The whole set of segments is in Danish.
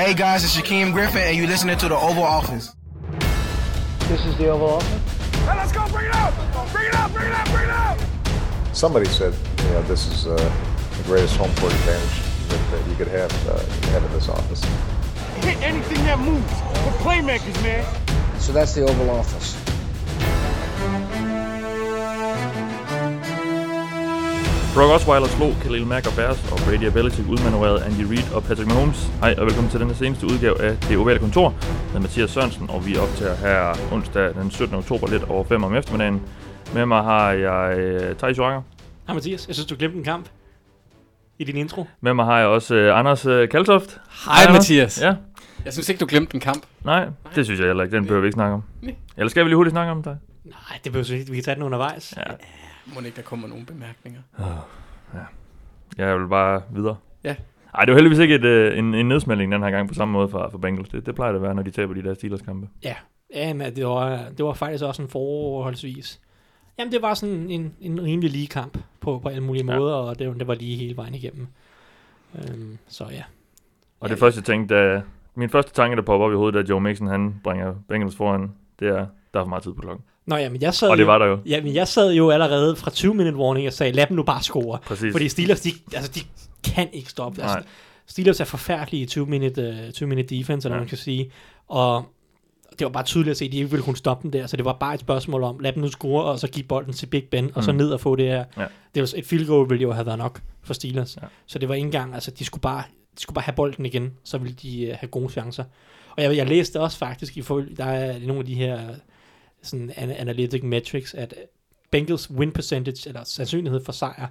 Hey guys, it's Shaquem Griffin, and you're listening to the Oval Office. This is the Oval Office. Hey, let's go! Bring it up! Bring it up! Bring it up! Bring it up! Somebody said, you know, this is uh, the greatest home court advantage that, that you could have, uh, have in this office. Hit anything that moves. We're playmakers, man. So that's the Oval Office. Brock Osweiler slog Khalil Mack og Bears, og Brady Belichick udmanøvrerede Andy Reid og Patrick Mahomes. Hej og velkommen til denne seneste udgave af Det Ovale Kontor med Mathias Sørensen, og vi optager her onsdag den 17. oktober lidt over 5 om eftermiddagen. Med mig har jeg uh, Thijs Joranger. Hej Mathias, jeg synes, du glemte en kamp i din intro. Med mig har jeg også uh, Anders uh, Kaltoft. Hej Anders. Mathias. Ja, Jeg synes ikke, du glemte en kamp. nej, det synes jeg heller ikke. Den behøver vi ikke snakke om. Nej. Eller skal vi lige hurtigt snakke om det? Nej, det behøver ikke. Vi kan tage den undervejs. Ja. Må ikke, der kommer nogle bemærkninger. Jeg vil bare videre. Ja. Ej, det var heldigvis ikke et, øh, en, en nedsmældning den her gang på samme måde for, for Bengals. Det, det plejer det at være, når de taber de der Steelers-kampe. Ja, ja men det var, det var faktisk også en forholdsvis... Jamen, det var sådan en, en rimelig lige kamp på, på alle mulige Ja. ja. måder, og det, var- det var lige hele vejen igennem. Øhm, så ja. Og Ja, det første, jeg tænkte, da, min første tanke, der popper op i hovedet, da Joe Mixon han bringer Bengals foran, det er, der er for meget tid på klokken. Nå ja, men jeg sad Og det jo, var der jo. Ja, men jeg sad jo allerede fra 20 minute warning og sagde, lad dem nu bare score. Præcis. Fordi Steelers, de, altså, de kan ikke stoppe. Nej. Altså, Steelers er forfærdelige i 20 minute, uh, 20 minute defense, eller Ja. man kan sige. Og det var bare tydeligt at se, at de ikke ville kunne stoppe dem der. Så det var bare et spørgsmål om, lad dem nu score, og så give bolden til Big Ben, og så Mm. ned og få det her. Ja. Det var, et field goal ville jo have været nok for Steelers. Ja. Så det var ikke engang, altså de skulle bare, de skulle bare have bolden igen, så ville de uh, have gode chancer. Og jeg, jeg læste også faktisk, i forhold, der er nogle af de her sådan an- analytic metrics, at Bengals win percentage, eller sandsynlighed for sejr,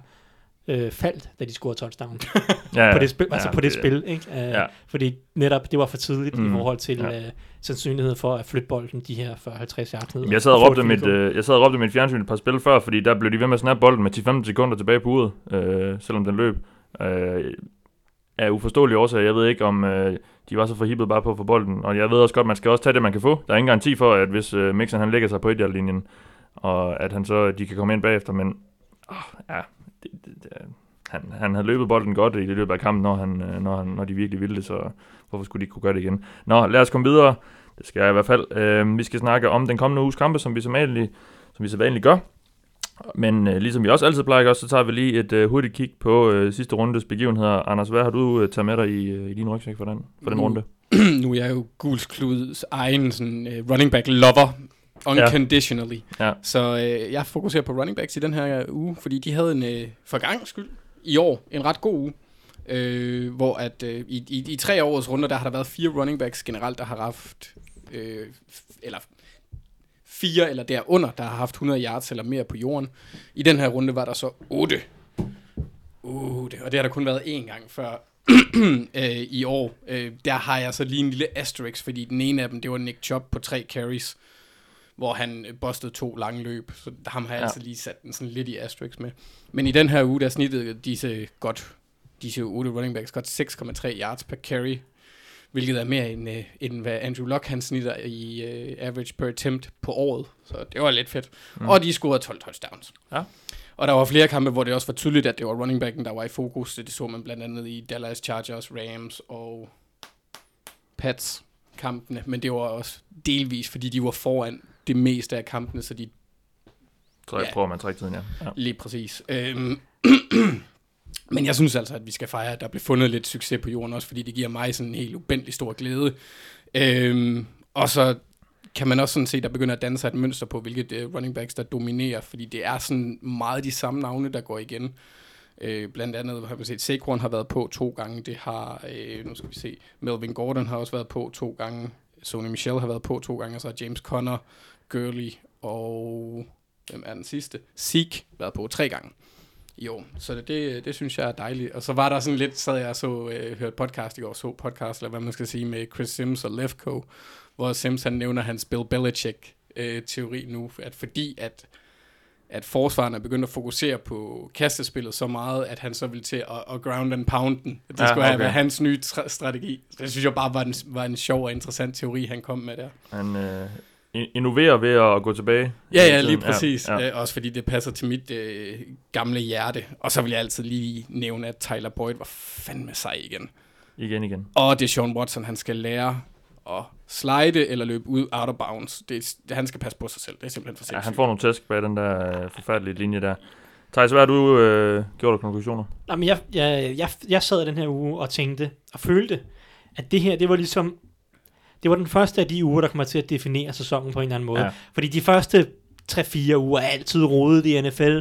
øh, faldt, da de scorede touchdown ja, på det spil, ja, altså på det, spil, ikke? Uh, Ja. Fordi netop det var for tidligt mm. I forhold til ja. ja. uh, sandsynlighed for at flytte bolden de her 40-50 yards ned. Jeg sad, og råbte mit, øh, jeg sad og råbte mit fjernsyn et par spil før, fordi der blev de ved med at snappe bolden med 10-15 sekunder tilbage på uret, øh, selvom den løb. Øh, af uforståelige årsager. Jeg ved ikke, om øh, de var så forhippet bare på at få bolden. Og jeg ved også godt, man skal også tage det, man kan få. Der er ingen garanti for, at hvis øh, Mixon han lægger sig på et linjen og at han så, de kan komme ind bagefter, men åh, ja, det, det, det, han, han havde løbet bolden godt i det løbet af kampen, når, han, øh, når, han, når de virkelig ville det, så hvorfor skulle de ikke kunne gøre det igen? Nå, lad os komme videre. Det skal jeg i hvert fald. Øh, vi skal snakke om den kommende uges kampe, som vi som, vanligt, som vi så vanligt gør. Men øh, ligesom vi også altid plejer gøre, så tager vi lige et øh, hurtigt kig på øh, sidste rundes begivenheder. Anders, hvad har du øh, taget med dig i, øh, i din rygsæk for den, for den Mm. runde? nu er jeg jo Guls Kluds egen sådan, uh, running back lover. Unconditionally. Ja. Så uh, jeg fokuserer på running backs i den her uge, fordi de havde en, uh, for gang skyld, i år, en ret god uge. Øh, hvor at øh, i, i, i tre års runder, der har der været fire running backs generelt, der har haft, øh, eller fire eller derunder, der har haft 100 yards eller mere på jorden. I den her runde var der så 8. 8, og det har der kun været én gang før øh, i år. Øh, der har jeg så lige en lille asterisk, fordi den ene af dem, det var Nick Chubb på tre carries, hvor han bustede to lange løb. Så ham har jeg Ja. ja. altså lige sat den sådan lidt i asterisk med. Men i den her uge, der snittede disse godt, disse 8 running backs godt 6,3 yards per carry, hvilket er mere end, øh, end hvad Andrew Luck han snitter i øh, average per attempt på året. Så det var lidt fedt. Mm. Og de scorede 12 touchdowns. Ja. Og der var flere kampe, hvor det også var tydeligt, at det var running backen, der var i fokus. Det så man blandt andet i Dallas Chargers, Rams og Pats kampene. Men det var også delvis, fordi de var foran det meste af kampene, så de Så jeg Ja. prøver man trække tiden, ja. ja. Lige præcis. Øhm, men jeg synes altså, at vi skal fejre, at der blev fundet lidt succes på jorden også, fordi det giver mig sådan en helt ubendelig stor glæde. Øhm, og så kan man også sådan se, der begynder at danne sig et mønster på, hvilket uh, running backs, der dominerer, fordi det er sådan meget de samme navne, der går igen. Øh, blandt andet har vi set, Saquon har været på to gange, det har, øh, nu skal vi se, Melvin Gordon har også været på to gange, Sony Michel har været på to gange, og så har James Conner, Gurley og hvem er den sidste? Zeke været på tre gange år. Så det, det, det synes jeg er dejligt. Og så var der sådan lidt, sad jeg og så, øh, hørte podcast i går, så podcast, eller hvad man skal sige, med Chris Sims og Lefko, hvor Sims han nævner hans Bill Belichick øh, teori nu, at fordi at at forsvaren er begyndt at fokusere på kastespillet så meget, at han så vil til at, at ground and pound den. Det Ja, skulle have okay. været hans nye tra- strategi. Det synes jeg bare var en, var en sjov og interessant teori, han kom med der. Han øh, in- innoverer ved at gå tilbage. Ja, ja, lige præcis. Ja, Ja, ja. ja. Øh, også fordi det passer til mit øh, gamle hjerte. Og så vil jeg altid lige nævne, at Tyler Boyd var fandme sej igen. Igen, igen. Og det er Sean Watson, han skal lære at slide eller løbe ud out of bounds. Det, er, han skal passe på sig selv. Det er simpelthen for Ja, sindssygt. han får nogle tæsk bag den der øh, forfærdelige linje der. Thijs, hvad har du øh, gjort af konklusioner? Nå, men jeg, jeg, jeg, jeg sad den her uge og tænkte og følte, at det her, det var ligesom, det var den første af de uger, der kommer til at definere sæsonen på en eller anden måde. Ja. Fordi de første 3-4 uger er altid rodet i NFL,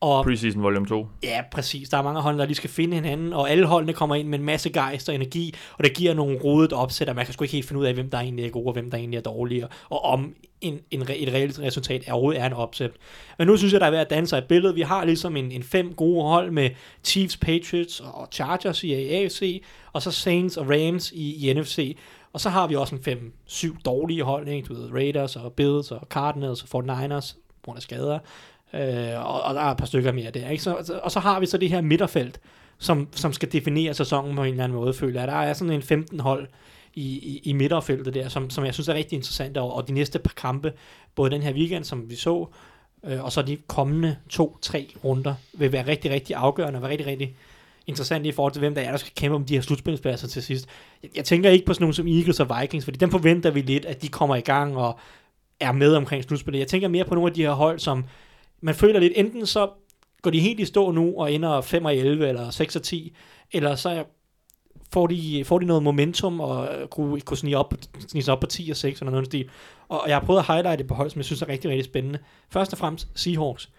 og Preseason volume 2. Ja, præcis. Der er mange hold, der lige skal finde hinanden, og alle holdene kommer ind med en masse gejst og energi, og det giver nogle rodet opsæt, og man kan sgu ikke helt finde ud af, hvem der egentlig er gode, og hvem der egentlig er dårlige, og om en, en, et reelt resultat er overhovedet er en opsæt. Men nu synes jeg, der er ved at danne sig et billede. Vi har ligesom en, en fem gode hold med Chiefs, Patriots og Chargers i AFC, og så Saints og Rams i, i NFC. Og så har vi også en fem, syv dårlige hold, ikke? Du ved, Raiders og Bills og Cardinals og 49ers, på grund af skader. Øh, og, og der er et par stykker mere der. Ikke? Så, og så har vi så det her midterfelt, som, som skal definere sæsonen på en eller anden måde, føler jeg. Der er sådan en 15 hold i, i, i midterfeltet der, som, som jeg synes er rigtig interessant, og, og de næste par kampe, både den her weekend, som vi så, øh, og så de kommende to-tre runder, vil være rigtig, rigtig afgørende, og være rigtig, rigtig interessant i forhold til, hvem der er, der skal kæmpe om de her slutspilspladser til sidst. Jeg, jeg tænker ikke på sådan nogen som Eagles og Vikings, fordi dem forventer vi lidt, at de kommer i gang og er med omkring slutspillet. Jeg tænker mere på nogle af de her hold, som man føler lidt, enten så går de helt i stå nu og ender 5 og 11 eller 6 og 10, eller så får de, får de noget momentum og øh, kunne, kunne snige, op, snige sig op på 10 og 6 eller noget stil. Og, og jeg har prøvet at highlighte det på hold, som jeg synes er rigtig, rigtig spændende. Først og fremmest Seahawks,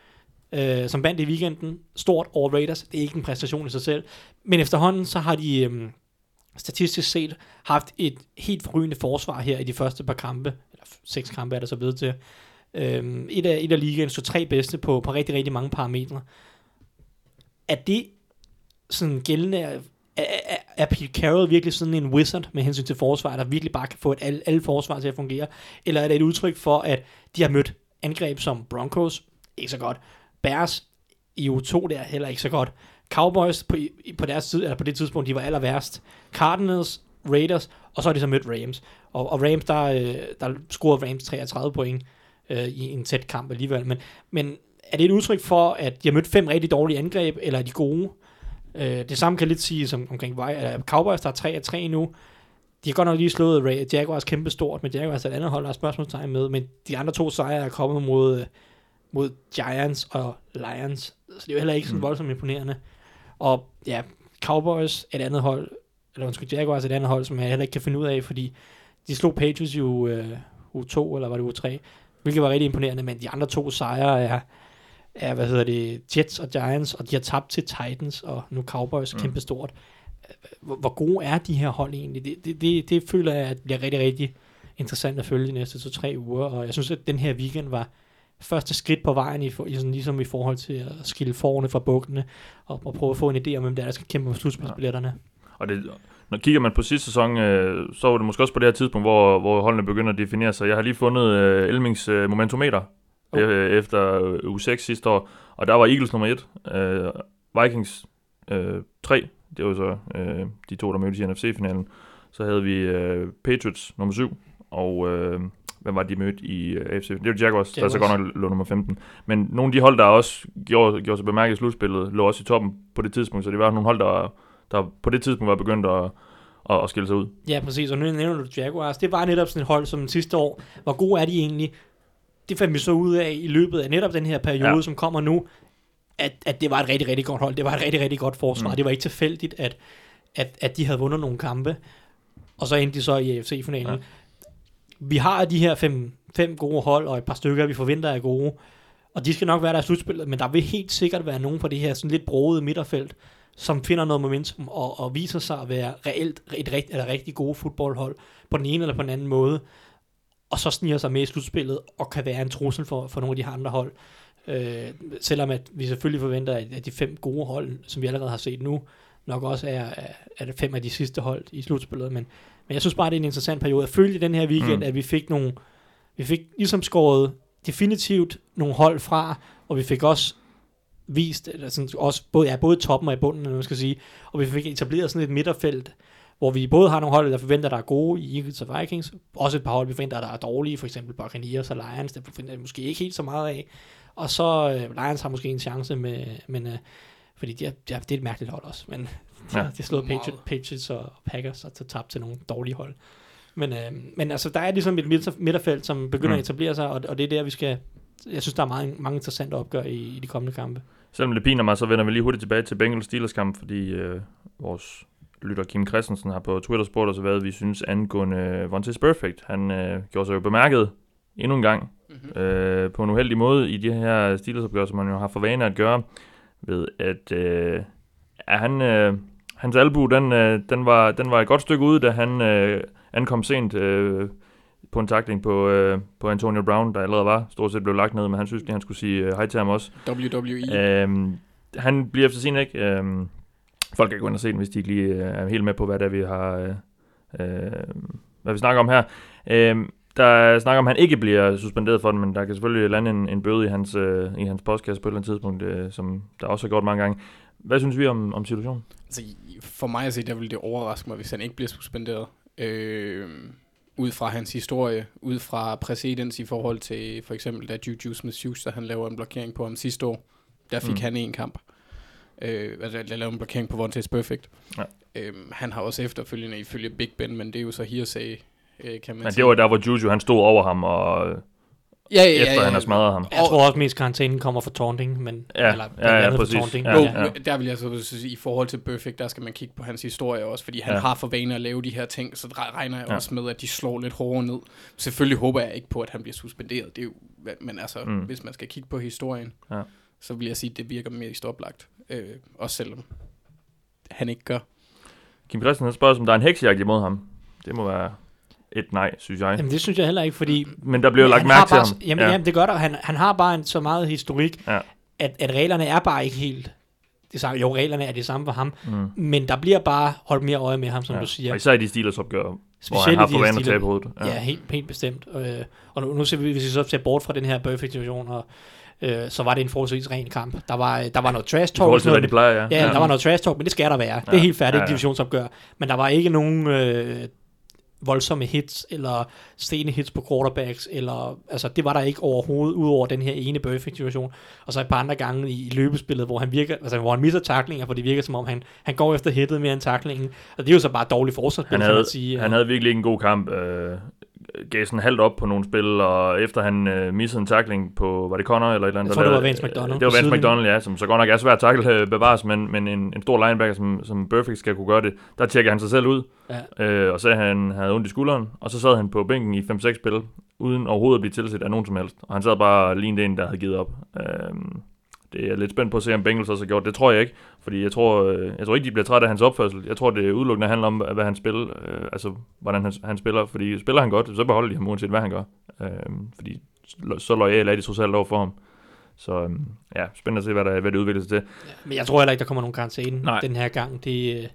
øh, som vandt i weekenden. Stort over Raiders. Det er ikke en præstation i sig selv. Men efterhånden så har de øh, statistisk set haft et helt forrygende forsvar her i de første par kampe. Eller seks kampe er der så ved til. Øh, et, af, et af ligaens så tre bedste på, på rigtig, rigtig mange parametre. Er det sådan gældende er, er, er- er Pete Carroll virkelig sådan en wizard med hensyn til forsvar, der virkelig bare kan få et alle, alle forsvar til at fungere? Eller er det et udtryk for, at de har mødt angreb som Broncos, ikke så godt, Bears i u 2 der heller ikke så godt, Cowboys på, på, deres tid, eller på det tidspunkt, de var aller værst, Cardinals, Raiders, og så har de så mødt Rams. Og, og Rams, der, øh, der scorede Rams 33 point øh, i en tæt kamp alligevel. Men, men er det et udtryk for, at de har mødt fem rigtig dårlige angreb, eller er de gode? Øh, det samme kan lidt sige som omkring eller Cowboys, der er 3-3 nu. De har godt nok lige slået Ray, Jaguars kæmpe stort, men Jaguars er et andet hold, der er spørgsmålstegn med. Men de andre to sejre er kommet mod, øh, mod Giants og Lions. Så det er jo heller ikke sådan Mm. voldsomt imponerende. Og ja, Cowboys er et andet hold, eller undskyld, Jaguars er et andet hold, som jeg heller ikke kan finde ud af, fordi de slog Patriots i uge, øh, uge 2, eller var det uge 3, hvilket var rigtig imponerende, men de andre to sejre er, er hvad hedder det, Jets og Giants, og de har tabt til Titans, og nu Cowboys Mm. kæmpe stort. Hvor, hvor gode er de her hold egentlig? Det, det, det, det føler jeg, at bliver rigtig, rigtig interessant at følge de næste to-tre uger, og jeg synes, at den her weekend var første skridt på vejen, i, i sådan, ligesom i forhold til at skille forne fra bukkene, og, og prøve at få en idé om, hvem der, er, der skal kæmpe om slutspilsbilletterne. Og det, når kigger man på sidste sæson, øh, så var det måske også på det her tidspunkt, hvor, hvor holdene begynder at definere sig. Jeg har lige fundet øh, Elmings øh, momentometer Oh. øh, efter øh, uge 6 sidste år, og der var Eagles nummer 1, øh, Vikings øh, 3, det var så øh, de to, der mødtes i NFC-finalen. Så havde vi øh, Patriots nummer 7, og øh, hvem var de mødte i øh, AFC? Det var Jaguars, der så Jaguars. godt nok lå nummer 15. Men nogle af de hold, der også gjorde, gjorde sig bemærket i slutspillet, lå også i toppen på det tidspunkt, så det var nogle hold, der, der på det tidspunkt var begyndt at, at, at skille sig ud. Ja, præcis, og nu nævner du Jaguars. Det var netop sådan et hold som sidste år. Hvor gode er de egentlig? Det fandt vi så ud af i løbet af netop den her periode, Ja. som kommer nu, at, at det var et rigtig, rigtig godt hold. Det var et rigtig, rigtig godt forsvar. Mm. Det var ikke tilfældigt, at, at, at de havde vundet nogle kampe, og så endte de så i AFC-finalen. Ja. Vi har de her fem, fem gode hold, og et par stykker, vi forventer er gode, og de skal nok være der i slutspillet, men der vil helt sikkert være nogen på det her sådan lidt broede midterfelt, som finder noget momentum og, og viser sig at være reelt et rigt, eller rigtig gode fodboldhold på den ene eller på den anden måde, og så sniger sig med i slutspillet og kan være en trussel for, for nogle af de her andre hold. Øh, selvom at vi selvfølgelig forventer, at, at de fem gode hold, som vi allerede har set nu, nok også er, er, er det fem af de sidste hold i slutspillet. Men, men jeg synes bare, det er en interessant periode. Jeg følte i den her weekend, Mm. at vi fik nogle, vi fik ligesom skåret definitivt nogle hold fra, og vi fik også vist, eller sådan, også både, ja, både toppen og i bunden, man skal sige, og vi fik etableret sådan et midterfelt, hvor vi både har nogle hold, der forventer, der er gode i Eagles og Vikings, også et par hold, vi forventer, der er dårlige, for eksempel Buccaneers og Lions, der forventer jeg måske ikke helt så meget af, og så øh, Lions har måske en chance med, men øh, fordi de er, det er et mærkeligt hold også, men De, Ja. ja. de har slået. Patriots, Patriots og Packers og tabt til nogle dårlige hold. Men, øh, men altså, der er ligesom et midter- midterfelt, som begynder Mm. at etablere sig, og, og det er der, vi skal... Jeg synes, der er meget, mange interessante opgør i, i de kommende kampe. Selvom det piner mig, så vender vi lige hurtigt tilbage til Bengals Steelers kamp, fordi øh, vores lytter Kim Christensen har på Twitter spurgt os, hvad vi synes angående Vontaze Perfect. Han øh, gjorde sig jo bemærket endnu en gang Mm-hmm. øh, på en uheldig måde i de her Steelers-opgør, som man jo har for vane at gøre, ved at øh, ja, han, øh, hans albu, den, øh, den, var, den var et godt stykke ude, da han øh, ankom sent øh, på en takling på, øh, på Antonio Brown, der allerede var stort set blev lagt ned, men han synes lige, han skulle sige øh, hej til ham også. WWE. Øhm, han bliver efter sin ikke. Øhm, folk kan gå ind og se den, hvis de ikke lige øh, er helt med på, hvad det er, vi har, øh, øh, hvad vi snakker om her. Øhm, der er snak om, at han ikke bliver suspenderet for den, men der kan selvfølgelig lande en, en bøde i hans, øh, i hans postkasse på et eller andet tidspunkt, øh, som der også har gjort mange gange. Hvad synes vi om, om situationen? Altså, for mig at se, der vil det overraske mig, hvis han ikke bliver suspenderet. Øh, ud fra hans historie, ud fra præcedens i forhold til for eksempel, da Juju Smith-Schuster, han laver en blokering på ham sidste år, der fik Mm. han en kamp. Øh, altså, jeg lavede en blokering på Vontaze Perfect. Ja. Øh, han har også efterfølgende ifølge Big Ben, men det er jo så hearsay, øh, kan man Men sige. det var der, hvor Juju han stod over ham, og øh, ja, ja, efter han har smadret ham. Jeg tror også mest, karantænen kommer fra taunting, men, Ja, eller ja, ja, andet præcis. taunting. Ja, ja. men der vil jeg så sige, i forhold til Perfect, der skal man kigge på hans historie også, fordi han Ja. ja. har for vane at lave de her ting, så regner jeg Ja. ja. også med, at de slår lidt hårdere ned. Selvfølgelig håber jeg ikke på, at han bliver suspenderet, det er jo, men altså, Mm. hvis man skal kigge på historien, Ja. så vil jeg sige, at det virker mest oplagt, øh, også selvom han ikke gør. Kim Christensen spørger, om der er en heksejagt imod ham. Det må være et nej, synes jeg. Jamen, det synes jeg heller ikke, fordi... Men der bliver jo lagt mærke til bare, ham. Jamen, ja. jamen, det gør der. Han, han har bare en, så meget historik, Ja. at, at reglerne er bare ikke helt det samme. Jo, reglerne er det samme for ham, Mm. men der bliver bare holdt mere øje med ham, som Ja. du siger. Og især i de Steelers opgør, hvor han har i de for her vane at Steelers- tabe hovedet. Ja, ja helt, helt bestemt. Øh, og nu, nu ser vi, hvis vi så ser bort fra den her perfect situation, og, øh, så var det en forholdsvis ren kamp. Der var, der var noget trash talk. og til, noget, de plejer, ja. Ja, der var noget trash talk, men det skal der være. Ja. Det er helt færdigt, ja. ja. divisionsopgør. Men der var ikke nogen øh, voldsomme hits, eller stene hits på quarterbacks, eller, altså det var der ikke overhovedet, udover den her ene perfect situation. Og så et par andre gange i, i løbespillet, hvor han virker, altså hvor han misser taklinger, hvor det virker som om, han, han går efter hittet mere end taklingen. Og det er jo så bare dårligt forsvarsspil, Han kan havde, man sige. han havde virkelig ikke en god kamp. Øh, gav sådan halvt op på nogle spil, og efter han øh, missede en tackling på, var det Connor eller et eller andet? Jeg tror, der det var Vance McDonald Det var Vance. McDonald, ja, som så godt nok er svært at tackle øh, bevares, men, men en, en stor linebacker, som, som Perfect skal kunne gøre det, der tjekker han sig selv ud, Ja. øh, og sagde, at han havde ondt i skulderen, og så sad han på bænken i 5-6 spil, uden overhovedet at blive tilset af nogen som helst. Og han sad bare lignede en, der havde givet op. Øh, det er jeg lidt spændt på at se, om Bengals også har gjort. Det tror jeg ikke, fordi jeg tror, øh, jeg tror ikke, de bliver trætte af hans opførsel. Jeg tror, det udelukkende handler om, hvad han spiller, øh, altså hvordan han, han spiller. Fordi spiller han godt, så beholder de ham uanset hvad han gør. Øh, fordi så lojal er de trods alt over for ham. Så øh, ja, spændende at se, hvad, der, hvad det udvikler sig til. Men jeg tror heller ikke, der kommer nogen karantæne den her gang. Det, øh,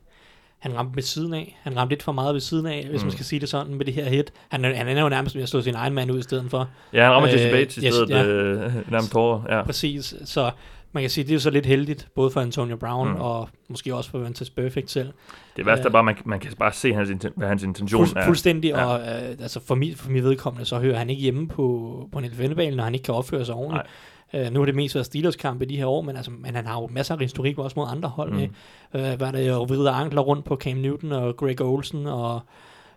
han ramte ved siden af. Han ramte lidt for meget ved siden af, hvis Mm. man skal sige det sådan, med det her hit. Han, er- han ender jo nærmest med at slå sin egen mand ud i stedet for. Ja, han rammer Øh, Jesse Bates i stedet, ja. øh, nærmest hårdere. Ja. Præcis. Så man kan sige, det er jo så lidt heldigt, både for Antonio Brown Mm. og måske også for Vantage Perfect selv. Det værste er Øh, bare, at man, man kan bare se, hans, hvad hans intention Fuld, er. fuldstændig, Ja. og øh, altså for, mit, for mit vedkommende, så hører han ikke hjemme på, på en elefantebane, når han ikke kan opføre sig ordentligt. Øh, nu har det mest været Steelers kampe de her år, men, altså, men han har jo masser af historik også mod andre hold. Mm. Mm. Øh, var det jo vride ankler rundt på Cam Newton og Greg Olsen, og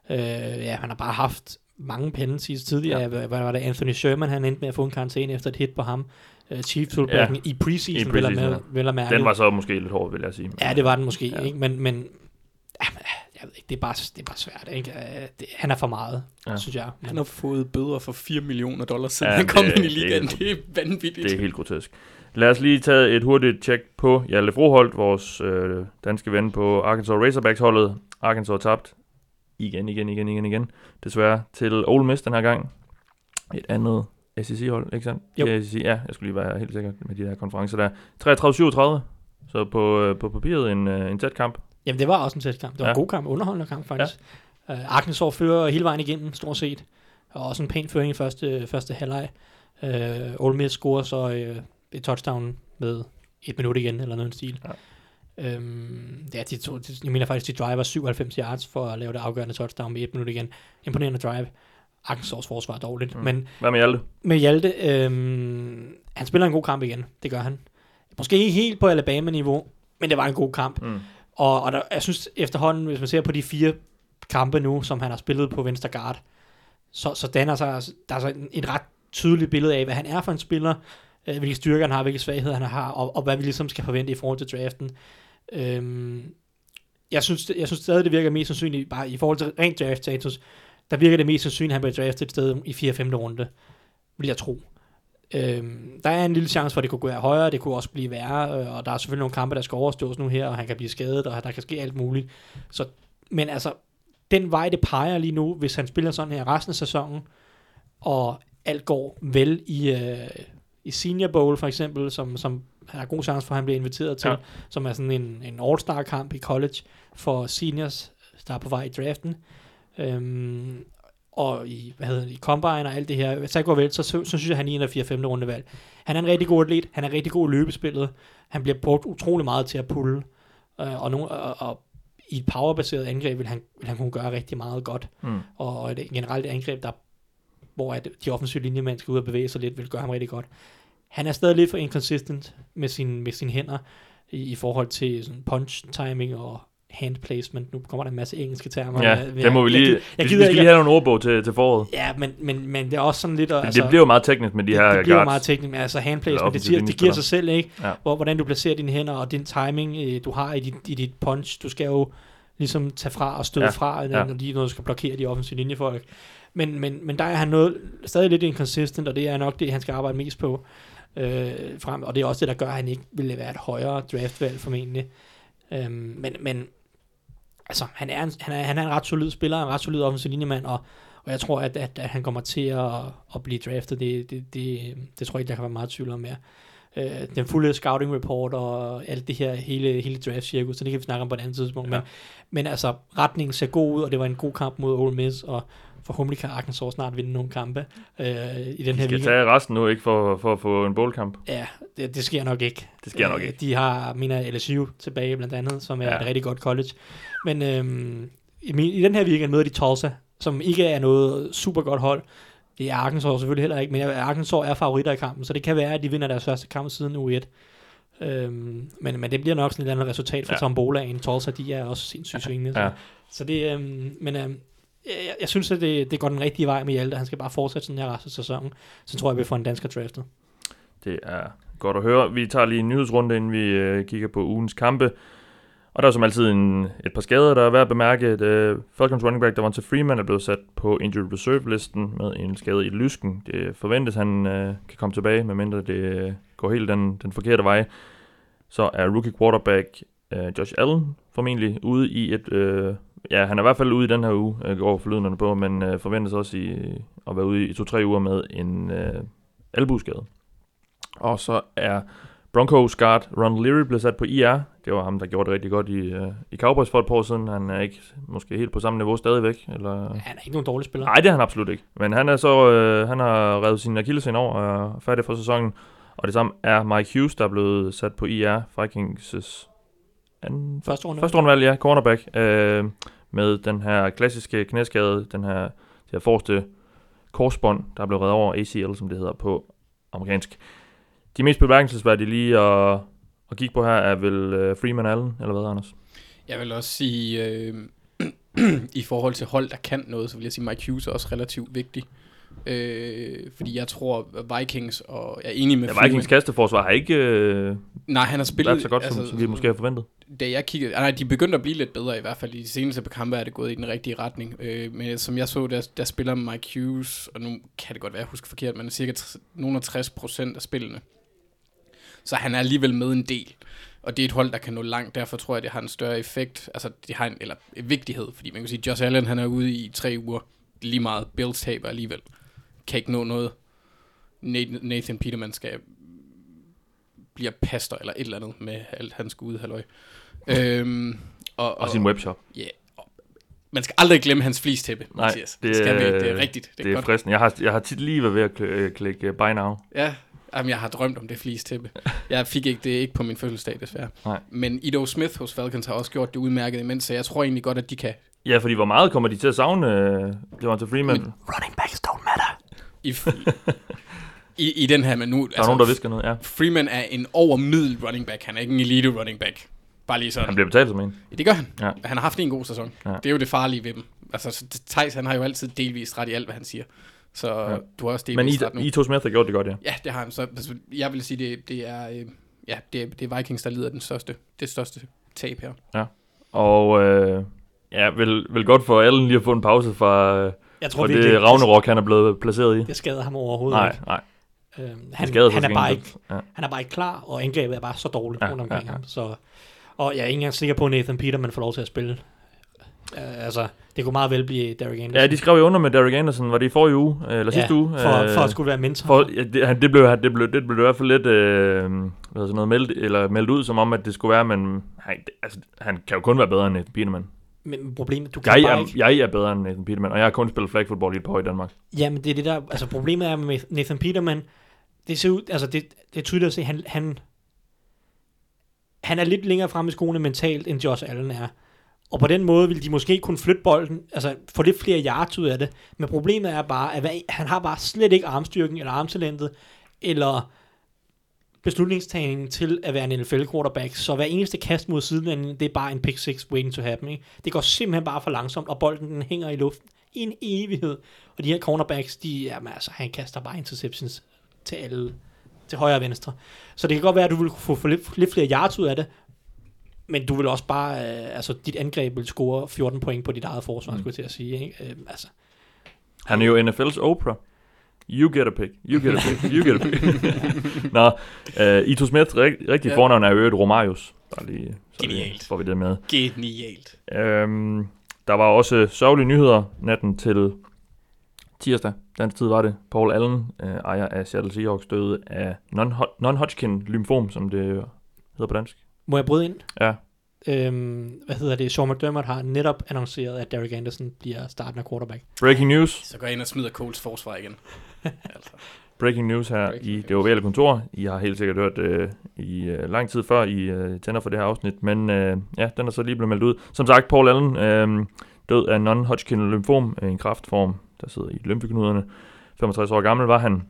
øh, ja, han har bare haft mange penalties tidligere. Ja. Hvad var det? Anthony Sherman, han endte med at få en karantæne efter et hit på ham. Uh, Chiefs Ja. i preseason, ja. vel at mærke. Den var så måske lidt hård, vil jeg sige. Ja, det var den måske, Ja. ikke? Men, men ja, men, jeg ved ikke, det er bare, det er bare svært, ikke? Øh, Det, han er for meget, Ja. synes jeg. Han har fået bøder for 4 millioner dollars, siden Ja, han kom det- ind i det ligaen. helt- Det er vanvittigt. Det er helt grotesk. Lad os lige tage et hurtigt tjek på Hjalte Froholt, vores øh, danske ven på Arkansas Razorbacks-holdet. Arkansas tabt igen, igen, igen, igen, igen. Desværre til Ole Miss den her gang. Et andet SEC-hold, ikke sandt? Jo. Ja, SEC, ja, jeg skulle lige være helt sikker med de her konferencer der. 33-37, så på, øh, på papiret en, øh, en tæt kamp. Jamen, det var også en tæt kamp. Det var Ja. en god kamp, underholdende kamp faktisk. Ja. Uh, Arkansas fører hele vejen igennem, stort set. Og også en pæn føring i første, første halvleg. Uh, Ole Miss scorer så uh, et touchdown med et minut igen, eller noget stil. Ja. Um, ja, de to, de, jeg mener faktisk, de driver 97 yards for at lave det afgørende touchdown med et minut igen. Imponerende drive. Arkansas forsvar er dårligt, mm. men Hvad med Hjalte? med Hjalte, øhm, han spiller en god kamp igen. Det gør han. Måske ikke helt på Alabama-niveau, men det var en god kamp. Mm. Og, og der, jeg synes efterhånden, hvis man ser på de fire kampe nu, som han har spillet på venstre guard, så, så danner sig, altså, der er så en, en ret tydeligt billede af, hvad han er for en spiller, øh, hvilke styrker han har, hvilke svagheder han har, og, og hvad vi ligesom skal forvente i forhold til draften. Øhm, jeg, synes, jeg synes stadig, det virker mest sandsynligt, bare i forhold til rent draft status, der virker det mest sandsynligt, at han bliver draftet et sted i 4. 5. runde, vil jeg tro. Øhm, der er en lille chance for, at det kunne gå højere, det kunne også blive værre, øh, og der er selvfølgelig nogle kampe, der skal overstås nu her, og han kan blive skadet, og der kan ske alt muligt. Så, men altså, den vej, det peger lige nu, hvis han spiller sådan her resten af sæsonen, og alt går vel i, øh, i Senior Bowl for eksempel, som, som han har god chance for, at han bliver inviteret til, Ja. som er sådan en, en all-star kamp i college for seniors, der er på vej i draften. Øhm, og i, hvad hedder det, i Combine og alt det her, det går vel, så, så, så synes jeg, han er en af 4. 5. rundevalg. Han er en rigtig god atlet, han er rigtig god i løbespillet, han bliver brugt utrolig meget til at pulle, øh, og, nogle, og, og i et powerbaseret angreb vil han, vil han kunne gøre rigtig meget godt, Mm. og, og et generelt angreb, der, hvor at de offensive linjemænd skal ud og bevæge sig lidt, vil gøre ham rigtig godt. Han er stadig lidt for inconsistent med, sin, med sine hænder, i, i forhold til sådan punch timing og hand placement. Nu kommer der en masse engelske termer. Ja, det må vi lige... Jeg, gider vi skal ikke, lige have nogle ordbog til, til foråret. Ja, men, men, men det er også sådan lidt... Det, altså, det bliver jo meget teknisk med de det, her det bliver guards. meget teknisk, men altså hand placement, det, siger, det giver sig selv, ikke? Ja. Hvor, hvordan du placerer dine hænder, og din timing, øh, du har i dit, i dit punch, du skal jo ligesom tage fra og støde Ja, ja. fra, ja. når de, når du skal blokere de offensive linjefolk. Men, men, men der er han noget, stadig lidt inconsistent, og det er nok det, han skal arbejde mest på øh, frem, og det er også det, der gør, at han ikke ville være et højere draftvalg formentlig. Øhm, men, men altså, han er, en, han, er, han er en ret solid spiller, en ret solid offensiv linjemand, og, og jeg tror, at, at, at han kommer til at, at blive draftet. Det, det, det, det tror jeg ikke, der kan være meget tvivl om mere. Øh, den fulde scouting report og alt det her, hele, hele draft cirkus, så det kan vi snakke om på et andet tidspunkt. Ja. Men, men altså, retningen ser god ud, og det var en god kamp mod Ole Miss, og forhåbentlig kan Arkansas snart vinde nogle kampe øh, i den her De skal weekend. tage resten nu, ikke for, for at få en bowlkamp. Ja, det, det sker nok ikke. Det sker nok Øh, ikke. De har, mener LSU tilbage blandt andet, som er Ja. et rigtig godt college. Men øhm, i, min, i den her weekend møder de Tulsa, som ikke er noget super godt hold. Det er Arkansas selvfølgelig heller ikke, men Arkansas er favoritter i kampen, så det kan være, at de vinder deres første kamp siden U1. Øhm, men, men det bliver nok sådan et eller andet resultat for Ja. ja. Tom Bolaen. Tulsa, de er også sindssygt svingende. Så, Ja. så det, øhm, men øhm, jeg, jeg synes, at det, det går den rigtige vej med Hjalte. Han skal bare fortsætte sådan her resten af sæsonen. Så tror jeg, vi får en dansker draftet. Det er godt at høre. Vi tager lige en nyhedsrunde, inden vi øh, kigger på ugens kampe. Og der er som altid en, et par skader, der er værd at bemærke. At, Falcons running back, der var til Freeman, er blevet sat på injured reserve-listen med en skade i lysken. Det forventes, han øh, kan komme tilbage, medmindre det øh, går helt den, den forkerte vej. Så er rookie quarterback øh, Josh Allen formentlig ude i et... Øh, ja, han er i hvert fald ude i den her uge, øh, går forlydende på, men øh, forventes også i, at være ude i to-tre uger med en øh, albueskade. Og så er Broncos guard Ron Leary blevet sat på IR. Det var ham, der gjorde det rigtig godt i, øh, i Cowboys for et par år siden. Han er ikke måske helt på samme niveau stadigvæk. Eller... Han er ikke nogen dårlig spiller. Nej, det er han absolut ikke. Men han er så øh, han har revet sin akillescene over og er færdig for sæsonen. Og det samme er Mike Hughes, der er blevet sat på IR. Vikings' anden, Første runde. første rundevalg, ja, cornerback. Øh, med den her klassiske knæskade, den her, det her forreste korsbånd, der er blevet reddet over ACL, som det hedder på amerikansk. De mest bemærkelsesværdige lige at, at kigge på her er vel øh, Freeman Allen, eller hvad, Anders? Jeg vil også sige, øh, i forhold til hold, der kan noget, så vil jeg sige, Mike Hughes er også relativt vigtig. Øh, fordi jeg tror, Vikings, og jeg er enig med Ja, Vikings kasteforsvar har ikke øh, Nej, han har spillet... så godt, altså, som, som vi måske har forventet. Da jeg kiggede... ah, Nej, de begyndte at blive lidt bedre i hvert fald. I de seneste par kampe er det gået i den rigtige retning. Øh, men som jeg så, der, der spiller Mike Hughes, og nu kan det godt være, jeg husker forkert, men cirka tr- nogle af 60 procent af spillene. Så han er alligevel med en del. Og det er et hold, der kan nå langt. Derfor tror jeg, det har en større effekt. Altså, det har en, eller vigtighed. Fordi man kan sige, Josh Allen, han er ude i tre uger. Lige meget Bills taber alligevel. Kan ikke nå noget. Nathan Peterman skal bliver pastor eller et eller andet med alt hans gode halløj. Øhm, og, Og sin webshop. Yeah. Man skal aldrig glemme hans flistæppe, Nej, Mathias. det Det, skal vi er- det er rigtigt. Det er, Det er godt. fristende. Jeg har, jeg har tit lige været ved at øh, klikke uh, buy now. Ja, Jamen, jeg har drømt om det flistæppe. Jeg fik ikke det ikke på min fødselsdag, desværre. Nej. Men Ido Smith hos Falcons har også gjort det udmærket imens, så jeg tror egentlig godt, at de kan. Ja, fordi hvor meget kommer de til at savne uh, Devonta Freeman? Men- Running backs don't matter. I, i, i den her, men nu... der er nogen, der visker noget, ja. Freeman er en overmiddel running back. Han er ikke en elite running back. Bare lige sådan. Han bliver betalt som en. Ja, det gør han. Ja. Han har haft en god sæson. Ja. Det er jo det farlige ved dem. Altså, så Thijs, han har jo altid delvist ret i alt, hvad han siger. Så Ja. ja. du har også Men I, delvist ret nu. I to Smith har gjort det godt, ja. Ja, det har han. Så altså, jeg vil sige, det, det er... Øh, ja, det, er- det er Vikings, der lider den største, det største tab her. Og øh, ja, vel, vel godt for Allen lige at få en pause fra, øh, Jeg tror virkelig, det Ragnarok, han er blevet placeret i. det skader ham overhovedet Nej, ikke. nej. Øhm, han, han, er bare ikke, gengæld. han er bare ikke klar, og angrebet er bare så dårligt Ja, rundt omkring ja, ja. ham. Så, og jeg er ikke engang sikker på, at Nathan Peterman får lov til at spille. Uh, altså, det kunne meget vel blive Derek Anderson. Ja, de skrev jo under med Derek Anderson, var det i forrige uge, øh, eller sidste ja, uge? For, øh, for at skulle være mentor. For, ja, det, det, blev, det, blev, det blev i hvert fald lidt øh, hvad sådan noget, meldt, eller meldt ud, som om, at det skulle være, men han, altså, han kan jo kun være bedre end Nathan Peterman. Men problemet, du kan Jeg bare er, ikke... jeg er bedre end Nathan Peterman, og jeg har kun spillet flag football i et par år i Danmark. Jamen, det er det der... Altså, problemet er med Nathan Peterman, det ser ud... Altså, det, det er tydeligt at se, han, han, han er lidt længere fremme i skoene mentalt, end Josh Allen er. Og på den måde vil de måske kunne flytte bolden, altså få lidt flere yards ud af det. Men problemet er bare, at han har bare slet ikke armstyrken, eller armtalentet, eller beslutningstagningen til at være en NFL quarterback. Så hver eneste kast mod sidelinjen, det er bare en pick six waiting to happen. Ikke? Det går simpelthen bare for langsomt, og bolden den hænger i luften i en evighed. Og de her cornerbacks, de, jamen, altså, han kaster bare interceptions til alle, til højre og venstre. Så det kan godt være, at du vil kunne få, få lidt, lidt flere yards ud af det, men du vil også bare, øh, altså dit angreb vil score 14 point på dit eget forsvar, mm. skulle jeg til at sige. Ikke? Øh, altså, Han er jo NFL's Oprah. You get a pick, you get a pick, you get a pick. Nå, uh, Ito Smith, rig, rigtig Ja. fornavn er jo Romarius. Bare lige, så lige Genialt. får vi det med. Genialt. Øhm, der var også sørgelige nyheder natten til tirsdag. Dansk tid var det. Paul Allen, øh, ejer af Seattle Seahawks, døde af non- non-Hodgkin lymfom, som det hedder på dansk. må jeg bryde ind? Ja. Øhm, hvad hedder det? Sean McDermott har netop annonceret, at Derek Anderson bliver startende quarterback. Breaking news. Så går jeg ind og smider Coles forsvar igen. Altså. Breaking news her Breaking i news. det ovale kontor. I har helt sikkert hørt øh, i øh, lang tid før, I øh, tænder for det her afsnit. Men øh, ja, den er så lige blevet meldt ud. Som sagt, Paul Allen øh, død af non-Hodgkin lymfom, en kraftform, der sidder i lymfeknuderne. 65 år gammel var han.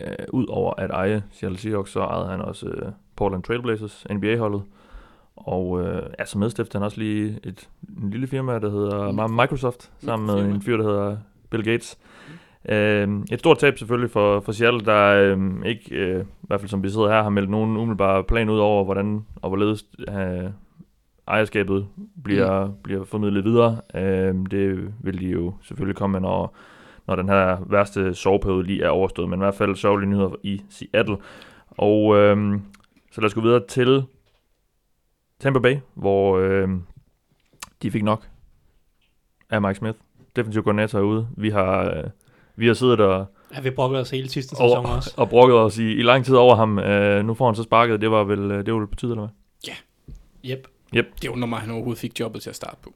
Øh, Udover at eje Seattle Seahawks, så ejede han også øh, Portland Trailblazers, NBA-holdet. Og øh, ja, så medstifter han også lige et en lille firma, der hedder. Microsoft, sammen med en fyr, der hedder Bill Gates. Øh, et stort tab selvfølgelig for, for Seattle, der øh, ikke, øh, i hvert fald som vi sidder her, har meldt nogen umiddelbare plan ud over, hvordan og hvorledes øh, ejerskabet bliver, mm. bliver formidlet videre. Øh, det vil de jo selvfølgelig komme med, når, når den her værste soveperiode lige er overstået, men i hvert fald sørgelige nyheder i Seattle. Og øh, så lad os gå videre til Tampa Bay, hvor øh, de fik nok af Mike Smith. Defensiv koordinator herude. Vi har, øh, vi har siddet og, Ja, vi brokkede os hele sidste sæson og, også. og brokket os i, i lang tid over ham. Øh, nu får han så sparket. Det var vel, øh, det var vel på tide, eller hvad? Yep. Det undrer mig, at han overhovedet fik jobbet til at starte på.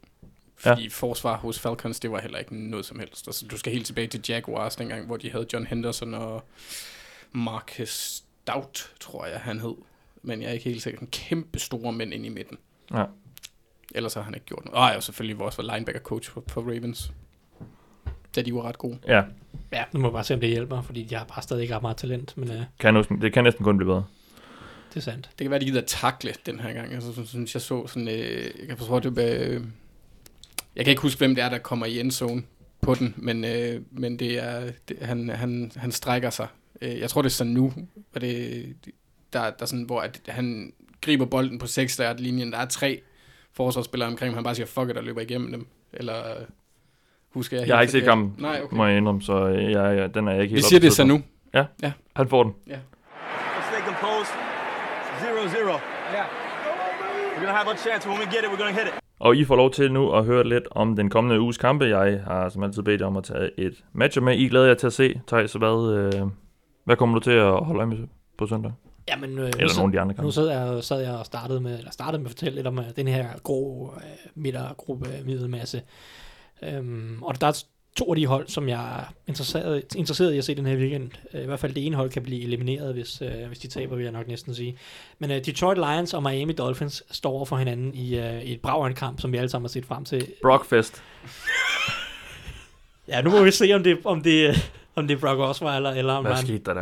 Fordi ja. forsvar hos Falcons, det var heller ikke noget som helst. Altså, du skal helt tilbage til Jaguars dengang, hvor de havde John Henderson og Marcus Stout, tror jeg, han hed. Men jeg er ikke helt sikker. En kæmpe store mænd ind i midten. Ja. Ellers har han ikke gjort noget. Og jeg selvfølgelig også var linebacker coach for, for Ravens. Da de var ret gode. Ja, Ja, nu må jeg bare se, om det hjælper, fordi de har bare stadig ikke ret meget talent, men uh, kan næsten, det kan næsten kun blive bedre. det er sandt. Det kan være, de gider at takle den her gang. Altså, så synes jeg så sådan... Øh, jeg kan forstå, det øh, Jeg kan ikke huske, hvem det er, der kommer i endzone på den, men, øh, men det er, det, han, han, han strækker sig. Øh, jeg tror, det er sådan nu, og det, der, der er sådan, hvor at han griber bolden på 6 linjen Der er tre forsvarsspillere omkring, ham, han bare siger, fuck it, og løber igennem dem. Eller husker jeg Jeg har ikke set kampen, Nej, okay. må jeg indrømme, så øh, jeg, jeg, den er jeg ikke Vi helt siger det så nu. Han får den. Composed. Zero zero. Yeah. We're gonna have a chance. When we get it, we're gonna hit it. Og I får lov til nu at høre lidt om den kommende uges kampe. Jeg har som altid bedt jer om at tage et match med. I glæder jer til at se. Thijs, hvad, øh, hvad kommer du til at holde øje med på søndag? Jamen, øh, nu, Eller nogle af de andre nu kampe? sad jeg, sad jeg og startede med, eller startede med at fortælle lidt om uh, den her grå uh, midtergruppe middelmasse. Um, og der er to af de hold, som jeg er interesseret, interesseret i at se den her weekend. Uh, I hvert fald det ene hold kan blive elimineret, hvis, uh, hvis de taber, vil jeg nok næsten sige. Men uh, Detroit Lions og Miami Dolphins står over for hinanden i, uh, i et brav kamp, som vi alle sammen har set frem til. Brockfest. Ja, nu må vi se, om det, om det, om det er Brock Osweiler, eller om Hvad skete der der?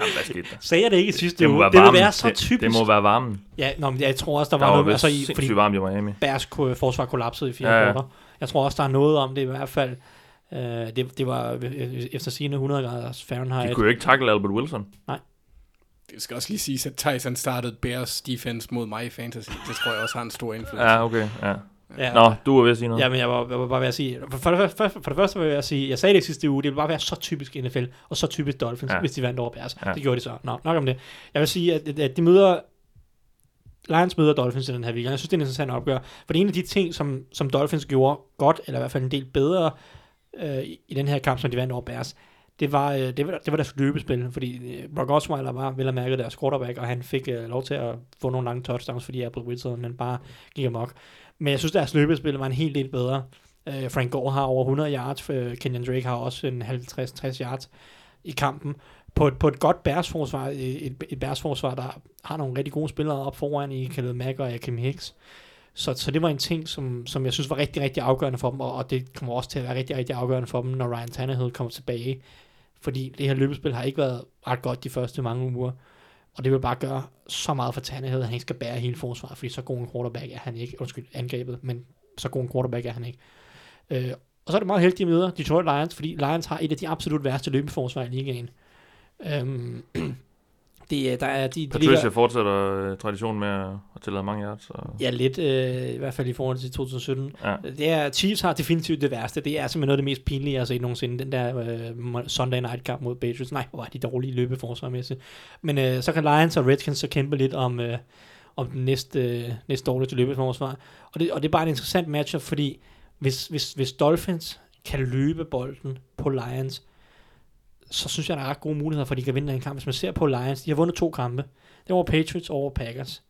Jamen, hvad skete der? Sagde jeg det ikke i sidste Det må uge? være Det varmen. være så Det- typisk. Det må være varmen. Ja, nå, men jeg tror også, der Der var, var noget, altså i, fordi varmt i Miami. Bærs forsvar kollapsede i fire Ja, ja, ja. Jeg tror også, der er noget om det i hvert fald. Uh, det, det var øh, efter sigende 100 graders Fahrenheit. De kunne jo ikke takle Albert Wilson. Det skal også lige sige, at Tyson startede Bears defense mod mig i fantasy. Det tror jeg også har en stor indflydelse. Ja, okay. Ja. ja, Nå, du var ved at sige noget. Ja, men jeg var, jeg var bare ved at sige, for, for, det, for, for det første vil jeg sige, jeg sagde det i sidste uge, det ville bare være så typisk NFL, og så typisk Dolphins, Ja. hvis de vandt over Bears. Ja. Det gjorde de så. Nå, nok om det. Jeg vil sige, at, at de møder, Lions møder Dolphins i den her weekend. Jeg synes, det er en interessant opgør. For det er en af de ting, som, som Dolphins gjorde godt, eller i hvert fald en del bedre øh, i- den her kamp, som de vandt over Bears, det var, øh, det var, det var deres løbespil, fordi øh, Brock Osweiler var vel at mærke deres quarterback, og han fik øh, lov til at få nogle lange touchdowns, fordi Apple Wilson han bare gik amok. Men jeg synes, deres løbespil var en helt del bedre. Øh, Frank Gore har over 100 yards, øh, Kenyon Drake har også en 50-60 yards i kampen. På et, på et godt bærsforsvar, et, et, bærsforsvar, der har nogle rigtig gode spillere op foran i Khaled Mack og Akim Hicks. Så, så det var en ting, som, som jeg synes var rigtig, rigtig afgørende for dem, og, og det kommer også til at være rigtig, rigtig afgørende for dem, når Ryan Tannehill kommer tilbage. Fordi det her løbespil har ikke været ret godt de første mange uger. Og det vil bare gøre så meget for Tannehill, at han ikke skal bære hele forsvaret, fordi så god en quarterback er han ikke. Undskyld, angrebet, men så god en quarterback er han ikke. Øh, og så er det meget heldigt, at møder Detroit Lions, fordi Lions har et af de absolut værste løbeforsvar i ligaen. Øhm, det, er- der er, de, de Patricia ligger, fortsætter øh, traditionen med at, at tillade mange yards. Og, ja, lidt, øh, i hvert fald i forhold til 2017. ja. Det er, Chiefs har definitivt det værste. Det er simpelthen noget af det mest pinlige, jeg har set nogensinde. Den der øh, Sunday night kamp mod Patriots. Nej, hvor er de dårlige løbeforsvarmæssigt. Men øh, så kan Lions og Redskins så kæmpe lidt om, øh, om den næste, øh, næste dårligste løbeforsvar. Og det, og det er bare en interessant matchup, fordi hvis, hvis, hvis Dolphins kan løbe bolden på Lions, så synes jeg, der er ret gode muligheder for, at de kan vinde den kamp. Hvis man ser på Lions, de har vundet to kampe. Det var Patriots over Packers.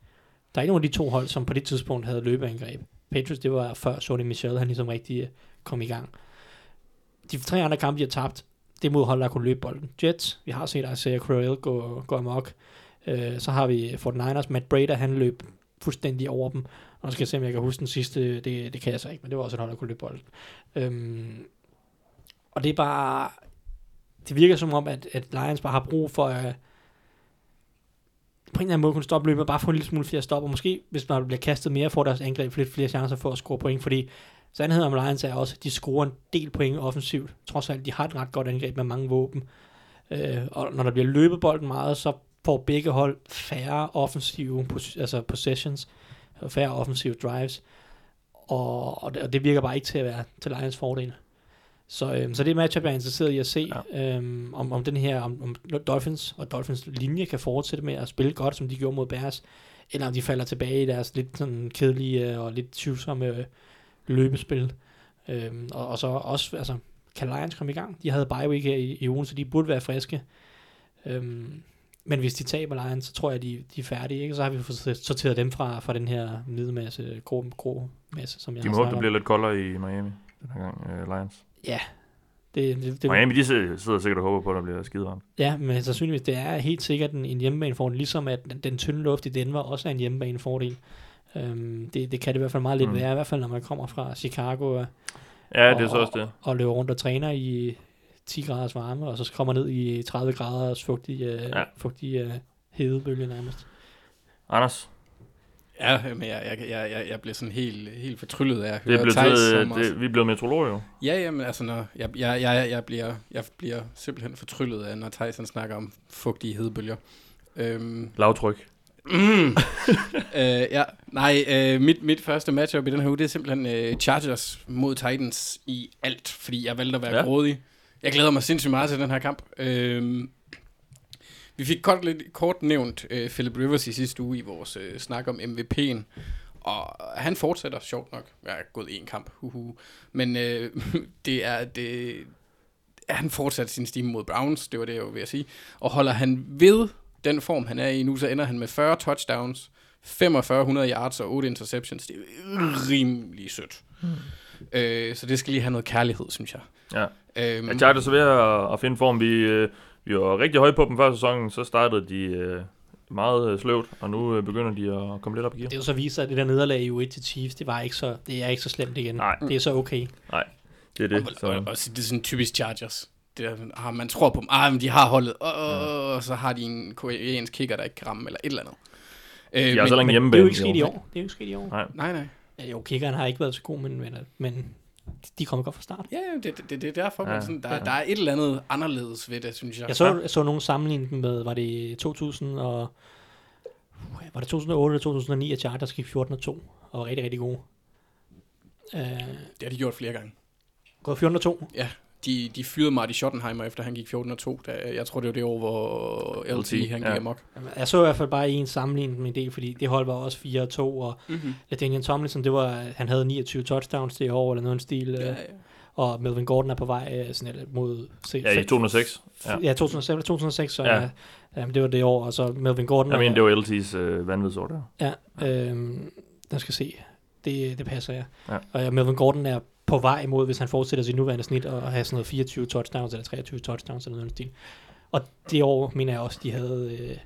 Der er ikke nogen af de to hold, som på det tidspunkt havde løbeangreb. Patriots, det var før Sonny Michel, han ligesom rigtig øh, kom i gang. De tre andre kampe, de har tabt, det er mod hold, der kunne løbe bolden. Jets, vi har set Isaiah Crowell gå, gå amok. Øh, så har vi øh, 49ers, Matt Brader, han løb fuldstændig over dem. Og nu skal jeg se, om jeg kan huske den sidste, det, det kan jeg så ikke, men det var også et hold, der kunne løbe bolden. Øhm, og det er bare, det virker som om, at, at Lions bare har brug for at på en eller anden måde kunne stoppe løbet, og bare få en lille smule flere stop, og måske, hvis man bliver kastet mere, får deres angreb lidt flere chancer for at score point, fordi sandheden om Lions er også, at de scorer en del point offensivt. Trods alt, de har et ret godt angreb med mange våben. Øh, og når der bliver løbet bolden meget, så får begge hold færre offensive pos- altså possessions, og færre offensive drives, og, og, det, og det virker bare ikke til at være til Lions fordel. Så, øhm, så det matchup, jeg er interesseret i at se, ja. øhm, om, om den her, om, om Dolphins og Dolphins linje kan fortsætte med at spille godt, som de gjorde mod Bears, eller om de falder tilbage i deres lidt sådan kedelige og lidt tvivlsomme øh, løbespil. Øhm, og, og så også, altså, kan Lions komme i gang? De havde bye week her i, i ugen, så de burde være friske. Øhm, men hvis de taber Lions, så tror jeg, de, de er færdige, ikke? Så har vi sorteret dem fra, fra den her middelmasse, grå, grå masse, som jeg De må håbe, det bliver lidt koldere i Miami den her gang, uh, Lions. Ja, det, det, det, Miami, de sidder sikkert og håber på, at der bliver skide varmt. Ja, men sandsynligvis, det er helt sikkert en, en hjemmebanefordel, ligesom at den, den tynde luft i Denver også er en hjemmebanefordel. Øhm, det, det kan det i hvert fald meget lidt Mm. være, i hvert fald når man kommer fra Chicago og, Ja, det er så også det. og løber rundt og træner i 10 graders varme, og så kommer ned i 30 graders fugtig, øh, ja. fugtig øh, hedebølge nærmest. Anders, Ja, men jeg, jeg, jeg, jeg, jeg bliver sådan helt, helt fortryllet af at det høre blevet Theis, tid, som også- det, vi er blevet meteorologer jo. Ja, jamen altså, når jeg, jeg, jeg, jeg, bliver, jeg bliver simpelthen fortryllet af, når Tyson snakker om fugtige hedebølger. Øhm, Lavtryk. mm, øh, ja, nej, øh, mit, mit første matchup i den her uge, det er simpelthen øh, Chargers mod Titans i alt, fordi jeg valgte at være Ja. grådig. Jeg glæder mig sindssygt meget til den her kamp. Øhm, vi fik kort, lidt, kort nævnt øh, Philip Rivers i sidste uge i vores øh, snak om MVP'en, og han fortsætter, sjovt nok. Jeg har gået en kamp, huhu. Men øh, det er, det, han fortsat sin stime mod Browns, det var det, jeg var ved at sige. Og holder han ved den form, han er i nu, så ender han med 40 touchdowns, 4500 yards og 8 interceptions. Det er rimelig sødt. Hmm. Øh, så det skal lige have noget kærlighed, synes jeg. Ja. Øhm, Ja, Chargers er ved at, at finde form. Vi, øh, vi var rigtig høje på dem før sæsonen, så startede de øh, meget øh, sløvt, og nu øh, begynder de at komme lidt op i gear. Det er jo så vist at det der nederlag i U1 til Chiefs, det, var ikke så, det er ikke så slemt igen. Nej. Det er så okay. Det er det. og, Så, og, og, det er sådan typisk Chargers. det der, ah, man tror på dem, ah, men de har holdet, og, og, og så har de en koreansk kicker, der ikke kan ramme, eller et eller andet. Øh, De har men- hjemme det er jo ikke sket i år. Det er jo ikke sket i år. Nej. Nej, nej. Ja, jo, kickeren har ikke været så god, men, men, men de kommer godt fra start. Ja, det, det, det er derfor, ja, Ja, sådan, der, ja. der er et eller andet anderledes ved det, synes jeg. Jeg så, jeg så nogen sammenligne dem med, var det 2000 og... Var det 2008 eller 2009, at Chargers gik 14 og 2 og var rigtig, rigtig gode. Uh, Det har de gjort flere gange. gået 14 og 2. Ja, de, de fyrede Marty Schottenheimer, efter han gik 14 og 2. Da, jeg tror, det var det år, hvor LT, LT, han gik ja. amok. Jeg så i hvert fald bare en sammenligning med del, fordi det hold var også 4 og 2, og Mm-hmm. Daniel Tomlinson, det var, han havde 29 touchdowns det år, eller noget i den stil, Ja, ja, ja. og Melvin Gordon er på vej øh, sådan, mod... Se, Ja, i 2006. Ja. Ja, ja 2006, 2006 så Ja. ja. Ja, det var det år, og så Melvin Gordon. Jeg er- mener, det var LT's øh, vanvidsår der. Ja, øhm, jeg skal se. Det, det passer, ja. Ja. Og ja, Melvin Gordon er på vej imod, hvis han fortsætter sit nuværende snit, og have sådan noget 24 touchdowns, eller 23 touchdowns, eller noget stil. Og det år, mener jeg også, de havde øh,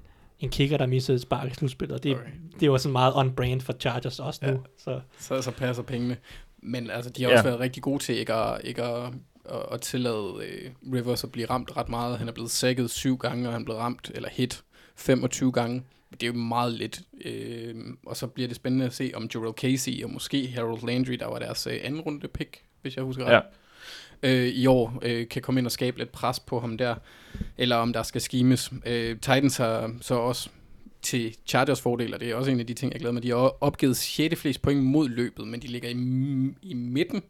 en kicker, der missede et spark i slutspillet, og det, Okay. det var sådan meget on-brand for Chargers også nu. Ja. Så Så, så passer pengene. Men altså, de har Ja. også været rigtig gode til ikke at, ikke at, at, at tillade øh, Rivers at blive ramt ret meget. Han er blevet sækket syv gange, og han er blevet ramt, eller hit 25 gange. Det er jo meget lidt. Øh, og så bliver det spændende at se, om Jarrell Casey og måske Harold Landry, der var deres øh, anden runde pick, hvis jeg husker ret. Ja. øh, i år øh, kan komme ind og skabe lidt pres på ham der, eller om der skal skimes. Øh, Titans har så også til Chargers fordel, og det er også en af de ting, jeg glæder mig. De har opgivet 6. flest point mod løbet, men de ligger i, i midten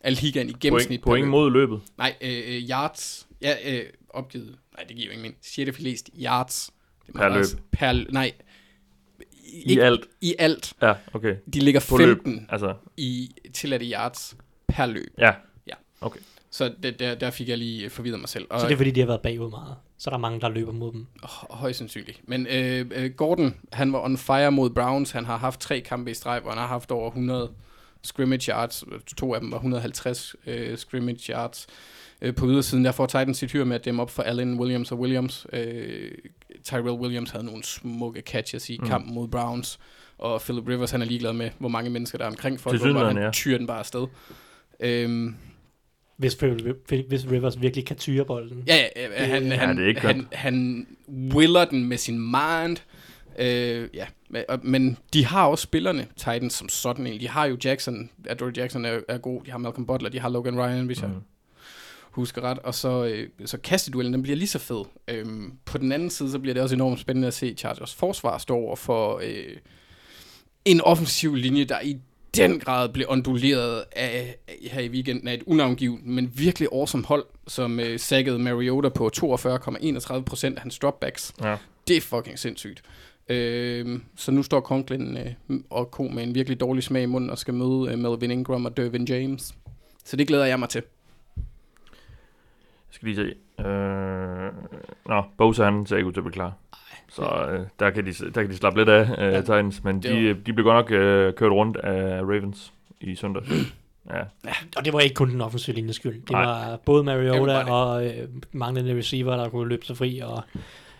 af ligaen i gennemsnit. Point, point mod løbet. Nej, øh, øh, yards. Ja, øh, opgivet. Nej, det giver jo ingen mening. 6. flest yards. Er Per løb. Per, nej. I alt. I alt. Ja, okay. De ligger På løb. 15 Altså, i tilladte yards per løb. ja. Så det, der, der fik jeg lige forvirret mig selv. Og, Så det er fordi, de har været bagud meget. Så er der mange, der løber mod dem. Hø- Højst sandsynligt. Men øh, øh, Gordon, han var on fire mod Browns. Han har haft tre kampe i streg, hvor han har haft over 100 scrimmage yards. To af dem var 150 øh, scrimmage yards. Øh, på ydersiden, der får Titans sit hyr med at dæmme op for Allen Williams og Williams. Øh, Tyrell Williams havde nogle smukke catches i Mm. kampen mod Browns. Og Philip Rivers, han er ligeglad med, hvor mange mennesker der er omkring for at Tilsyneladende, han ja. tyrer den bare afsted. Øhm, Hvis, hvis Rivers virkelig kan tyre bolden. Ja, ja, ja han, Ja, han, det er ikke han, han willer den med sin mind. Øh, ja, men, de har også spillerne, Titans, som sådan en. De har jo Jackson, Adore Jackson er, er god, de har Malcolm Butler, de har Logan Ryan, hvis mm. jeg. Husker ret. Og så, øh, så kasteduellen, den bliver lige så fed. Øhm, på den anden side, så bliver det også enormt spændende at se Chargers forsvar stå over for øh, en offensiv linje, der i den grad blev onduleret af, her i weekenden af et unavngivet, men virkelig awesome hold, som øh, saggede Mariota på 42,31 procent af hans dropbacks. Ja. Det er fucking sindssygt. Øh, så nu står Conklin øh, og ko med en virkelig dårlig smag i munden og skal møde øh, Melvin Ingram og Dervin James. Så det glæder jeg mig til. Skal lige se. Øh... Nå, Bosa han ser ikke ud til at blive klar. Så øh, der, kan de, der kan de slappe lidt af, øh, Ja. ja. Titans. Men de, de blev godt nok øh, kørt rundt af Ravens i søndag. ja. Og det var ikke kun den offensive linjes skyld. Det Nej. var både Mariota Everybody. og øh, manglende receiver, der kunne løbe sig fri. Og,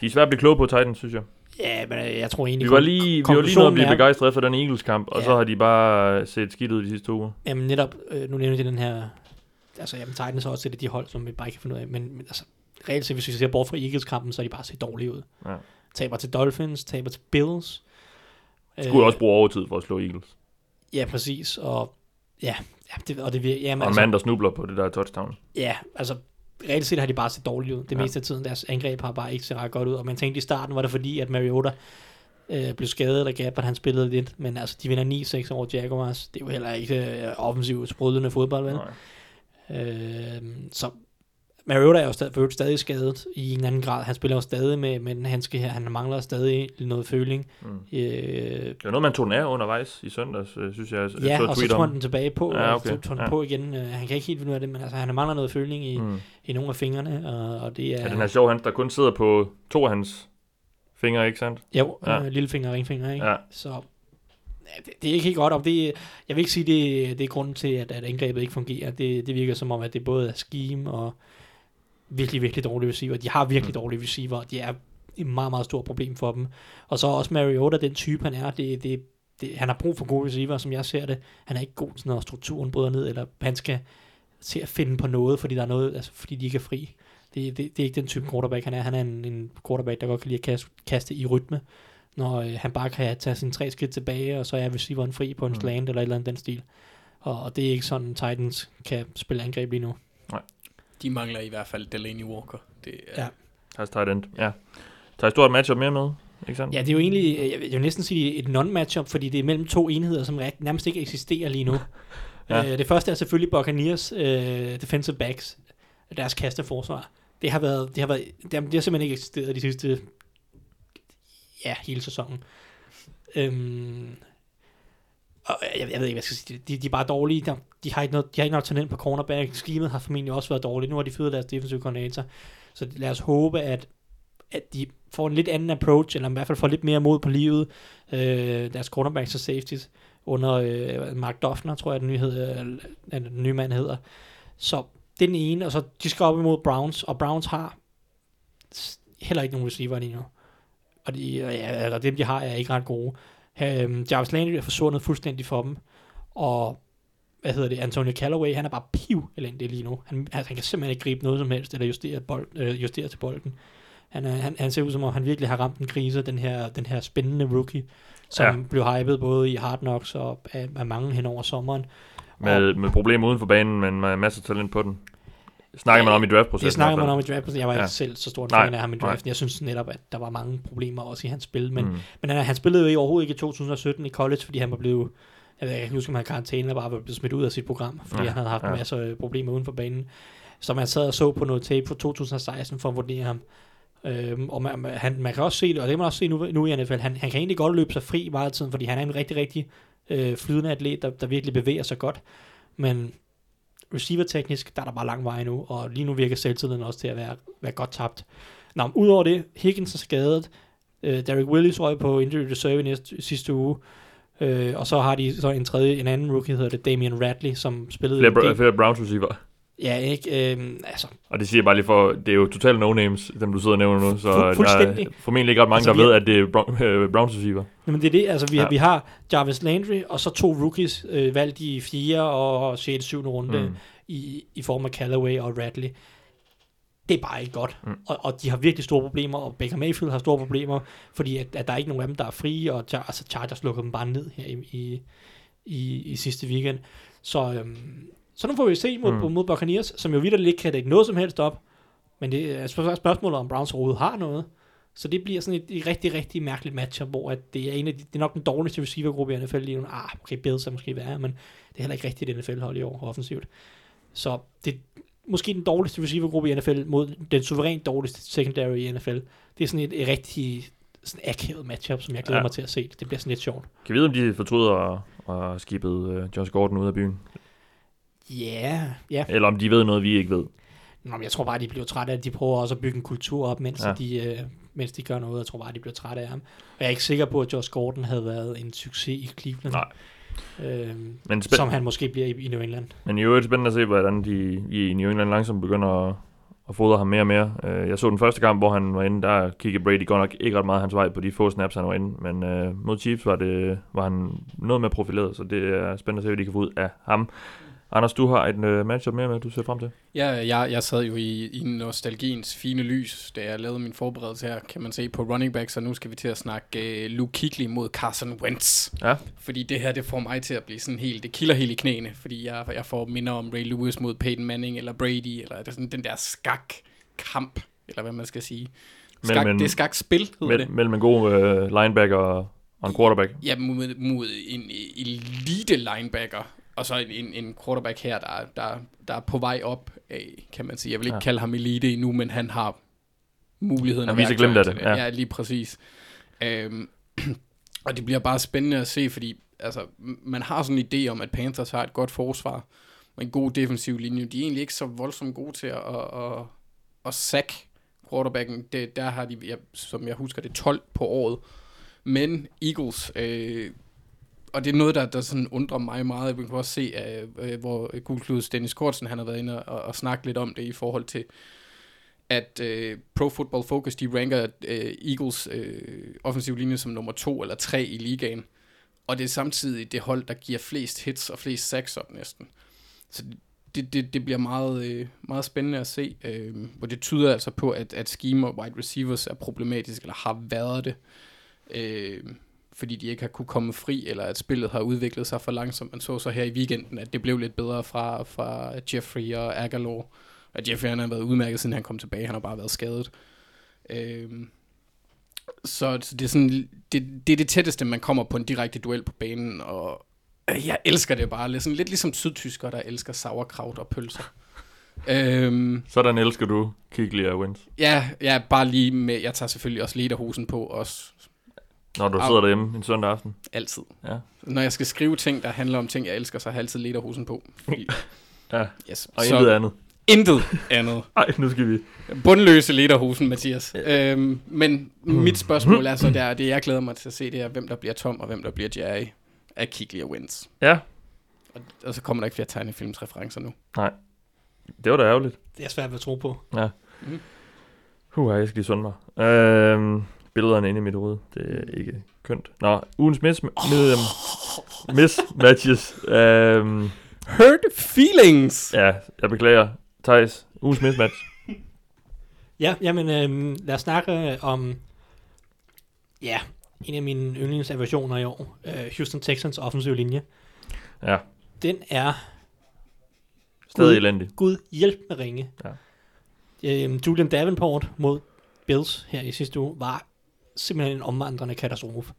De er svært at blive kloge på Titans, synes jeg. ja, men øh, jeg tror egentlig... Vi var lige, vi var lige noget at blive er- begejstret efter den Eagles-kamp, og Ja. så har de bare set skidt ud de sidste to uger. Jamen netop, øh, nu nævner jeg den her... Altså, jamen, Titans er også et af de hold, som vi bare ikke kan finde ud af. Men, men altså, reelt set, hvis vi ser bort fra Eagles-kampen, så er de bare set dårlige ud. Ja. Taber til Dolphins, taber til Bills. Skulle øh, også bruge overtid for at slå Eagles. Ja, præcis. Og ja, ja det, og det vir- jamen, Og en altså, mand, der snubler på det der touchdown. Ja, altså reelt set har de bare set dårligt ud. Det Ja. meste af tiden, deres angreb har bare ikke set ret godt ud. Og man tænkte i starten, var det fordi, at Mariota øh, blev skadet, og Gabbard han spillede lidt. Men altså, de vinder 9-6 over Jaguars. Det er jo heller ikke øh, offensivt sprudlende fodbold, vel? Nej. Øh, så Mariota er jo stadig, for stadig skadet i en anden grad. Han spiller jo stadig med, med den handske her. Han mangler stadig noget føling. Mm. Øh, Det var noget, man tog den af undervejs i søndags, øh, synes jeg. jeg ja, så og så tog han den tilbage på, Ja, okay. og tog den Ja. på igen. Øh, han kan ikke helt finde ud af det, men altså, han mangler noget føling i, Mm. i nogle af fingrene, og, og det er... Ja, den er sjov, han der kun sidder på to af hans fingre, ikke sandt? Jo, Ja. øh, lillefinger og ringfinger, ikke? Ja. Så det, det, er ikke helt godt, og det, jeg vil ikke sige, det, det er grunden til, at, at angrebet ikke fungerer. Det, det virker som om, at det både er scheme og virkelig, virkelig dårlige receiver. De har virkelig Mm. dårlige receiver, og det er et meget, meget stort problem for dem. Og så også Mariota, den type han er, det, det, det, han har brug for gode receiver, som jeg ser det. Han er ikke god til, når strukturen bryder ned, eller han skal til at finde på noget, fordi der er noget, altså fordi de ikke er fri. Det, det, det er ikke den type quarterback, han er. Han er en, en quarterback, der godt kan lide at kaste, kaste i rytme, når øh, han bare kan tage sine tre skridt tilbage, og så er receiveren fri på en Mm. slant eller et eller andet den stil. Og, og det er ikke sådan, Titans kan spille angreb lige nu. De mangler i hvert fald Delaney Walker. Det er, Ja. Has tight end. Ja. Tager I stort matchup mere med? Ikke sandt? Ja, det er jo egentlig, jeg vil, jeg vil næsten sige et non-matchup, fordi det er mellem to enheder, som nærmest ikke eksisterer lige nu. Ja. øh, det første er selvfølgelig Buccaneers øh, defensive backs, deres kasteforsvar. Det har været, det har været, det har, det har simpelthen ikke eksisteret de sidste, ja, hele sæsonen. Øhm, og øh, jeg, jeg ved ikke, hvad jeg skal sige. De, de er bare dårlige. De, de, har ikke noget, de har ikke noget talent på cornerback. Schemet har formentlig også været dårligt. Nu har de fyret deres defensive coordinator. Så lad os håbe, at, at de får en lidt anden approach, eller i hvert fald får lidt mere mod på livet. Øh, deres cornerbacks og safeties under øh, Mark Doffner, tror jeg, den nye, hedder, øh, den nye mand hedder. Så det er den ene, og så de skal op imod Browns, og Browns har heller ikke nogen receiver lige nu. Og de, ja, eller dem, de har, er ikke ret gode. Øhm, Jarvis Landry er forsvundet fuldstændig for dem, og hvad hedder det, Antonio Callaway, han er bare piv elendig lige nu. Han, altså, han kan simpelthen ikke gribe noget som helst, eller justere, bold, øh, justere til bolden. Han, er, han, han ser ud som om, han virkelig har ramt en krise, den her, den her spændende rookie, som Ja. blev hypet både i Hard Knocks og af, af mange hen over sommeren. Med, med problemer uden for banen, men med masser af talent på den. Snakker man om i draftprocessen. Det snakker i man om i draften. Jeg var Ja. ikke selv så stor en Nej, fan af ham i nej. draften. Jeg synes netop, at der var mange problemer også i hans spil. Men, Mm. men han, han spillede jo ikke- overhovedet ikke i 2017 i college, fordi han var blevet... Jeg, ved, ikke huske, om han karantæne eller bare blevet smidt ud af sit program, fordi Ja, han havde haft ja. masser af problemer uden for banen. Så man sad og så på noget tape fra 2016 for at vurdere ham. Øhm, og man, han, man kan også se det, og det kan man også se nu, nu i NFL. Han, han kan egentlig godt løbe sig fri meget tiden, fordi han er en rigtig, rigtig øh, flydende atlet, der, der virkelig bevæger sig godt. Men receiver-teknisk, der er der bare lang vej nu, og lige nu virker selvtilliden også til at være, være godt tabt. Nå, udover det, Higgins er skadet, øh, Derek Willis røg på injury reserve næste, sidste uge, øh, og så har de så en tredje, en anden rookie, hedder det Damian Radley, som spillede... Flere, Br- flere Browns receiver. Ja, ikke, øh, altså, Og det siger jeg bare lige for, det er jo totalt no-names, dem du sidder og nævner nu, så Fu- der er formentlig ikke ret mange, Altså, der vi ved, at det er Brown, øh, Browns receiver. Jamen det er det, altså vi, Ja. vi har Jarvis Landry, og så to rookies øh, valgt i 4. og 6. 7. runde Mm. i, i form af Callaway og Radley. Det er bare ikke godt. Mm. Og, og de har virkelig store problemer, og Baker Mayfield har store problemer, fordi at, at der er ikke nogen af dem, der er frie, og altså Chargers lukker dem bare ned her i, i, i, i sidste weekend. Så, øhm, så nu får vi se mod, Mm. mod Buccaneers, som jo videre ikke kan dække noget som helst op, men det er spørg- spørgsmålet, om Browns overhovedet har noget. Så det bliver sådan et, et rigtig, rigtig mærkeligt matchup, hvor at det er en af de, det er nok den dårligste receivergruppe i NFL lige nu. Ah, okay, Bills er måske værre, men det er heller ikke rigtigt NFL-hold i år offensivt. Så det er måske den dårligste receivergruppe i NFL mod den suverænt dårligste secondary i NFL. Det er sådan et, et rigtig sådan akavet matchup, som jeg glæder Ja. mig til at se. Det bliver sådan lidt sjovt. Kan vi vide, om de fortryder at, at skibet øh, Josh Gordon ud af byen? Ja, ja. Eller om de ved noget, vi ikke ved? Nå, men jeg tror bare, de bliver trætte af, at de prøver også at bygge en kultur op, mens, Ja. de, øh, mens de gør noget. Jeg tror bare, de bliver trætte af ham. Og jeg er ikke sikker på, at Josh Gordon havde været en succes i Cleveland. Nej. Øhm, Men, spænd- som han måske bliver i, i New England. men i øvrigt spændende at se, hvordan de i New England langsomt begynder at, at fodre ham mere og mere. Øh, Jeg så den første kamp, hvor han var inde, der kiggede Brady godt nok ikke ret meget hans vej på de få snaps, han var inde. Men øh, mod Chiefs var, det, var han noget mere profileret, så det er spændende at se, hvad de kan få ud af ham. Anders, du har et øh, matchup mere med, du ser frem til. Ja, jeg, jeg sad jo i, i nostalgiens fine lys, da jeg lavede min forberedelse her, kan man se på running back, så nu skal vi til at snakke uh, Luke Kuechly mod Carson Wentz. Ja. Fordi det her, det får mig til at blive sådan helt, det kilder helt i knæene, fordi jeg, jeg får minder om Ray Lewis mod Peyton Manning, eller Brady, eller det er sådan den der skak-kamp, eller hvad man skal sige. Skak, Mellem en- det er skak-spil, hedder det. Mell- mellem en god øh, linebacker og, og en quarterback. Ja, mod, mod en elite linebacker, og så en, en, quarterback her, der, er- der, der er på vej op af, kan man sige. Jeg vil ikke Ja. kalde ham elite endnu, men han har muligheden Han viser glimt af det, ja. Ja, lige præcis. Øhm, og det bliver bare spændende at se, fordi altså, man har sådan en idé om, at Panthers har et godt forsvar, og en god defensiv linje. De er egentlig ikke så voldsomt gode til at, at, at, at sack quarterbacken. Det, der har de, jeg, som jeg husker det, 12 på året. Men Eagles, øh, og det er noget, der, der sådan undrer mig meget. Vi kan også se, øh, hvor Gulklus Dennis Kortsen, han har været inde og, og snakke lidt om det i forhold til, at øh, Pro Football Focus, de ranker øh, Eagles øh, offensiv linje som nummer to eller tre i ligaen. Og det er samtidig det hold, der giver flest hits og flest sacks op næsten. Så det, det, det bliver meget, øh, meget spændende at se, øh, og det tyder altså på, at, at scheme og wide receivers er problematisk, eller har været det, øh, fordi de ikke har kunne komme fri, eller at spillet har udviklet sig for langsomt. Man så så her i weekenden, at det blev lidt bedre fra, fra Jeffrey og Aguilar, og Jeffrey han har været udmærket, siden han kom tilbage, han har bare været skadet. Øh, så, så det er sådan, det, det er det tætteste, man kommer på en direkte duel på banen, og jeg elsker det bare. Lidt, sådan, lidt ligesom sydtyskere, der elsker sauerkraut og pølser. øhm, Sådan elsker du Kiglia Wins. ja, ja, bare lige med, jeg tager selvfølgelig også lederhosen på, også Når du Au. sidder derhjemme en søndag aften. altid. Ja. Når jeg skal skrive ting, der handler om ting, jeg elsker, så har jeg altid lederhosen på. Fordi, Ja, yes. og så, intet andet. intet andet. Nej, nu skal vi... Bundløse lederhosen, Mathias. Øhm, men mit spørgsmål er så der, det jeg glæder mig til at se, det er, hvem der bliver Tom, og hvem der bliver Jerry af Kiglia Wins. Ja, Og, og så kommer der ikke flere tegnefilmsreferencer nu. det var da ærgerligt. Det er svært at tro på. Ja. Mhm. Huh, jeg skal lige sunde mig. Øhm, billederne inde i mit hoved. Det er ikke kønt. Nå, ugens miss, med, um, miss matches. Øhm, Hurt feelings! ja, jeg beklager. Thijs, ugens mismatch. Ja, jamen øh, lad os snakke øh, om, ja, en af mine yndlingsaversioner i år. Øh, Houston Texans offensiv linje. Ja, Den er stadig Gud. elendig. Gud hjælp med ringe. Ja. Øhm, Julian Davenport mod Bills her i sidste uge var simpelthen en omvandrende katastrofe.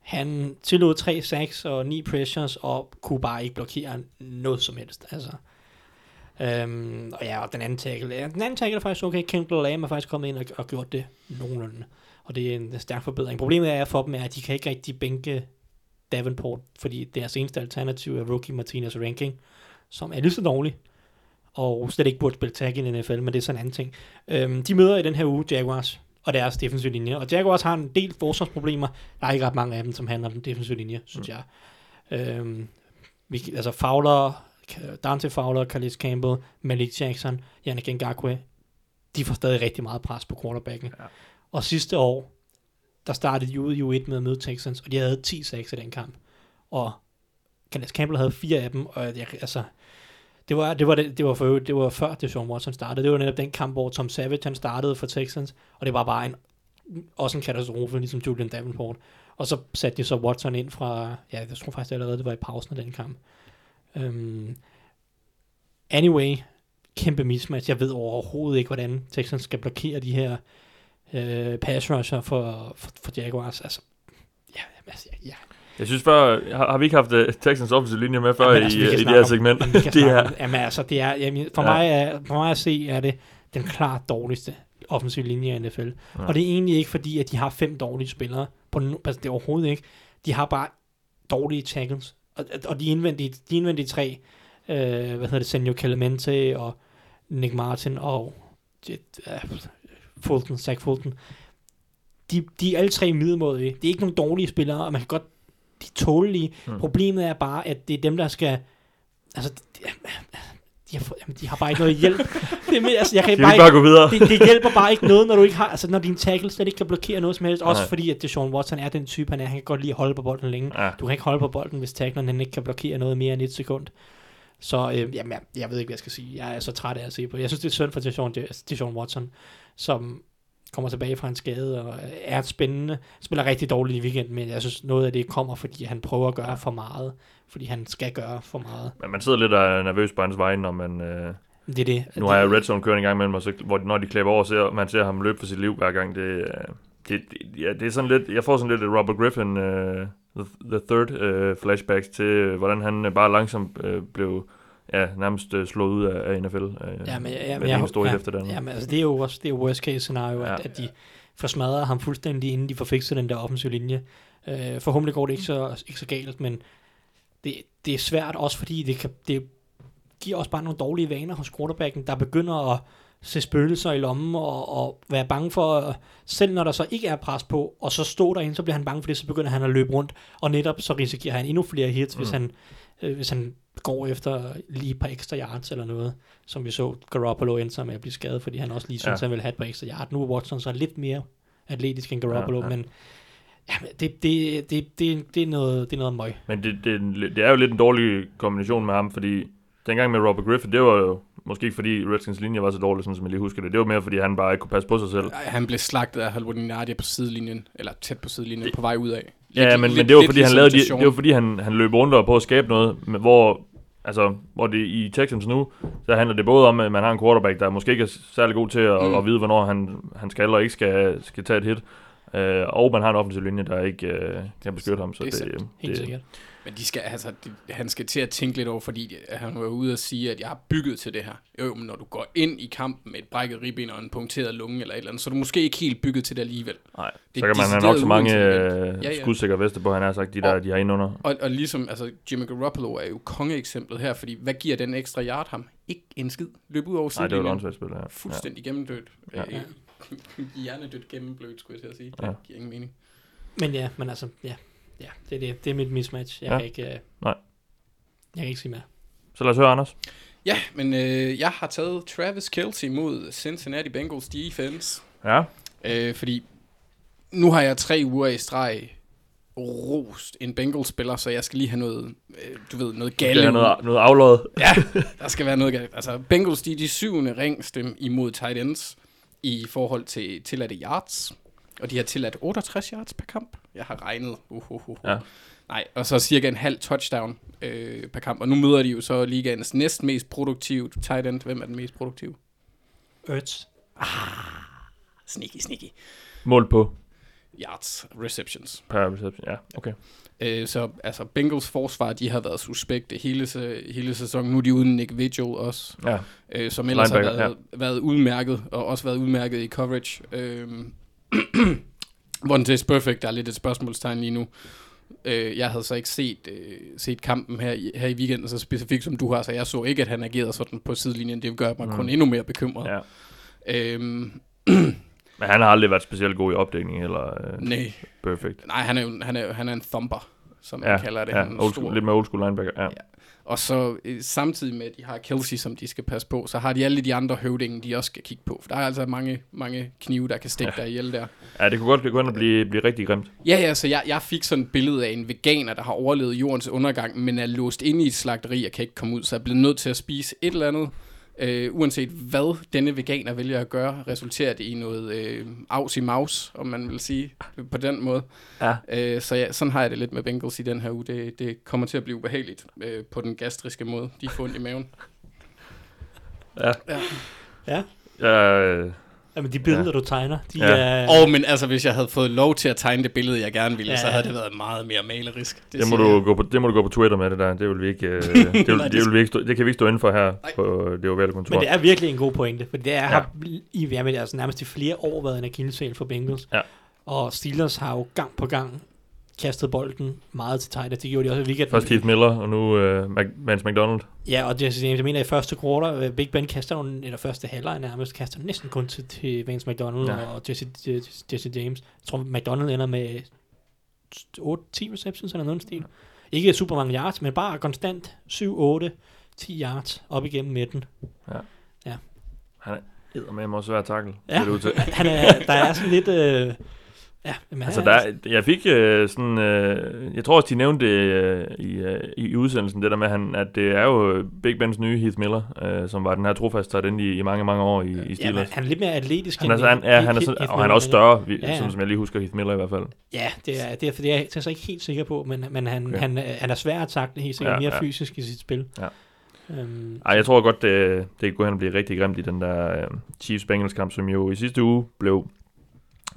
Han tillod 3 sacks og 9 pressures og kunne bare ikke blokere noget som helst. Altså. Øhm, og ja, og den anden tackle, ja, den anden tackle er faktisk okay. Kendall Lamb er faktisk kommet ind og, og gjort det nogenlunde. Og det er en stærk forbedring. Problemet er for dem, er, at de kan ikke rigtig bænke Davenport, fordi deres eneste alternativ er rookie Martinez Ranking, som er lige så dårlig, og slet ikke burde spille tag i NFL, men det er sådan en anden ting. Øhm, de møder i den her uge Jaguars og deres defensive linje, og Jaguars har en del forsvarsproblemer. Der er ikke ret mange af dem, som handler om den defensive linje, synes jeg. Øhm, vi, altså Fowler, Dante Fowler, Khalid Campbell, Malik Jackson, Yannick Ngakwe, de får stadig rigtig meget pres på quarterbacken. Ja. Og sidste år, der startede de ud i U1 med at møde Texans, og de havde 10 sacks i den kamp. Og Khalid Campbell havde fire af dem, og jeg, altså, det var, det var, det, det var, for, det var før det Sean Watson startede. Det var netop den kamp, hvor Tom Savage han startede for Texans, og det var bare en, også en katastrofe, ligesom Julian Davenport. Og så satte de så Watson ind fra, ja, jeg tror faktisk allerede, det var i pausen af den kamp. Um, anyway, kæmpe mismatch. Jeg ved overhovedet ikke, hvordan Texans skal blokere de her øh, pass rusher for, for, for Jaguars. Altså, ja, altså, ja, ja. Jeg synes før, har, har vi ikke haft uh, Texans offensive linje med før Jamen, i, altså, vi øh, i det her om- segment? Kan det er, om- Jamen altså, det er, jamen, for, Ja. mig er, for mig at se, er det den klart dårligste offensive linje i NFL. Ja. Og det er egentlig ikke fordi, at de har fem dårlige spillere. På altså, det er overhovedet ikke. De har bare dårlige tackles. Og, og de indvendige, de indvendige tre, øh, hvad hedder det, Senio Clemente og Nick Martin og uh, Fulton, Zach Fulton. De, de er alle tre middelmådige. Det er ikke nogen dårlige spillere, og man kan godt, de tålelige. Hmm. Hmm. Problemet er bare, at det er dem, der skal, altså, de, de, har, jamen, de har bare ikke noget hjælp. det mere- altså, jeg kan vi bare ikke bare gå videre? det, det hjælper bare ikke noget, når du ikke har, altså når din tackle slet ikke kan blokere noget som helst. Også Nej. fordi, at Deshaun Watson er den type, han er. Han kan godt lide at holde på bolden længe. Ja. Du kan ikke holde på bolden, hvis tackleren han ikke kan blokere noget mere end et sekund. Så øh, jamen, jeg, jeg ved ikke, hvad jeg skal sige. Jeg er så træt af at se på. Jeg synes, det er synd for Deshaun, Deshaun Watson, som kommer tilbage fra en skade og er spændende. Spiller rigtig dårligt i weekenden, men jeg synes, noget af det kommer, fordi han prøver at gøre for meget. Fordi han skal gøre for meget. Men man sidder lidt og er nervøs på hans vegne, når man... Øh, Det er det. nu har jeg Red Zone kørende en gang imellem, og så, hvor, når de klæber over, ser, man ser ham løbe for sit liv hver gang. Det, øh, det, det, ja, det er sådan lidt... Jeg får sådan lidt Robert Griffin øh, the, the Third øh, flashbacks til, øh, hvordan han øh, bare langsomt øh, blev ja, nærmest øh, slået ud af, af NFL. Øh, Ja, men, ja, men den jeg, ene store ja, efter andet. Ja, men altså, det er jo også det er worst case scenario. Ja. at, at de får smadret ham fuldstændig, inden de får fikset den der offensive linje. Øh, forhåbentlig går det ikke så, ikke så galt, men det, det er svært også, fordi det, kan, det giver også bare nogle dårlige vaner hos quarterbacken, der begynder at se spøgelser i lommen og, og være bange for, selv når der så ikke er pres på, og så stå derinde, så bliver han bange for det, så begynder han at løbe rundt, og netop så risikerer han endnu flere hits, mm. hvis, han, øh, hvis han går efter lige et par ekstra yards eller noget, som vi så Garoppolo endte med at blive skadet, fordi han også lige synes, Ja. han ville have et par ekstra yards. Nu er Watson så lidt mere atletisk end Garoppolo, Ja, ja, men ja, men det, det, det, det, det, er noget, det er noget møg. Men det, det, det er jo lidt en dårlig kombination med ham, fordi dengang med Robert Griffin, det var jo måske ikke fordi Redskins linje var så dårlig, sådan som jeg lige husker det. Det var mere fordi han bare ikke kunne passe på sig selv. Han blev slagtet af Halvor Nadia på sidelinjen, eller tæt på sidelinjen, på vej ud af. Ja, men, men det var fordi, han lavede de, det var fordi, han, han løb rundt og på at skabe noget, hvor, altså, hvor det i Texans nu, så handler det både om, at man har en quarterback, der måske ikke er særlig god til at, Mm. mm. at vide, hvornår han, han skal og ikke skal, skal tage et hit. Øh, og man har en offensiv linje, der ikke øh, kan beskytte ham. Så Det er det, sandt. Helt det, sikkert. Men de skal, altså, de, han skal til at tænke lidt over, fordi han var ude og sige, at jeg har bygget til det her. Jo, men når du går ind i kampen med et brækket ribben og en punkteret lunge eller et eller andet, så er du måske ikke helt bygget til det alligevel. nej, Det så kan man have nok så mange øh, Ja, ja. skudsikre veste på, han har sagt, de der, Og- de har indunder. Og, og ligesom, altså, Jimmy Garoppolo er jo kongeeksemplet her, fordi hvad giver den ekstra yard ham? Ikke en skid. Løb ud over Nej, det var et sidelinjen. spil, ja. Fuldstændig gennemdødt. Ja. Ja. Hjernedødt gennemblødt, skulle jeg til at sige. Det Ja. giver ingen mening. Men ja, men altså, ja. Ja, det er, det. det er mit mismatch. Jeg Ja. kan ikke... Uh, Nej. Jeg kan ikke sige mere. Så lad os høre, Anders. Ja, men øh, jeg har taget Travis Kelce mod Cincinnati Bengals defense. Ja, Øh, fordi nu har jeg tre uger i streg rost en Bengals-spiller, så jeg skal lige have noget, øh, du ved, noget det gale. er noget, noget aflået. Ja, der skal være noget galt. Altså, Bengals, de er de syvende ringste imod tight ends i forhold til tilladte yards. Og de har tilladt 68 yards per kamp. Jeg har regnet. Ja. Nej, og så cirka en halv touchdown øh, per kamp. Og nu møder de jo så ligaens næst mest produktive tight end. Hvem er den mest produktive? Ertz. Sneaky, sneaky. Mål på Yards, receptions. per reception. Ja, okay. Øh, så altså, Bengals forsvar, de har været suspekte hele, hele sæsonen. Nu er de uden Nick Vigil også. Ja, øh, som ellers har Linebacker, været, ja. været udmærket, og også været udmærket i coverage. Øh, Vontaze Perfect, der er lidt et spørgsmålstegn lige nu. Øh, jeg havde så ikke set, øh, set kampen her i, her i weekenden så specifikt som du har, så jeg så ikke, at han agerede sådan på sidelinjen. Det gør mig mm. kun endnu mere bekymret. ja. Øhm, Men han har aldrig været specielt god i opdækning, eller øh, nej, perfect. nej, han er jo han er, han er en thumper, som man Ja, kalder det. ja Han er old stor. lidt med old school linebacker. Ja. Ja. Og så øh, samtidig med, at de har Kelsey, som de skal passe på, så har de alle de andre høvdinge, de også skal kigge på. For der er altså mange, mange knive, der kan stikke ja. Der ihjel der. ja, det kunne godt gå hen og blive, blive rigtig grimt. Ja, ja, så jeg, jeg fik sådan et billede af en veganer, der har overlevet jordens undergang, men er låst inde i et slagteri og kan ikke komme ud, så er blevet nødt til at spise et eller andet. Øh, uanset hvad denne veganer vælger at gøre, resulterer det i noget øh, aus i maus, om man vil sige på den måde. Ja. Øh, så ja, sådan har jeg det lidt med Bengals i den her uge. Det, det kommer til at blive ubehageligt øh, på den gastriske måde. De får ondt i maven. Ja. Ja. Ja. Ja, øh, Jamen, de billeder, Ja. du tegner, de Ja. er... Og men altså, hvis jeg havde fået lov til at tegne det billede, jeg gerne ville, Ja. så havde det været meget mere malerisk. Det, det, må du jeg. gå på, det må du gå på Twitter med det der. Det vil vi ikke, øh, det, vil, Nej, det, det vil vi ikke stå, det kan vi ikke stå inden for her Nej. på det ovale kontor. Men det er virkelig en god pointe, for det er, Ja. har i jamen, altså, nærmest i flere år været en akilleshæl for Bengals. Ja. Og Steelers har jo gang på gang kastet bolden meget til tight, det gjorde de også i weekenden. Først Heath Miller, og nu øh, Vance McDonald. Ja, og James, jeg mener i første quarter, øh, Big Ben kaster nogle, eller første halvleg nærmest, kaster næsten kun til, til Vance McDonald Ja. ja. og Jesse, Jesse, James. Jeg tror, McDonald ender med 8-10 receptions eller noget stil. Ikke super mange yards, men bare konstant 7, 8, 10 yards op igennem midten. Han er med også svær at tackle. Ja, det til. han er, der er sådan lidt... Øh, ja, men Altså, han er- der, jeg fik øh, sådan, øh, jeg tror også, de nævnte det øh, i, øh, i udsendelsen, det der med, han, at det er jo Big Bens nye Heath Miller, øh, som var den her trofast tight end i, i mange, mange år i, i Ja, men Steelers. han er lidt mere atletisk. han er, end han, ja, han er, så, Heath og han er også større, vi, Ja, ja. sådan som jeg lige husker Heath Miller i hvert fald. Ja, det er, det er, fordi jeg er så ikke helt sikker på, men, men han, Okay. han, han er svær at takle helt sikkert Ja, mere ja. fysisk i sit spil. Ja. Øhm, Ej, jeg tror godt, det, det kunne hen og blive rigtig grimt i den der øh, Chiefs Bengals kamp, som jo i sidste uge blev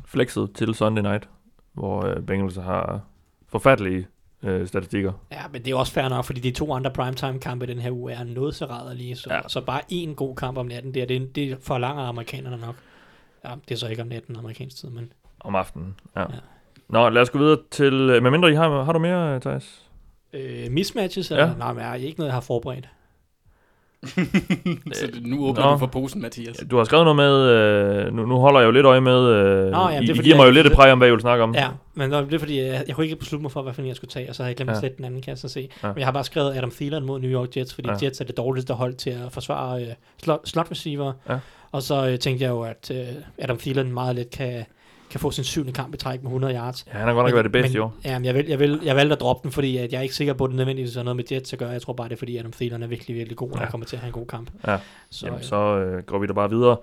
flexet til Sunday Night, hvor øh, Bengals har forfærdelige øh, statistikker. ja, men det er også fair nok, fordi de to andre primetime-kampe den her uge er noget så lige, så, Ja. så bare én god kamp om natten, der, det, det forlanger amerikanerne nok. Ja, det er så ikke om natten amerikansk tid, men Om aftenen, ja. ja. Nå, lad os gå videre til... øh, Med mindre I har, har du mere, Thijs? øh, mismatches, ja. nej, men er ikke noget, jeg har forberedt. Så det- nu åbner Nå. du for posen, Mathias. Du har skrevet noget med... Øh, nu, nu holder jeg jo lidt øje med... Øh, Nå, jamen, I, det er I fordi, giver mig jeg- jo lidt et præg om, hvad I vil snakke om. Ja, men det er fordi, jeg, jeg kunne ikke beslutte mig for, hvad for jeg skulle tage, og så havde jeg glemt Ja. at sætte den anden kasse og se. Ja. Ja. Men jeg har bare skrevet Adam Thielen mod New York Jets, fordi Ja. ja. Jets er det dårligste hold til at forsvare øh, slot, slot receiver. Ja. Og så øh, tænkte jeg jo, at øh, Adam Thielen meget let kan, kan få sin syvende kamp i træk med 100 yards. Ja, han har godt nok været det bedste i år. Ja, men jeg, vil, jeg, vil, jeg valgte at droppe den, fordi at jeg er ikke sikker på, at det nødvendigvis har noget med Jets at gøre. Jeg tror bare, det er fordi, Adam Thielen er virkelig, virkelig god, og Ja. han kommer til at have en god kamp. Ja. Så, Jamen, øh, så øh, går vi da bare videre.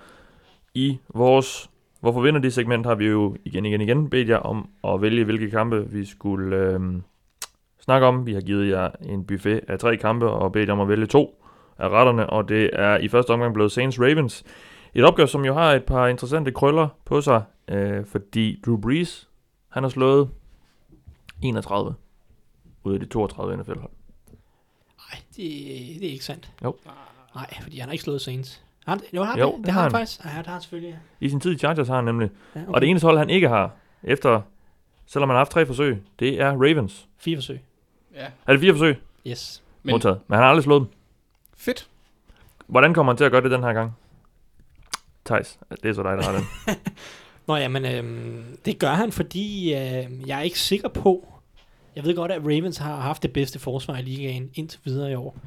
I vores Hvorfor vinder de segment har vi jo igen, igen, igen bedt jer om at vælge, hvilke kampe vi skulle øh, snakke om. Vi har givet jer en buffet af tre kampe og bedt jer om at vælge to af retterne, og det er i første omgang blevet Saints Ravens. Et opgør, som jo har et par interessante krøller på sig, øh, fordi Drew Brees, han har slået 31 ud af de 32 NFL-hold. Nej, det, det er ikke sandt. Jo. Nej, fordi han har ikke slået Saints. Han, jo, har Jo, det, det har har han han. faktisk. Ja, det har han selvfølgelig. I sin tid i Chargers har han nemlig. Ja, okay. Og det eneste hold, han ikke har, efter, selvom han har haft tre forsøg, det er Ravens. Fire forsøg. Ja, Er det fire forsøg? Yes. Men, Modtaget. Men han har aldrig slået dem. fedt. Hvordan kommer han til at gøre det den her gang? Thijs, det er så dig, der har den. Nå ja, men øhm, det gør han, fordi øh, jeg er ikke sikker på, jeg ved godt, at Ravens har haft det bedste forsvar i ligaen indtil videre i år.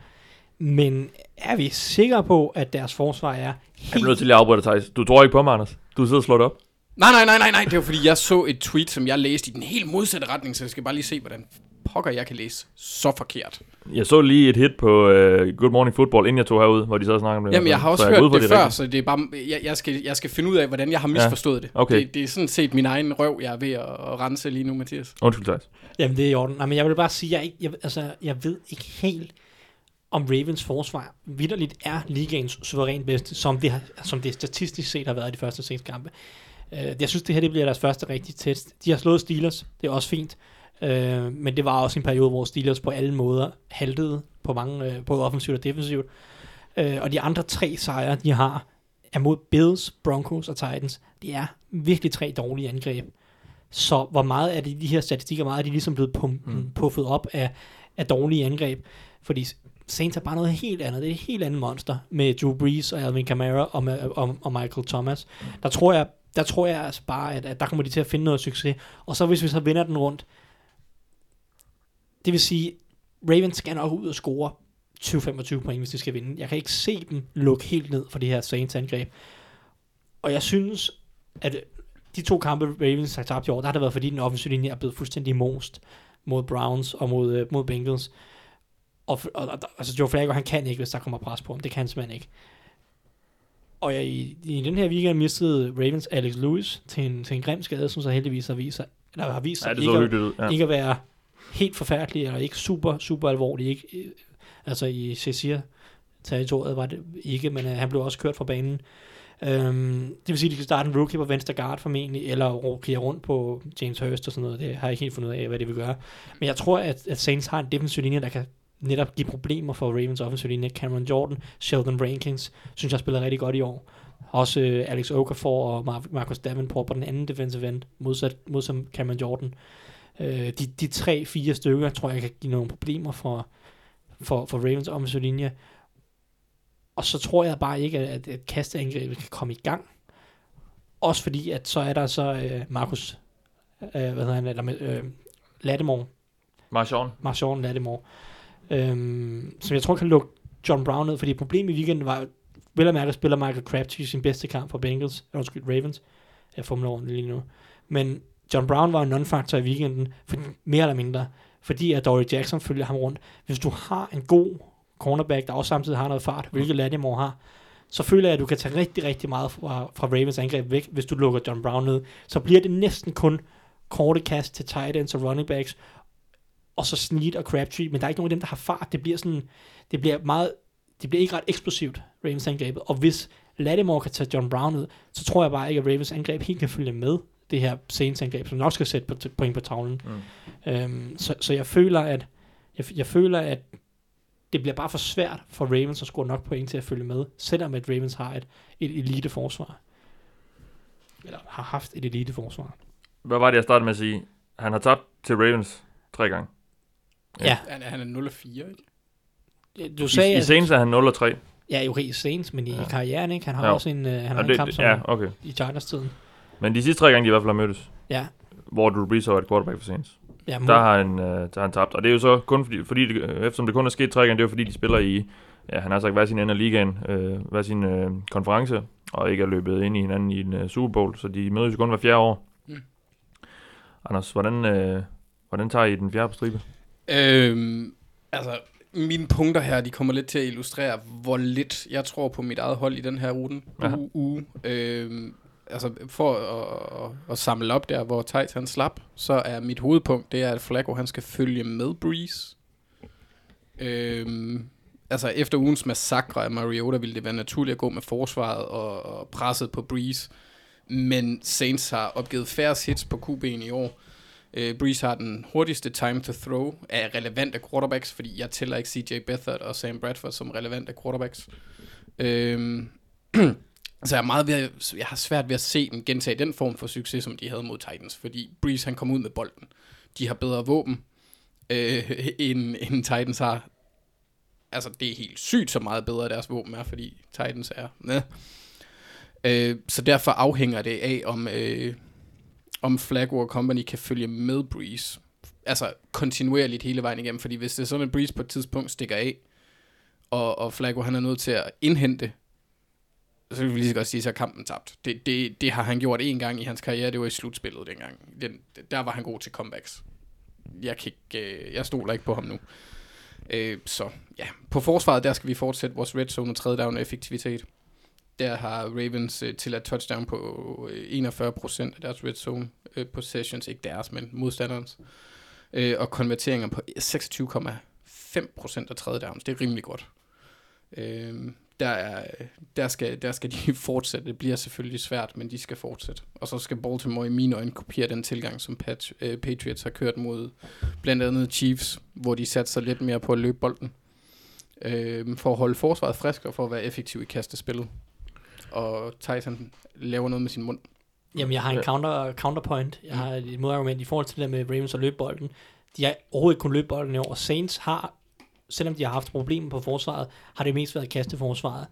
Men er vi sikre på, at deres forsvar er Jeg er helt... nødt til at afbryde dig. Du tror ikke på mig, Anders. Du sidder og slår det op. Nej, nej, nej, nej, nej. Det var fordi, jeg så et tweet, som jeg læste i den helt modsatte retning, så jeg skal bare lige se, hvordan pokker jeg kan læse så forkert. Jeg så lige et hit på uh, Good Morning Football, inden jeg tog herud, hvor de og snakkede om det. Jamen, jeg har også Så hørt det, er før, rigtigt. så det er bare, jeg, jeg, skal, jeg skal finde ud af, hvordan jeg har misforstået det. okay. det. Det er sådan set min egen røv, jeg er ved at, at rense lige nu, Mathias. Undskyld, Thijs. Jamen, det er i orden. Nej, men jeg vil bare sige, jeg, ikke, jeg, altså, jeg ved ikke helt, om Ravens forsvar vidderligt er ligaens suverænt bedste, som det, har, som det statistisk set har været i de første seks kampe. Uh, jeg synes, det her det bliver deres første rigtige test. De har slået Steelers, det er også fint. Uh, men det var også en periode, hvor Steelers på alle måder haltede på mange, uh, både offensivt og defensivt. Uh, og de andre tre sejre, de har, er mod Bills, Broncos og Titans. Det er virkelig tre dårlige angreb. Så hvor meget er det de her statistikker, hvor meget er de ligesom blevet pum- mm. puffet op af, af dårlige angreb? Fordi Saints er bare noget helt andet. Det er et helt andet monster med Drew Brees og Alvin Kamara og, og, og Michael Thomas. Der tror jeg, der tror jeg altså bare, at, at der kommer de til at finde noget succes. Og så hvis vi så vinder den rundt, det vil sige, Ravens skal nok ud og score 20-25 point, hvis de skal vinde. Jeg kan ikke se dem lukke helt ned for det her Saints angreb. Og jeg synes, at de to kampe, Ravens har tabt i år, der har det været, fordi den offensive linje er blevet fuldstændig most mod Browns og mod, øh, mod Bengals. Og, og, og altså Joe Flacco, han kan ikke, hvis der kommer pres på ham. Det kan han simpelthen ikke. Og jeg, i, i den her weekend mistede Ravens Alex Lewis til en, til en grim skade, som så heldigvis har vist sig, eller har vist sig Ja, ikke, at, ud. Ja. ikke at være helt forfærdelige, eller ikke super, super alvorlige. Ikke, øh, altså i Cecil territoriet var det ikke, men øh, han blev også kørt fra banen. Øhm, det vil sige, at de kan starte en rookie på venstre guard formentlig, eller rokere rundt på James Hurst og sådan noget. Det har jeg ikke helt fundet ud af, hvad det vil gøre. Men jeg tror, at, at Saints har en defensiv linje, der kan netop give problemer for Ravens offensiv linje. Cameron Jordan, Sheldon Rankins, synes jeg spiller rigtig godt i år. Også øh, Alex Okafor og Mar- Marcus Davenport på den anden defensive end, modsat, modsat Cameron Jordan. Øh, de, de tre-fire stykker, tror jeg, kan give nogle problemer for, for, for Ravens offensiv linje. Og så tror jeg bare ikke, at, at kasteangrebet kan komme i gang. Også fordi, at så er der så øh, Marcus, øh, hvad hedder han, eller, øh, Lattimore, Marshawn. Marshawn Lattimore, øhm, som jeg tror kan lukke John Brown ned, fordi problemet i weekenden var, vel at mærke, spiller Michael Crabtree sin bedste kamp for Bengals, undskyld, Ravens, jeg over det lige nu, men John Brown var en non-factor i weekenden, for, mere eller mindre, fordi at Dory Jackson følger ham rundt. Hvis du har en god cornerback, der også samtidig har noget fart, hvilket Lattimore har, så føler jeg, at du kan tage rigtig, rigtig meget fra, fra Ravens angreb væk, hvis du lukker John Brown ned. Så bliver det næsten kun korte kast til tight ends og running backs, og så Snead og Crabtree, men der er ikke nogen af dem, der har fart. Det bliver sådan, det bliver meget, det bliver ikke ret eksplosivt, Ravens angrebet. Og hvis Lattimore kan tage John Brown ud, så tror jeg bare ikke, at Ravens angreb helt kan følge med det her Saints angreb, som nok skal sætte på point på tavlen. Mm. Øhm, så, så jeg føler, at jeg, jeg føler, at det bliver bare for svært for Ravens at score nok point til at følge med, selvom at Ravens har et, et elite forsvar. Eller har haft et elite forsvar. Hvad var det, jeg startede med at sige? Han har tabt til Ravens tre gange. Ja, Han, er- han er 0-4, ikke? du sagde, I, I at- Saints er han 0 og 3. Ja, jo rigtig Saints, men i Ja. karrieren, ikke? Han har Jo. også en, uh, han har en det, kamp som ja, okay. i Chargers-tiden. Men de sidste tre gange, de i hvert fald har mødtes, Ja, hvor Drew Brees har været quarterback for Saints, ja der har han, øh, der har han tabt. Og det er jo så kun fordi, fordi det, øh, eftersom det kun er sket tre gange, det er jo fordi, de spiller i, ja, han har sagt hver sin ende af ligaen, øh, hver sin øh, konference, og ikke er løbet ind i hinanden i en øh, Super Bowl, så de mødes jo kun hver fjerde år. Mm. Anders, hvordan, øh, hvordan tager I den fjerde på stribe? Øhm, altså, mine punkter her, de kommer lidt til at illustrere, hvor lidt jeg tror på mit eget hold i den her ruten. Aha. Uge, uge. Øhm, altså, for at, at, at samle op der, hvor Thijs han slap, så er mit hovedpunkt, det er, at Flacco han skal følge med Breeze. Øhm, altså, efter ugens massakre af Mariota, ville det være naturligt at gå med forsvaret og, og presset på Breeze. Men Saints har opgivet færre hits på QB'en i år. Øh, Breeze har den hurtigste time to throw af relevante quarterbacks, fordi jeg tæller ikke CJ Beathard og Sam Bradford som relevante quarterbacks. Øhm, så jeg, er meget ved at, jeg har svært ved at se dem gentage den form for succes, som de havde mod Titans, fordi Breeze han kom ud med bolden. De har bedre våben, øh, end, end Titans har. Altså, det er helt sygt, så meget bedre deres våben er, fordi Titans er... Ne. Øh, så derfor afhænger det af, om... Øh, om Flacco og Company kan følge med Breeze. Altså kontinuerligt hele vejen igennem, fordi hvis det er sådan, at Breeze på et tidspunkt stikker af, og, og Flacco han er nødt til at indhente, så vil vi lige så godt sige, så er kampen tabt. Det, det, det har han gjort en gang i hans karriere, det var i slutspillet dengang. Den, der var han god til comebacks. Jeg, kan ikke, øh, jeg stoler ikke på ham nu. Øh, så ja, på forsvaret, der skal vi fortsætte vores red zone og tredje down effektivitet. Der har Ravens øh, til at touchdown på øh, 41% af deres red zone øh, possessions, ikke deres, men modstanderens. Øh, og konverteringer på øh, 26,5% af tredje downs. Det er rimelig godt. Øh, der, er, der, skal, der skal de fortsætte. Det bliver selvfølgelig svært, men de skal fortsætte. Og så skal Baltimore i mine øjne kopiere den tilgang, som Pat, øh, Patriots har kørt mod blandt andet Chiefs, hvor de satte sig lidt mere på at løbe bolden. Øh, for at holde forsvaret frisk og for at være effektiv i kastespillet og Tyson laver noget med sin mund. Jamen, jeg har en counter, counterpoint. Jeg har et modargument i forhold til det med Ravens og løbbolden. De har overhovedet ikke kun løbbolden i år. Saints har, selvom de har haft problemer på forsvaret, har det mest været kasteforsvaret.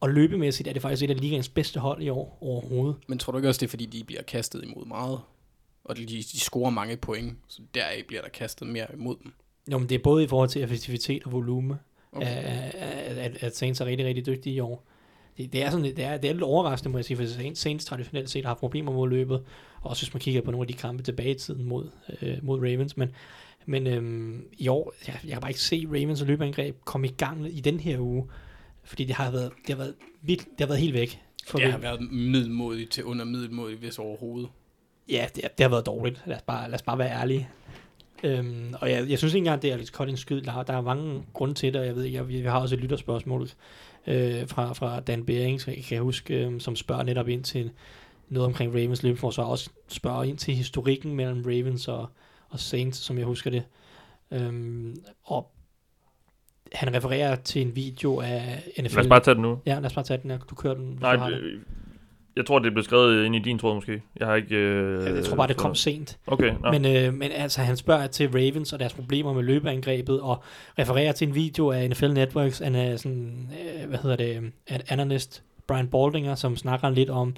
Og løbemæssigt er det faktisk et af ligaens bedste hold i år overhovedet. Men tror du ikke også, det er fordi, de bliver kastet imod meget? Og de, de scorer mange point, så deraf bliver der kastet mere imod dem. Jo, men det er både i forhold til effektivitet og volume, Okay. at, at, at Saints er rigtig, rigtig dygtige i år. Det, det, er sådan, det, er, det er lidt overraskende, må jeg sige, for Saints, Saints traditionelt set har haft problemer mod løbet, også hvis man kigger på nogle af de kampe tilbage i tiden mod, øh, mod Ravens, men, men øhm, i år, jeg, jeg kan bare ikke se Ravens løbeangreb komme i gang i den her uge, fordi det har været, det har været, vildt, det har været helt væk. For Det har Ravens. været middelmodigt til under middelmodigt, hvis overhovedet. Ja, det, det har været dårligt. Lad os bare, lad os bare være ærlige. Øhm, og jeg, jeg synes ikke engang, det er lidt Collins skyld. Der, er- der er mange grunde til det, og jeg ved, jeg, vi har også et lytterspørgsmål øh, fra, fra Dan Bering, som jeg kan huske, øh, som spørger netop ind til noget omkring Ravens løbeforsvar, og også spørger ind til historikken mellem Ravens og, og Saints, som jeg husker det. Øhm, og han refererer til en video af NFL. Lad os bare tage den nu. Ja, lad os bare tage den. Du kører den. Nej, du øh, jeg tror, det blev skrevet ind i din tråd måske. Jeg har ikke... Øh, jeg tror bare, det kom så- sent. Okay, nå. Men, øh, men altså, han spørger til Ravens og deres problemer med løbeangrebet, og refererer til en video af NFL Networks, en, øh, sådan, øh, hvad hedder det, an- analyst Brian Baldinger, som snakker lidt om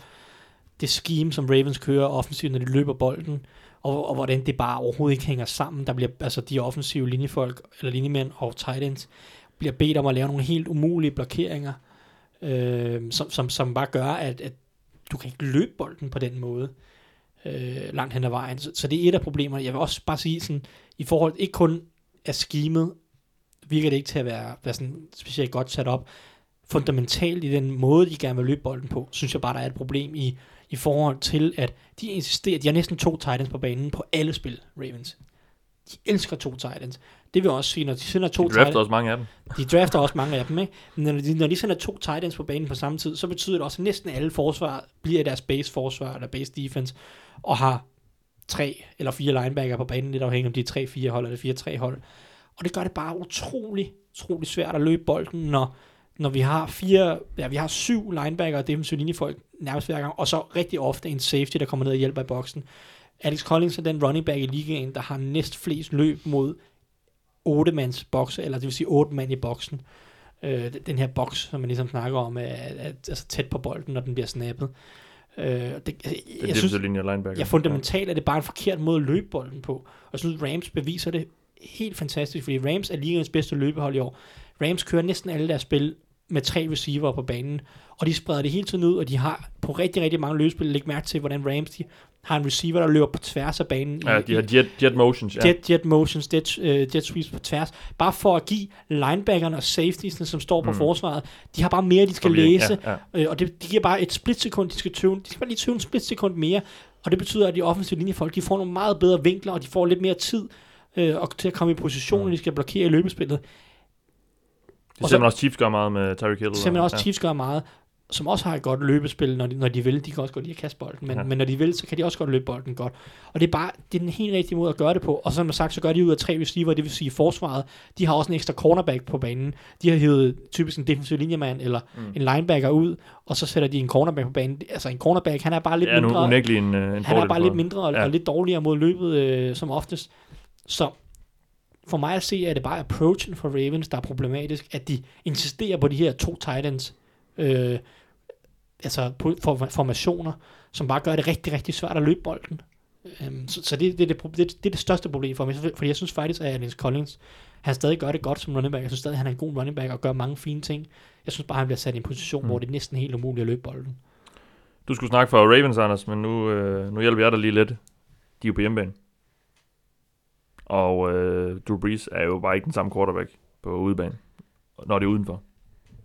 det scheme, som Ravens kører offensivt, når de løber bolden, og, og hvordan det bare overhovedet ikke hænger sammen. Der bliver, altså de offensive linjefolk, eller linjemænd og tight ends, bliver bedt om at lave nogle helt umulige blokeringer, øh, som, som, som bare gør, at, at du kan ikke løbe bolden på den måde øh, langt hen ad vejen. Så, så det er et af problemerne. Jeg vil også bare sige sådan, i forhold ikke kun af skimet, virker det ikke til at være, være sådan specielt godt sat op. Fundamentalt i den måde, de gerne vil løbe bolden på, synes jeg bare, der er et problem i, i forhold til, at de insisterer, de har næsten to titans på banen på alle spil, Ravens. De elsker to titans. Det vil også sige, når de sender to De drafter titans, også mange af dem. de drafter også mange af dem, ikke? Men når de, når de sender to tight ends på banen på samme tid, så betyder det også, at næsten alle forsvar bliver deres base forsvar, eller base defense, og har tre eller fire linebacker på banen, lidt afhængig om de er tre, fire hold eller fire, tre hold. Og det gør det bare utrolig, utrolig svært at løbe bolden, når, når vi har fire, ja, vi har syv linebacker og defensive linjefolk nærmest hver gang, og så rigtig ofte en safety, der kommer ned og hjælper i boksen. Alex Collins er den running back i ligaen, der har næst flest løb mod 8 mands bokse, eller det vil sige 8 mand i boksen. Øh, den her boks, som man ligesom snakker om, er, er, er altså tæt på bolden, når den bliver snappet. Øh, det, jeg, er jeg synes, linje linebacker. ja, fundamentalt er det bare en forkert måde at løbe bolden på. Og jeg synes, Rams beviser det helt fantastisk, fordi Rams er ligegens bedste løbehold i år. Rams kører næsten alle deres spil med tre receiver på banen, og de spreder det hele tiden ud, og de har på rigtig, rigtig mange løbespil. Læg mærke til, hvordan Rams de har en receiver, der løber på tværs af banen. Ja, i, de har jet, jet motions, ja. jet, jet motions, jet, uh, jet sweeps på tværs. Bare for at give linebackerne og safetiesne, som står på mm. forsvaret, de har bare mere, de skal Forvirring, læse. ja, ja. Øh, og det, det giver bare et splitsekund, de skal tøve, de skal bare lige tøve en splitsekund mere. Og det betyder, at de offensive linjefolk, de får nogle meget bedre vinkler, og de får lidt mere tid øh, og til at komme i position, når de skal blokere i løbespillet. Det så- man også Chiefs gøre meget med Tyreek Hill. Det og- også, Chiefs gør meget, som også har et godt løbespil, når de, når de vil. De kan også godt lide at kaste bolden, men, Ja. ja. men når de vil, så kan de også godt løbe bolden godt. Og det er bare det er den helt rigtige måde at gøre det på. Og som sagt, så gør de ud af tre receiver, det vil sige forsvaret. De har også en ekstra cornerback på banen. De har hævet typisk en defensiv linjemand eller mm. en linebacker ud, og så sætter de en cornerback på banen. Altså en cornerback, han er bare lidt Ja, mindre. en, øh, en han er bare lidt mindre og, Ja. ja. og lidt dårligere mod løbet øh, som oftest. Så for mig at se, er det bare approachen for Ravens, der er problematisk, at de insisterer på de her to tight ends, øh, altså for, formationer, som bare gør det rigtig, rigtig svært at løbe bolden. Um, så så det, det, er det, det, det er det største problem for mig, fordi jeg synes faktisk, at Alex Collins, han stadig gør det godt som running back. Jeg synes stadig, at han er en god running back og gør mange fine ting. Jeg synes bare, at han bliver sat i en position, mm. hvor det er næsten helt umuligt at løbe bolden. Du skulle snakke for Ravens, Anders, men nu, øh, nu hjælper jeg dig lige lidt. De er jo på hjemmebane. Og øh, Drew Brees er jo bare ikke den samme quarterback på udebane, når det er udenfor.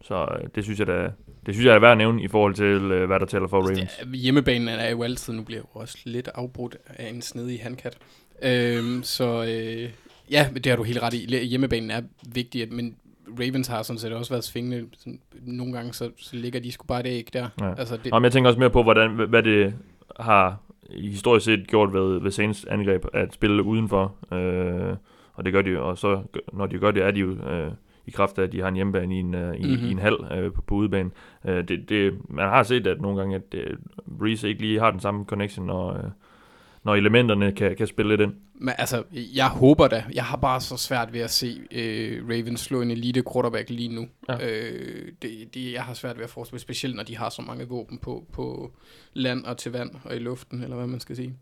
Så øh, det synes jeg da, det synes jeg er værd at nævne i forhold til, øh, hvad der tæller for Ravens. Det, er- hjemmebanen er jo altid, nu bliver jeg jo også lidt afbrudt af en snedig handkat. Øhm, så øh, ja, det har du helt ret i. Hjemmebanen er vigtig, men Ravens har sådan set også været svingende. Nogle gange så, så ligger de sgu bare det ikke der. Ja. Altså, det, Nå, men jeg tænker også mere på, hvordan, hvad det har historisk set gjort ved, ved Saints angreb at spille udenfor. Øh, og det gør de og så når de gør det, er de jo øh, i kraft af, at de har en hjemmebane i en, øh, i, Mhm. mm-hmm. i en halv øh, på, på udebane. Øh, det, det, man har set, at nogle gange, at øh, Breeze ikke lige har den samme connection, når, øh, når elementerne kan, kan spille lidt ind. Men altså, jeg håber da. Jeg har bare så svært ved at se øh, Ravens slå en elite quarterback lige nu. Ja. Øh, det, det, jeg har svært ved at forestille, specielt når de har så mange våben på, på land og til vand og i luften, eller hvad man skal sige.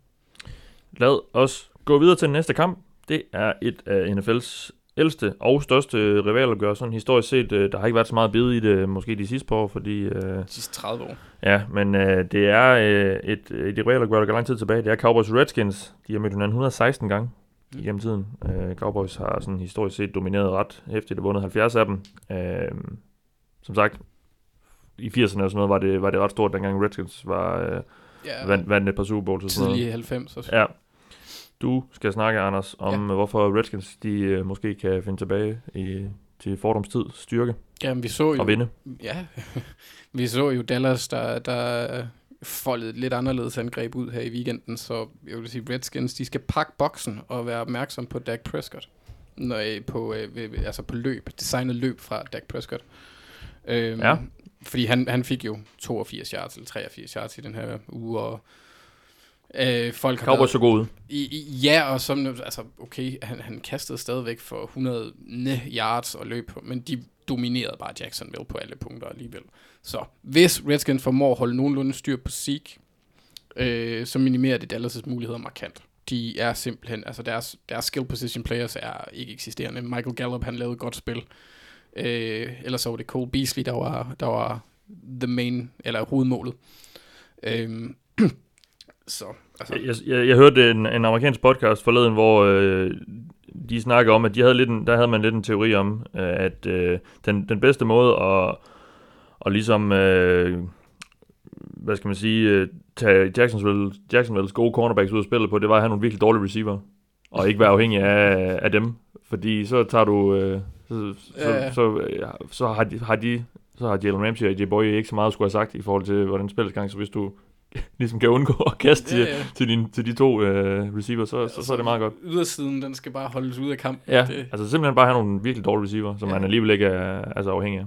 Lad os gå videre til den næste kamp. Det er et af NFL's ældste og største rivalopgør, sådan historisk set. øh, Der har ikke været så meget bid i det, måske de sidste par år, fordi... Øh, De sidste 30 år. Ja, men øh, det er øh, et, et rivalopgør, der går lang tid tilbage. Det er Cowboys Redskins. De har mødt hinanden 116 gange Mm. igennem tiden. Øh, Cowboys har sådan historisk set domineret ret hæftigt og vundet 70 af dem. Øh, som sagt, i 80'erne og sådan noget var det, var det ret stort, dengang Redskins var, øh, Ja, vandt, vandt et par Super Bowls og sådan noget. tidlige 90 også. Ja. Du skal snakke, Anders, om ja. hvorfor Redskins de øh, måske kan finde tilbage i, til fordomstid styrke Jamen, vi så jo... og vinde. Ja, vi så jo Dallas, der, der foldede lidt anderledes angreb ud her i weekenden, så jeg vil sige, Redskins, de skal pakke boksen og være opmærksom på Dak Prescott. Når, øh, på, øh, ved- altså på løb, designet løb fra Dak Prescott. Øhm, Ja. Fordi han, han fik jo 82 yards eller 83 yards i den her uge, og øh, folk har Cowboys så god ud. i, i, ja, og som, altså, okay, han, han kastede stadigvæk for 100 yards og løb, men de dominerede bare Jacksonville på alle punkter alligevel. Så hvis Redskins formår at holde nogenlunde styr på Zeke, øh, så minimerer det Dallas' muligheder markant. De er simpelthen, altså deres, deres skill position players er ikke eksisterende. Michael Gallup, han lavede et godt spil. Øh, ellers så var det Cole Beasley, der var, der var the main, eller hovedmålet. Øh, så, altså, Jeg, jeg, jeg hørte en, en amerikansk podcast forleden, hvor øh, de snakkede om, at de havde lidt en, der havde man lidt en teori om, øh, at øh, den, den bedste måde at, at ligesom, øh, hvad skal man sige, øh, tage Jacksonville, Jacksonville's gode cornerbacks ud af spillet på, det var at have nogle virkelig dårlige receiver, og ikke være afhængig af, af dem, fordi så tager du, øh, så, så, Ja, ja. så, øh, så har de, har de så har Jalen Ramsey og J. Boy ikke så meget at skulle have sagt i forhold til, hvordan spillet gang, så hvis du ligesom kan undgå at kaste Ja, til, ja. til, din, til de to øh, receiver, så, så, så er det meget godt. Ydersiden, den skal bare holdes ude af kampen. Ja, Det, altså simpelthen bare have nogle virkelig dårlige receiver, som Ja. man alligevel ikke er altså afhængig af.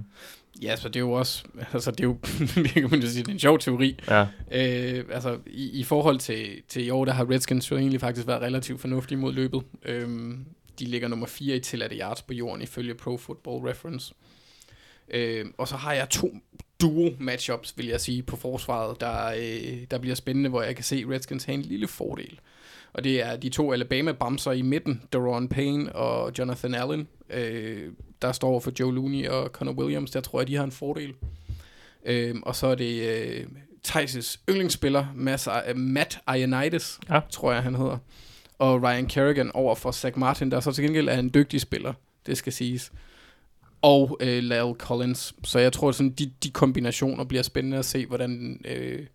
ja, så det er jo også, altså det er jo, kan man jo sige, det er en sjov teori. Ja, Øh, altså, i, i forhold til, til i år, der har Redskins jo egentlig faktisk været relativt fornuftige mod løbet. Øhm, de ligger nummer 4 i tilladte yards på jorden, ifølge Pro Football Reference. Øhm, og så har jeg to duo matchups, vil jeg sige, på forsvaret, der, øh, der bliver spændende, hvor jeg kan se Redskins have en lille fordel. Og det er de to Alabama-bamser i midten, Daron Payne og Jonathan Allen, øh, der står for Joe Looney og Connor Williams. Der tror jeg, de har en fordel. Øhm, og så er det øh, Thijs' yndlingsspiller, Mads, uh, Matt Ioannidis, Ja. tror jeg han hedder, og Ryan Kerrigan over for Zach Martin, der så til gengæld er en dygtig spiller, det skal siges. Og øh, Lal Collins. Så jeg tror, sådan, de, de kombinationer bliver spændende at se, hvordan øh,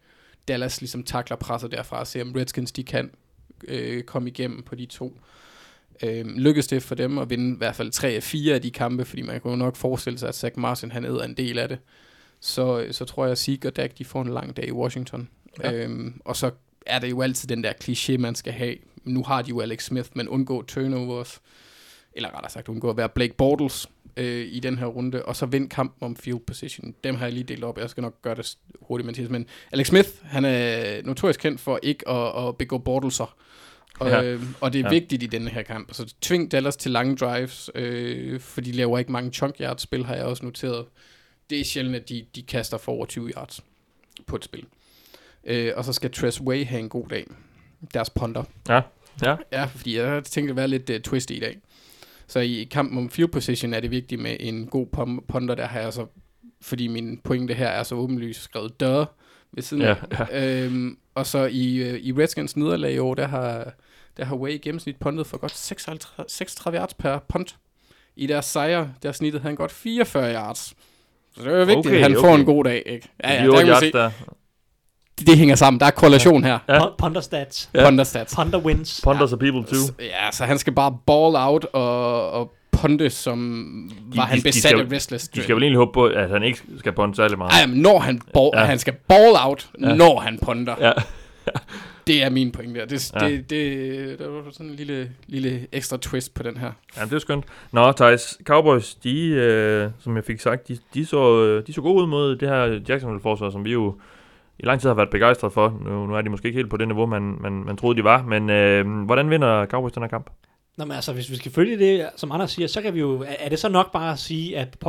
Dallas ligesom takler presset derfra, og se om Redskins de kan øh, komme igennem på de to. Øh, lykkes det for dem at vinde i hvert fald tre af fire af de kampe, fordi man kan jo nok forestille sig, at Zach Martin han æder en del af det. Så, så tror jeg, at Zeke og Dak de får en lang dag i Washington. Ja. Øhm, og så er det jo altid den der kliché, man skal have. Nu har de jo Alex Smith, men undgå turnovers. Eller rettere sagt, undgå at være Blake Bortles øh, i den her runde. Og så vind kampen om field position. Dem har jeg lige delt op. Jeg skal nok gøre det hurtigt, Mathias. Men Alex Smith, han er notorisk kendt for ikke at, at begå Bortleser. Og, Ja. øh, og det er Ja. ja. vigtigt i denne her kamp. Så tving Dallas til lange drives, øh, for de laver ikke mange chunk yards spil, har jeg også noteret. Det er sjældent, at de, de kaster for over 20 yards på et spil. Øh, og så skal Tress Way have en god dag. Deres punter. Ja, ja. Ja, fordi jeg tænkte at være lidt uh, twisty i dag. Så i kampen om field position er det vigtigt med en god punter, der har jeg så, fordi min pointe her er så åbenlyst skrevet dør ved siden Ja, af. Øhm, og så i, øh, i Redskins nederlag i år, der har, der har Way i gennemsnit puntet for godt 56, 36 yards per punt. I deres sejre, der snittede han godt 44 yards. Så det er jo vigtigt, Okay, at han okay. får en god dag, ikke? Ja, ja, de der kan man se, der. Det, det hænger sammen. Der er korrelation her. Ja. Ja. Punter stats. Ja. Stats. Punter wins. Punters are people too. Ja, så han skal bare ball out og, og punte, som De- var han de- de besat skal- af restless De skal vel egentlig håbe på, at han ikke skal punte særlig meget. Ej, men når han, ball, Ja. ja. han skal ball out, Ja. ja. når han punter. Ja. Det er min pointe der. Det, Ja. ja. det, det, der var sådan en lille, lille ekstra twist på den her. Ja, det er skønt. Nå, Thijs, Cowboys, de, øh, som jeg fik sagt, de, de, så, øh, de så gode ud mod det her Jacksonville-forsvar, som vi jo i lang tid har været begejstret for. Nu, nu er de måske ikke helt på det niveau, man, man, man troede, de var. Men øh, hvordan vinder Cowboys den her kamp? Nå, men altså, hvis vi skal følge det, som Anders siger, så kan vi jo... Er, det så nok bare at sige, at,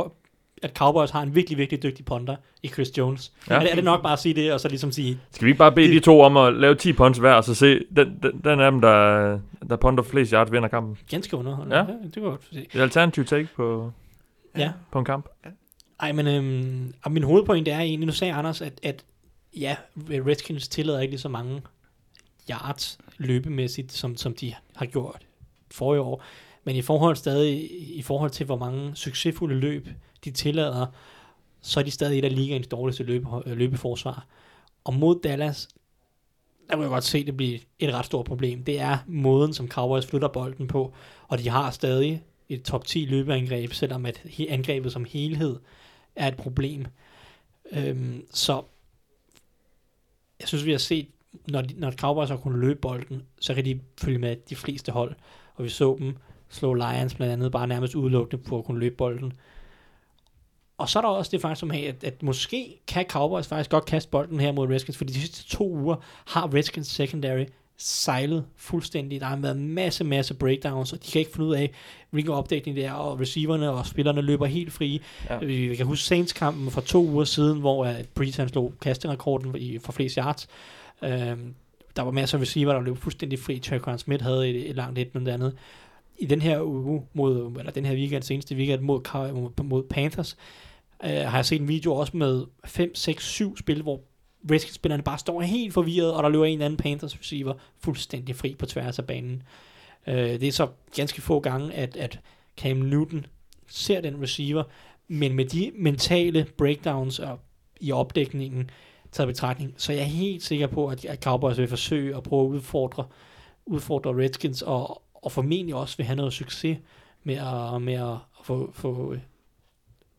at Cowboys har en virkelig, virkelig dygtig punter i Chris Jones? Ja. Ja. Er, det, er det nok bare at sige det, og så ligesom sige, Skal vi ikke bare bede de to om at lave 10 punts hver, og så se, den, den, den af dem, der, der punter flest yards, vinder kampen? ganske underholdende? Ja. ja det kan godt se. Et alternativ take på, Ja. på en kamp. Ej, men øhm, og min hovedpoint er egentlig, nu sagde Anders, at, at ja, Redskins tillader ikke lige så mange yards løbemæssigt, som, som de har gjort forrige år. Men i forhold stadig, i forhold til, hvor mange succesfulde løb de tillader, så er de stadig et af ligaens dårligste løbe, løbeforsvar. Og mod Dallas, der vil jeg godt se, at det bliver et ret stort problem. Det er måden, som Cowboys flytter bolden på, og de har stadig et top 10 løbeangreb, selvom at angrebet som helhed er et problem. Øhm, så jeg synes, vi har set, når, de, når Cowboys har kunnet løbe bolden, så kan de følge med de fleste hold. Og vi så dem slå Lions blandt andet bare nærmest udelukkende på at kunne løbe bolden. Og så er der også det faktisk som her, at, at måske kan Cowboys faktisk godt kaste bolden her mod Redskins, fordi de sidste to uger har Redskins secondary sejlet fuldstændig. Der har været masse, masse breakdowns, og de kan ikke finde ud af, hvilken opdækning det er, og receiverne og spillerne løber helt fri. Ja. Vi kan huske Saints-kampen for to uger siden, hvor uh, Breeze han slog kasterekorden i, for flest yards. Øhm, der var masser af receiver, der løb fuldstændig fri. Traquan Smith havde et, et langt et, noget andet. I den her uge, mod, eller den her weekend, seneste weekend mod, mod Panthers, øh, har jeg set en video også med 5, 6, 7 spil, hvor Redskins-spillerne bare står helt forvirret, og der løber en eller anden Panthers receiver fuldstændig fri på tværs af banen. Øh, det er så ganske få gange, at, at Cam Newton ser den receiver, men med de mentale breakdowns og i opdækningen taget betragtning, så jeg er helt sikker på, at, at Cowboys vil forsøge at prøve at udfordre, udfordre Redskins, og, og formentlig også vil have noget succes med at, med at få, få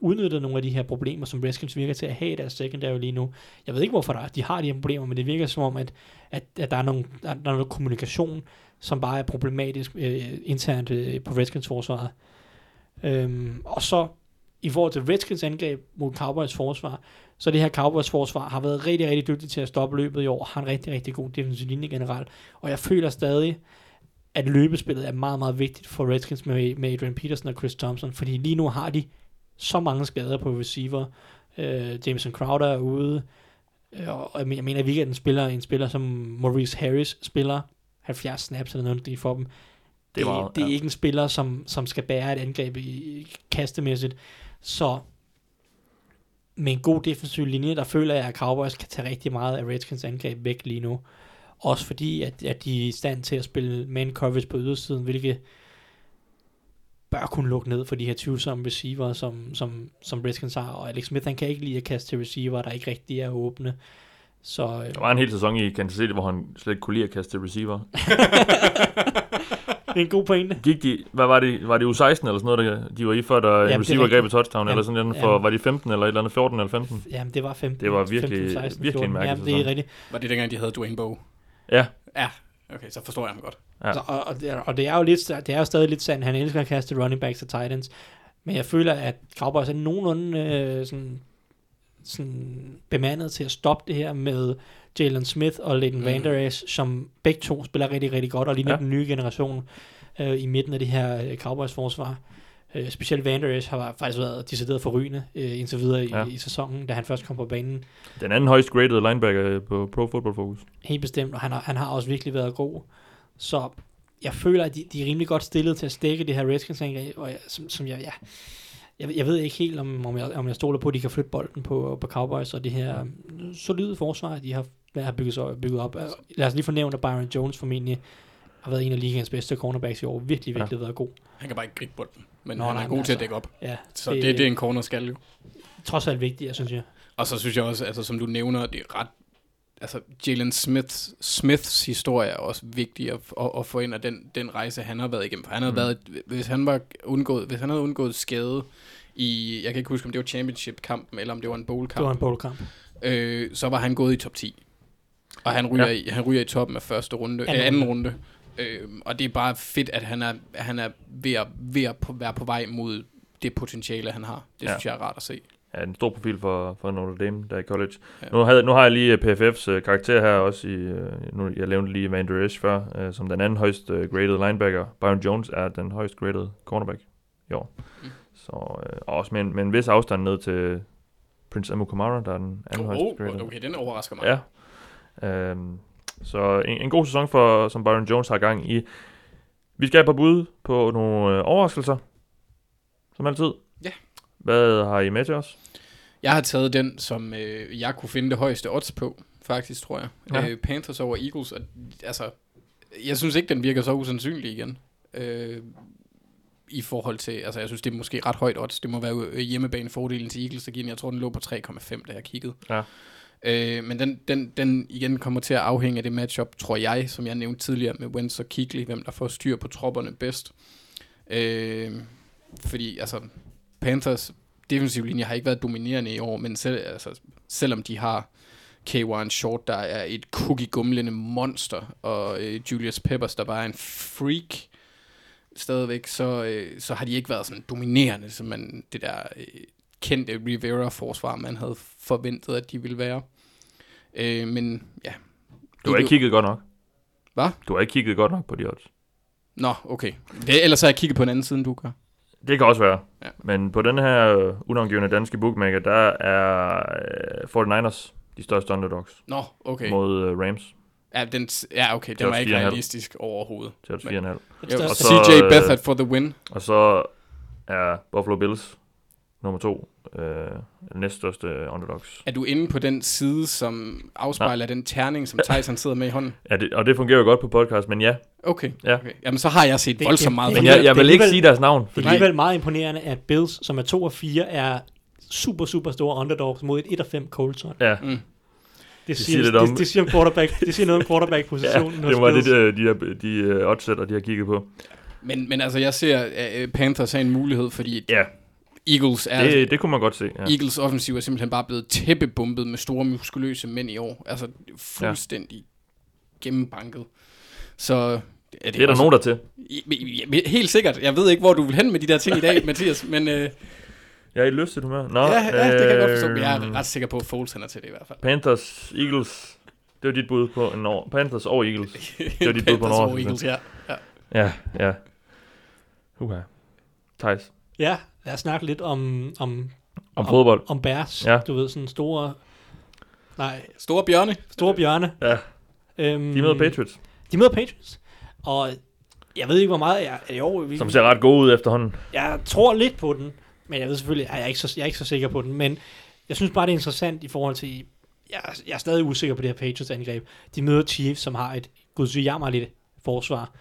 øh, udnyttet nogle af de her problemer, som Redskins virker til at have i deres secondary lige nu. Jeg ved ikke, hvorfor der, de har de her problemer, men det virker som om, at, at, at der, er nogle, der, der er noget kommunikation, som bare er problematisk øh, internt øh, på Redskins forsvaret. Øhm, og så i forhold til Redskins angreb mod Cowboys forsvar, så det her Cowboys forsvar har været rigtig, rigtig dygtigt til at stoppe løbet i år, har en rigtig, rigtig god defensiv linje generelt, og jeg føler stadig, at løbespillet er meget, meget vigtigt for Redskins med, med Adrian Peterson og Chris Thompson, fordi lige nu har de så mange skader på receiver. Øh, Jameson Crowder er ude, øh, og jeg mener, at en spiller, en spiller som Maurice Harris spiller 70 snaps eller noget, det for dem. Det er meget, det er ja. ikke en spiller, som, som skal bære et angreb i, i kastemæssigt. Så med en god defensiv linje, der føler jeg, at Cowboys kan tage rigtig meget af Redskins angreb væk lige nu. Også fordi, at, at de er i stand til at spille man coverage på ydersiden, hvilket bør kunne lukke ned for de her tvivlsomme receiver, som, som, som Redskins har. Og Alex Smith, han kan ikke lide at kaste til receiver, der ikke rigtig er åbne. Så, øh, Der var en hel sæson i Kansas City, hvor han slet ikke kunne lide at kaste til receiver. det er en god pointe. Gik de, hvad var det, var det U16 eller sådan noget, der, de var i før, der Jamen, det en er receiver greb et touchdown, eller sådan noget, for, Jamen. var de 15 eller et eller andet, 14 eller 15? Jamen, det var 15. Det var virkelig- 15, 16, virkelig en 14. mærkelig Jamen, det er sæson. rigtigt. Var det dengang, de havde Dwayne Bowe? Ja, Ja, okay, så forstår jeg ham godt. Ja. Så, og, og, det er, og det er jo lidt, det er jo stadig lidt sandt. Han elsker at kaste running backs og tight ends. Men jeg føler, at Cowboys er nogenlunde øh, sådan, sådan bemandet til at stoppe det her med Jalen Smith og Leighton Mm. Vander Esch, som begge to spiller rigtig, rigtig godt, og ligner Ja. den nye generation øh, i midten af det her Cowboys-forsvar. Øh, specielt Vander Esch har faktisk været decideret forrygende øh, indtil videre i, Ja. ja. i sæsonen, da han først kom på banen. den anden højst graded linebacker på Pro Football Focus. Helt bestemt, og han har, han har også virkelig været god. Så jeg føler, at de, de er rimelig godt stillet til at stikke det her Redskins angreb, og jeg, som, som jeg, ja, jeg, jeg ved ikke helt, om, om, jeg, om jeg stoler på, at de kan flytte bolden på, på Cowboys, og det her solide forsvar, de har, har bygget, så, bygget op. Altså, Lad os lige fornævne, at Byron Jones formentlig har været en af ligaens bedste cornerbacks i år. Virkelig, Ja. virkelig været god. Han kan bare ikke gribe bolden, men Nå, han nej, er men god til at altså- dække op. Ja, Så det, det er en corner skal jo. trods alt vigtigt, jeg synes jeg. Og så synes jeg også, altså som du nævner, det er ret... Altså Jalen Smiths, Smiths historie er også vigtig at, at, at få ind af den, den rejse, han har været igennem. For han havde Mm. været, hvis han var undgået, hvis han havde undgået skade i, jeg kan ikke huske, om det var championship-kampen, eller om det var en Det var bowl-kamp, en boldkamp. øh, så var han gået i top 10. Og han ryger, Ja. ja. i, han ryger i toppen af første runde, Anden anden, øh, runde. anden runde. Øh, og det er bare fedt, at han er, han er ved at, ved at på, være på vej mod det potentiale, han har. Det Ja. synes jeg er rart at se. Ja, en stor profil for, for Notre Dame, der er i college. Ja. Nu, havde, nu har jeg lige øh, PFF's uh, karakter her også. I, uh, nu, jeg nævnte lige Van Der Esch før, som den anden højst graded linebacker. Byron Jones er den højst graded cornerback i år. Mm. Så, og også med en, med en vis afstand ned til Prince Amukamara, der er den anden Oh, højst graded. okay, den overrasker mig. Ja. Um, så en, en god sæson, for, som Byron Jones har gang i. Vi skal have på bud på nogle øh, overraskelser, som altid. Ja. Hvad har I med til os? Jeg har taget den, som øh, jeg kunne finde det højeste odds på, faktisk, tror jeg. Ja. Øh, Panthers over Eagles. Og, altså, jeg synes ikke, den virker så usandsynlig igen. Øh, I forhold til, altså jeg synes, det er måske ret højt odds. Det må være øh, hjemmebanefordelen til Eagles, der giver den. Jeg tror, den lå på 3,5, da jeg kiggede. Ja. Øh, men den, den, den igen kommer til at afhænge af det matchup, tror jeg, som jeg nævnte tidligere med Wentz og Kigley, hvem der får styr på tropperne bedst. Øh, fordi, altså, Panthers defensiv linje har ikke været dominerende i år, men selv, altså, selvom de har K1 Short, der er et cookie-gumlende monster, og øh, Julius Peppers, der bare er en freak stadigvæk, så, øh, så har de ikke været sådan dominerende, som man, det der øh, kendte Rivera-forsvar, man havde forventet, at de ville være. Øh, men ja. Du har ikke kigget godt nok. Hvad? Du har ikke kigget godt nok på de odds. Nå, okay. Det, ellers har jeg kigget på en anden side, end du gør. Det kan også være. Ja. Men på den her øh, unavngivende danske bookmaker, der er øh, 49ers de største underdogs Nå, okay. mod øh, Rams Ja, den, ja, okay, Det den er var ikke 4,5. realistisk overhovedet. til odds 4,5. Den Jo, største- og så, CJ øh, Beathard for the win. Og så er Buffalo Bills nummer to øh, næststørste underdogs. Er du inde på den side, som afspejler den terning, som Tyson sidder med i hånden? Ja, det, og det fungerer jo godt på podcast, men ja. Okay, Ja. okay. Jamen, så har jeg set Det- voldsomt det- meget. det- Men jeg, jeg det vil ikke sige deres navn. Det er Fordi, alligevel meget imponerende, at Bills, som er 2 og 4, er super, super store underdogs mod et 1 og 5 Colts. hold. ja, Mm. Det, siger siger, lidt det, om- det, det, siger om quarterback, det siger noget om ja, quarterback-positionen det var det, de, de, de, de oddsætter, de har kigget på. Men, men altså, jeg ser uh, Panthers er en mulighed, fordi Ja, Eagles er... det, det kunne man godt se. Ja. Eagles offensiv er simpelthen bare blevet tæppebumpet med store muskuløse mænd i år. Altså fuldstændig gennembanket. Så ja, Det er der nogen, der er til. Helt sikkert. Jeg ved ikke, hvor du vil hen med de der ting i dag, Mathias, men øh, Jeg er i lyst til humør. Nå, ja, ja, det kan jeg godt forstå. Men jeg øhm, er ret sikker på, at Foles han er til det i hvert fald. Panthers, Eagles. Det var dit bud på en år. Panthers over Eagles. Det var dit bud på en Panthers over overraskelse. Eagles, ja. Ja, ja. Uha. Thijs. Ja, lad os snakke lidt om, om, Om fodbold. om Bears. Ja. Du ved, sådan store... Nej, Store bjørne. store bjørne. Ja. Øhm, De møder Patriots, De møder Patriots. Og jeg ved ikke, hvor meget jeg... Jo, vi, som ser ret gode ud efterhånden. jeg tror lidt på den, men jeg ved selvfølgelig, at jeg er ikke så, jeg er ikke så sikker på den. Men Jeg synes bare, det er interessant i forhold til... Jeg, er- jeg er stadig usikker på det her Patriots angreb. De møder Chiefs, som har et gudsjammerligt forsvar.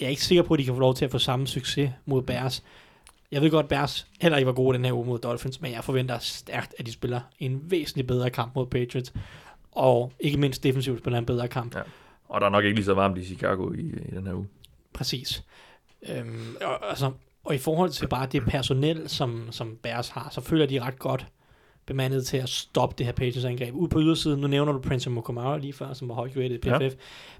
Jeg er ikke sikker på, at de kan få lov til at få samme succes mod Bears. Jeg ved godt, Bears heller ikke var gode den her uge mod Dolphins, men jeg forventer stærkt, at de spiller en væsentlig bedre kamp mod Patriots. Og ikke mindst defensivt spiller en bedre kamp. Ja. Og der er nok ikke lige så varmt i Chicago i, i den her uge. Præcis. Øhm, og, altså, og i forhold til bare det personel, som, som Bears har, så føler de ret godt bemandet til at stoppe det her Patriots angreb. Ude på ydersiden, nu nævner du Prince Mukamara lige før, som var højt rated i PFF. Ja. Ja.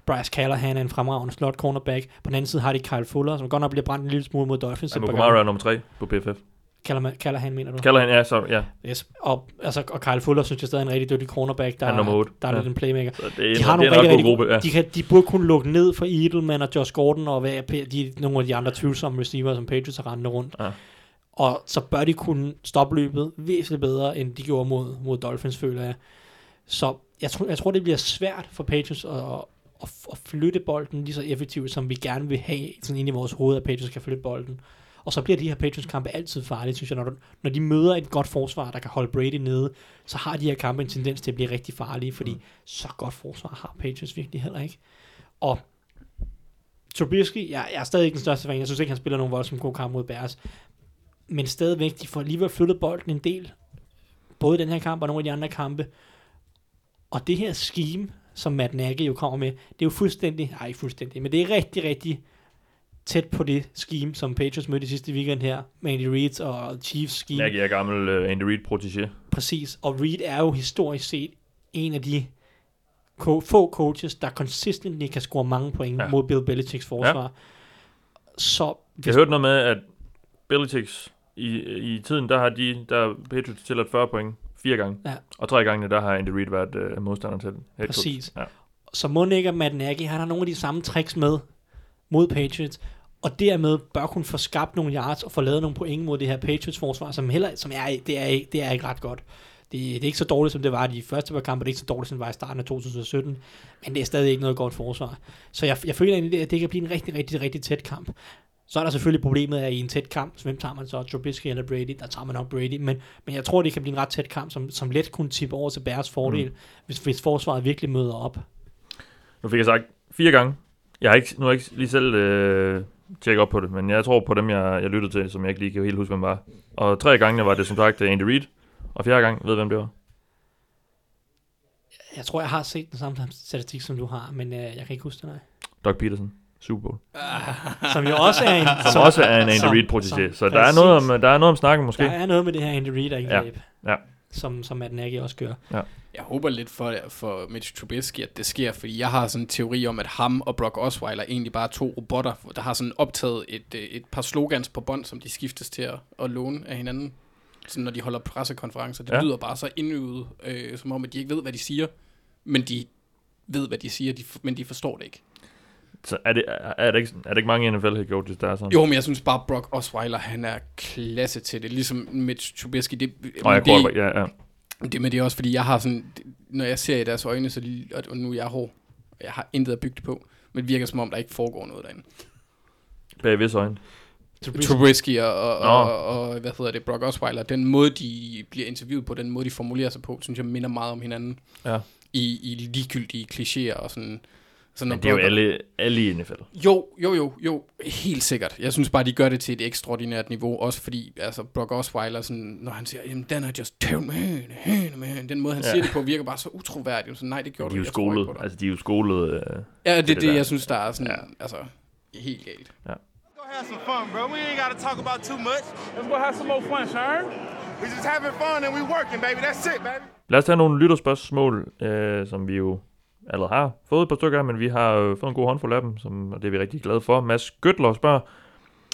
Bryce Callahan er en fremragende slot cornerback. På den anden side har de Kyle Fuller, som godt nok bliver brændt en lille smule mod Dolphins. Mukamara gange. er nummer 3 på PFF. Callahan, Callahan, mener du? Kalder han, ja, så, ja. yes. og, altså, og Kyle Fuller synes jeg stadig er en rigtig dygtig cornerback. Der, Han er nummer der er Ja. lidt en playmaker. Så det er, De har det nogle rigtig, rigtig gruppe. Ja. de, kan, de burde kunne lukke ned for Edelman og Josh Gordon og hvad, de, nogle af de andre tvivlsomme receiver, som Patriots har rendt rundt. Ja. Og så bør de kunne stoppe løbet væsentligt bedre, end de gjorde mod, mod Dolphins, føler jeg. Så jeg tror, jeg tror, det bliver svært for Patriots at, at, at flytte bolden lige så effektivt, som vi gerne vil have sådan ind i vores hoved, at Patriots kan flytte bolden. Og så bliver de her Patriots-kampe altid farlige, synes jeg. Når, når de møder et godt forsvar, der kan holde Brady nede, så har de her kampe en tendens til at blive rigtig farlige, fordi mm. så godt forsvar har Patriots virkelig heller ikke. Og Trubisky, jeg, jeg er stadig ikke den største fan. Jeg synes ikke, han spiller nogen voldsomt god kamp mod Bears. Men stadigvæk, de får alligevel flyttet bolden en del. Både i den her kamp og nogle af de andre kampe. Og det her scheme, som Matt Nagy jo kommer med, det er jo fuldstændig, nej ikke fuldstændig, men det er rigtig, rigtig tæt på det scheme, som Patriots mødte i sidste weekend her, med Andy Reid og Chiefs scheme. Nagy er gammel uh, Andy Reid protégé. Præcis, og Reid er jo historisk set en af de co- få coaches, der consistently kan score mange point Ja. mod Bill Belichicks forsvar. Ja. Så Jeg hørte noget med, at Belichicks i, i tiden, der har de, der er Patriots til at 40 point fire gange. Ja. Og tre gange, der har Andy Reid været uh, modstander til head. Præcis. Ja. så må ikke, at Matt Nagy, han har nogle af de samme tricks med mod Patriots, og dermed bør kunne få skabt nogle yards og få lavet nogle point mod det her Patriots forsvar, som heller som er, det er, det er ikke ret godt. Det, det er ikke så dårligt, som det var i de første par kampe, det er ikke så dårligt, som det var i starten af 2017, men det er stadig ikke noget godt forsvar. Så jeg, jeg føler egentlig, at det kan blive en rigtig, rigtig, rigtig tæt kamp. Så er der selvfølgelig problemet, at i en tæt kamp, så hvem tager man så? Trubisky eller Brady? Der tager man nok Brady, men, men jeg tror, det kan blive en ret tæt kamp, som, som let kunne tippe over til Bears fordel, mm. hvis, hvis forsvaret virkelig møder op. Nu fik jeg sagt fire gange. Jeg har ikke, nu har jeg ikke lige selv øh, tjekket op på det, men jeg tror på dem, jeg, jeg lyttede til, som jeg ikke lige kan helt huske, hvem var. Og tre gange var det som sagt Andy Reid, og fjerde gang ved hvem det var. Jeg tror, jeg har set den samme statistik, som du har, men øh, jeg kan ikke huske det, nej. Doug Peterson, Super Bowl. Som jo også er en... Som også er en Andy som- Reid protégé. som- Så der er, noget om, præcis. der er noget om snakken måske. Der er noget med det her Andy Reid-angreb, Ja. Ja. som, som Matt Nagy også gør. Jeg håber lidt for, for Mitch Trubisky, at det sker, fordi jeg har sådan en teori om, at ham og Brock Osweiler er egentlig bare to robotter, der har sådan optaget et, øh, et par slogans på bånd, som de skiftes til at, at låne af hinanden. Sådan når de holder pressekonferencer. Det Ja. ja. lyder bare så indøvet, øh, som om, at de ikke ved, hvad de siger, men de ved, hvad de siger, de, men de forstår det ikke. Så er det, er, er, det ikke, er det ikke mange NFL head coaches, der er sådan? Jo, men jeg synes bare, Brock Osweiler, han er klasse til det. Ligesom Mitch Trubisky. Det, Og jeg det, går, ja, ja. det, men det er også, fordi jeg har sådan... Når jeg ser i deres øjne, så lige, og nu er jeg hård. Jeg har intet at bygge det på. Men det virker som om, der ikke foregår noget derinde. Bag vis øjne. Trubisky og, og, Nå. og, og, hvad hedder det, Brock Osweiler, den måde, de bliver interviewet på, den måde, de formulerer sig på, synes jeg minder meget om hinanden. Ja. I, i ligegyldige klichéer og sådan. Sådan Men det er jo alle, alle i NFL. Jo, jo, jo, jo, helt sikkert. Jeg synes bare, de gør det til et ekstraordinært niveau, også fordi, altså, Brock Osweiler, sådan, når han siger, jamen, den er just town man, man, man, den måde, han Ja. ja. siger det på, virker bare så utroværdigt. Så nej, det gjorde De er jo skolet. på dig. Altså, de er jo skolet. Øh, Ja, det det er det, der. jeg synes, der er sådan, Ja. ja. altså, helt galt. Go have some fun, bro. We ain't got to talk about too much. Let's go have some more fun, Sharon. We just having fun and we working, baby. That's it, baby. Lad os tage nogle lytterspørgsmål, øh, som vi jo allerede har fået et par stykker men vi har øh, fået en god håndfuld af dem, som, og det er vi rigtig glade for. Mads Gøtler spørger,